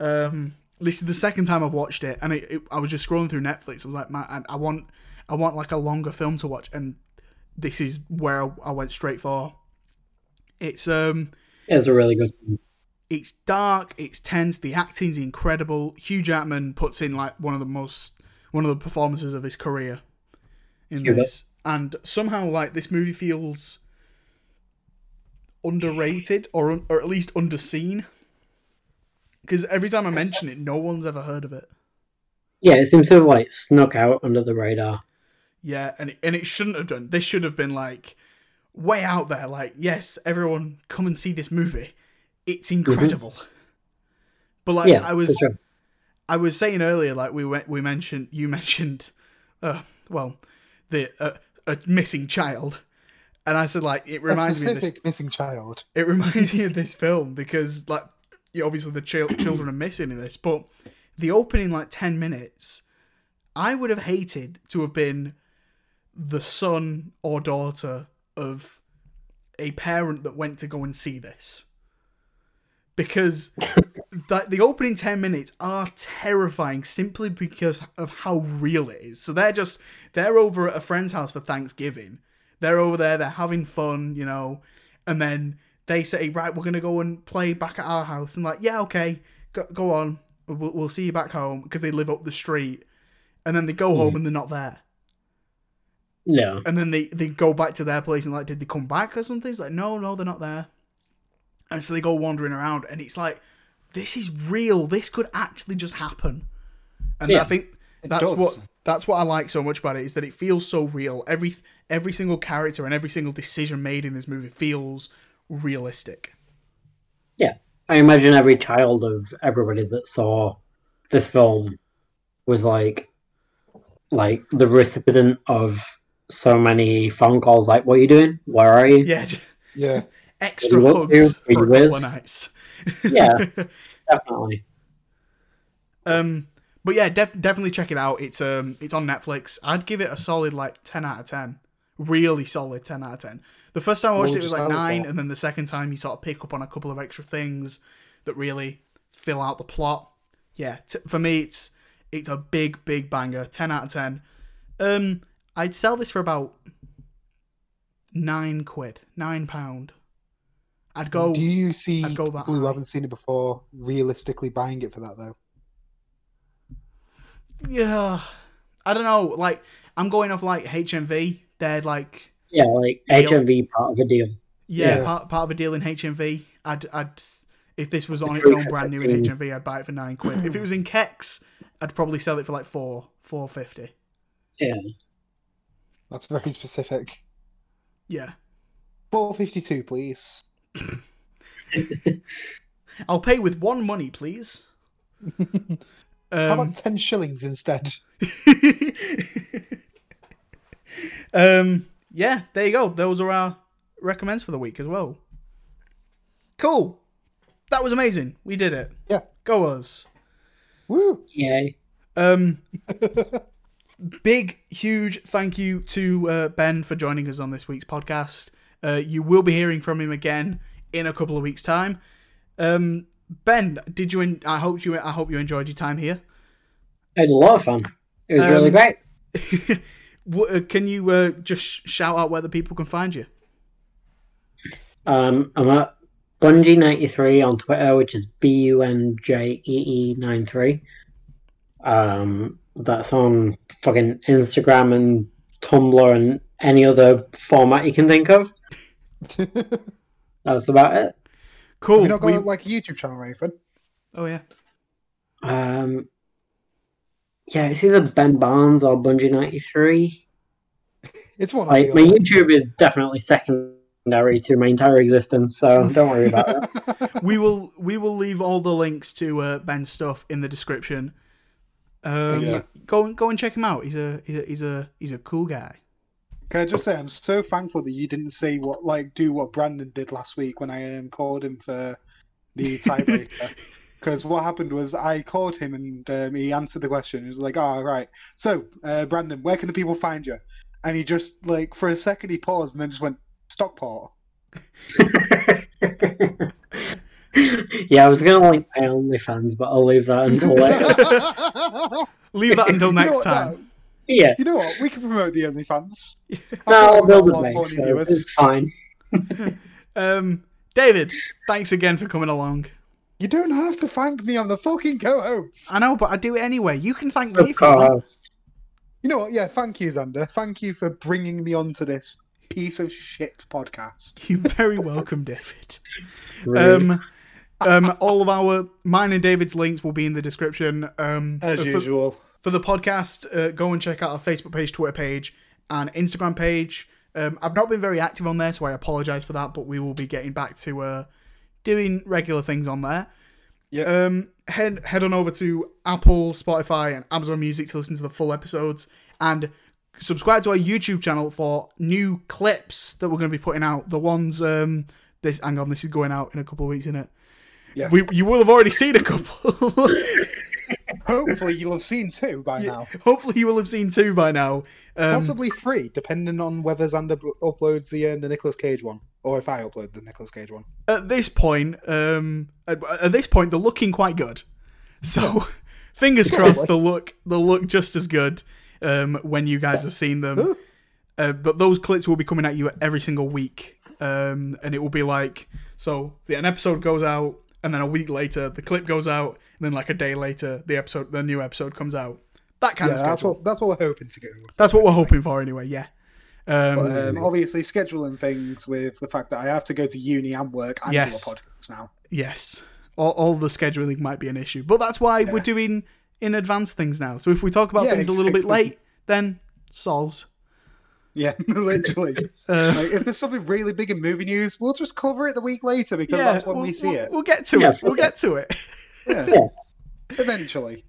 Um, this is the second time I've watched it, and it, it, I was just scrolling through Netflix. I was like, man, I, I want, I want like a longer film to watch, and this is where I, I went straight for. It's um, It's a really good it's dark, it's tense, the acting's incredible. Hugh Jackman puts in like one of the most one of the performances of his career in this. And somehow like this movie feels underrated or un- or at least underseen. Because every time I mention it, no one's ever heard of it. Yeah, it seems to have like snuck out under the radar. Yeah, and it, and it shouldn't have done. This should have been like way out there. Like, yes, everyone come and see this movie. It's mm-hmm. incredible. But like, yeah, I was sure. I was saying earlier, like we went, we mentioned, you mentioned, uh, well, the uh, a missing child, and I said like it reminds me of this. missing child. It reminds me of this film because like, you obviously the chil- children are missing in this, but the opening like ten minutes, I would have hated to have been the son or daughter of a parent that went to go and see this because that the opening 10 minutes are terrifying simply because of how real it is. So they're just they're over at a friend's house for thanksgiving. They're over there they're having fun you know and then they say right we're gonna go and play back at our house. And like yeah okay go, go on. We'll, we'll see you back home because they live up the street. And then they go home hmm. and they're not there. No. and then they, they go back to their place and like, did they come back or something? It's like, no, no, they're not there. And so they go wandering around, and it's like, this is real. This could actually just happen. And Yeah, I think that's what that's what I like so much about it is that it feels so real. Every every single character and every single decision made in this movie feels realistic. Yeah. I imagine every child of everybody that saw this film was like like the recipient of so many phone calls like, What are you doing? Where are you? Yeah, Yeah. extra What are you up hugs to? Are you for a with? couple of nights. Yeah. Definitely. Um, but yeah, def- definitely check it out. It's um, it's on Netflix. I'd give it a solid like ten out of ten. Really solid ten out of ten. The first time I watched What it, it was like nine, for? and then the second time you sort of pick up on a couple of extra things that really fill out the plot. Yeah, t- for me, it's it's a big, big banger. Ten out of ten. Um, I'd sell this for about nine quid, nine pound. I'd go. Do you see I'd go that people who high. haven't seen it before realistically buying it for that though? Yeah, I don't know. Like, I'm going off like HMV. They're like, Yeah, like Deal. HMV part of a deal. yeah, Yeah. part part of a deal in HMV. I'd, I'd, if this was on its own brand new in HMV, I'd buy it for nine quid. If it was in Kex, I'd probably sell it for like four, four fifty. Yeah. That's very specific. Yeah, Four fifty two, please. I'll pay with one money, please. How Um, about ten shillings instead? Um, yeah, there you go. Those are our recommends for the week as well. Cool. That was amazing. We did it. Yeah. Go us. Woo! Yay. Um, big, huge thank you to uh, Ben for joining us on this week's podcast. Uh, you will be hearing from him again in a couple of weeks' time. Um, ben, did you? En- I hope you. I hope you enjoyed your time here. I had a lot of fun. It was really Um, great. Uh, can you uh, just shout out where the people can find you? Um, I'm at Bunjee93 on Twitter, which is B U N J E E 93. Um, that's on fucking Instagram and Tumblr and any other format you can think of. That's about it. Cool. You're not got We- like a YouTube channel or anything? oh yeah. Um, yeah, it's either Ben Barnes or Bunjee93. It's one Like, my YouTube is definitely secondary to my entire existence, so don't worry about it. we will we will leave all the links to uh, Ben's stuff in the description. Um, Yeah. Go and go and check him out. He's a he's a he's a, he's a cool guy. Can I just say I'm so thankful that you didn't say what like do what Brandon did last week when I um, called him for the tiebreaker. Because what happened was I called him and um, he answered the question. He was like, "Oh, right. So, uh, Brandon, where can the people find you?" And he just like for a second he paused and then just went Stockport. yeah, I was gonna link my OnlyFans, but I'll leave that until later. Leave that until You know next time. no, yeah, you know what? We can promote the OnlyFans. I feel no, like I'll we've build a a lot of base. funny So viewers. it's fine. Um, David, thanks again for coming along. You don't have to thank me. I'm the fucking co-host. I know, but I do it anyway. You can thank me Of if you want. You know what? Yeah, thank you, Xander. Thank you for bringing me onto this piece of shit podcast. You're very welcome, David. Rude. Um, um, all of our mine and David's links will be in the description. Um, As for- usual. For the podcast, uh, go and check out our Facebook page, Twitter page, and Instagram page. Um, I've not been very active on there, so I apologise for that, but we will be getting back to uh, doing regular things on there. Yeah. Um, head head on over to Apple, Spotify, and Amazon Music to listen to the full episodes, and subscribe to our YouTube channel for new clips that we're going to be putting out. The ones um, this hang on, this is going out in a couple of weeks, isn't it? Yeah. We, you will have already seen a couple. Hopefully, you'll have seen two by now. Hopefully, you will have seen two by now. Um, Possibly three, depending on whether Xander uploads the uh, the Nicolas Cage one, or if I upload the Nicolas Cage one. at this point, um, at, at this point, they're looking quite good. So, fingers crossed, they'll look they'll look just as good um, when you guys have seen them. Uh, but those clips will be coming at you every single week, um, and it will be like so. The, an episode goes out, and then a week later, the clip goes out, and then like a day later, the episode, the new episode comes out. That kind Yeah, of that's schedule. what that's what we're hoping to go. That's what we're hoping for, anyway. Yeah. Um, But, um, obviously, scheduling things with the fact that I have to go to uni and work and Yes. do a podcast now. Yes. All, all the scheduling might be an issue. But that's why we're doing in advance things now. So if we talk about Yeah, things a little bit late, then sols. Yeah, literally. Uh, like, if there's something really big in movie news, we'll just cover it the week later because yeah, that's when we'll, we see we'll, it. We'll get to Yeah, it. We'll get to it. Yeah. Yeah. Eventually.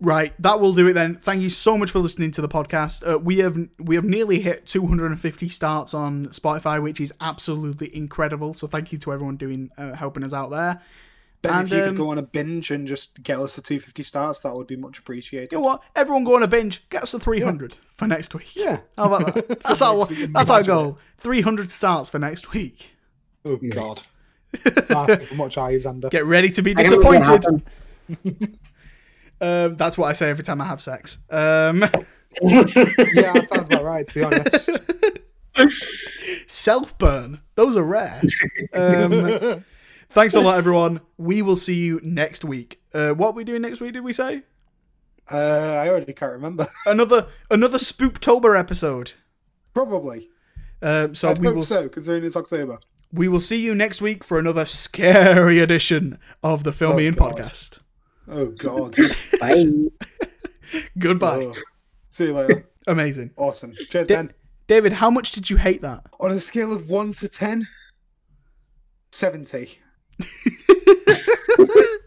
Right, that will do it then. Thank you so much for listening to the podcast. Uh, we have we have nearly hit 250 starts on Spotify, which is absolutely incredible. So thank you to everyone doing uh, helping us out there. Ben, And, if you um, could go on a binge and just get us to 250 starts, that would be much appreciated. You know what? Everyone go on a binge. Get us to 300 for next week. Yeah. How about that? That's our that's our goal. 300 starts for next week. Oh, God. Asking for much eyes, Xander. Get ready to be I can make it disappointed. Um, that's what I say every time I have sex. Um, yeah, that sounds about right, to be honest. Self burn. Those are rare. Um, thanks a lot, everyone. We will see you next week. Uh, what are we doing next week? Did we say Uh, I already can't remember. another another Spooktober episode? Probably. Um, so I'd we hope will so, considering it's October. We will see you next week for another scary edition of the Film Oh, Ian God. podcast. Oh, God. Bye. Goodbye. Oh. See you later. Amazing, Awesome. Cheers, Di- Ben. David. How much did you hate that? On a scale of 1 to 10, 70.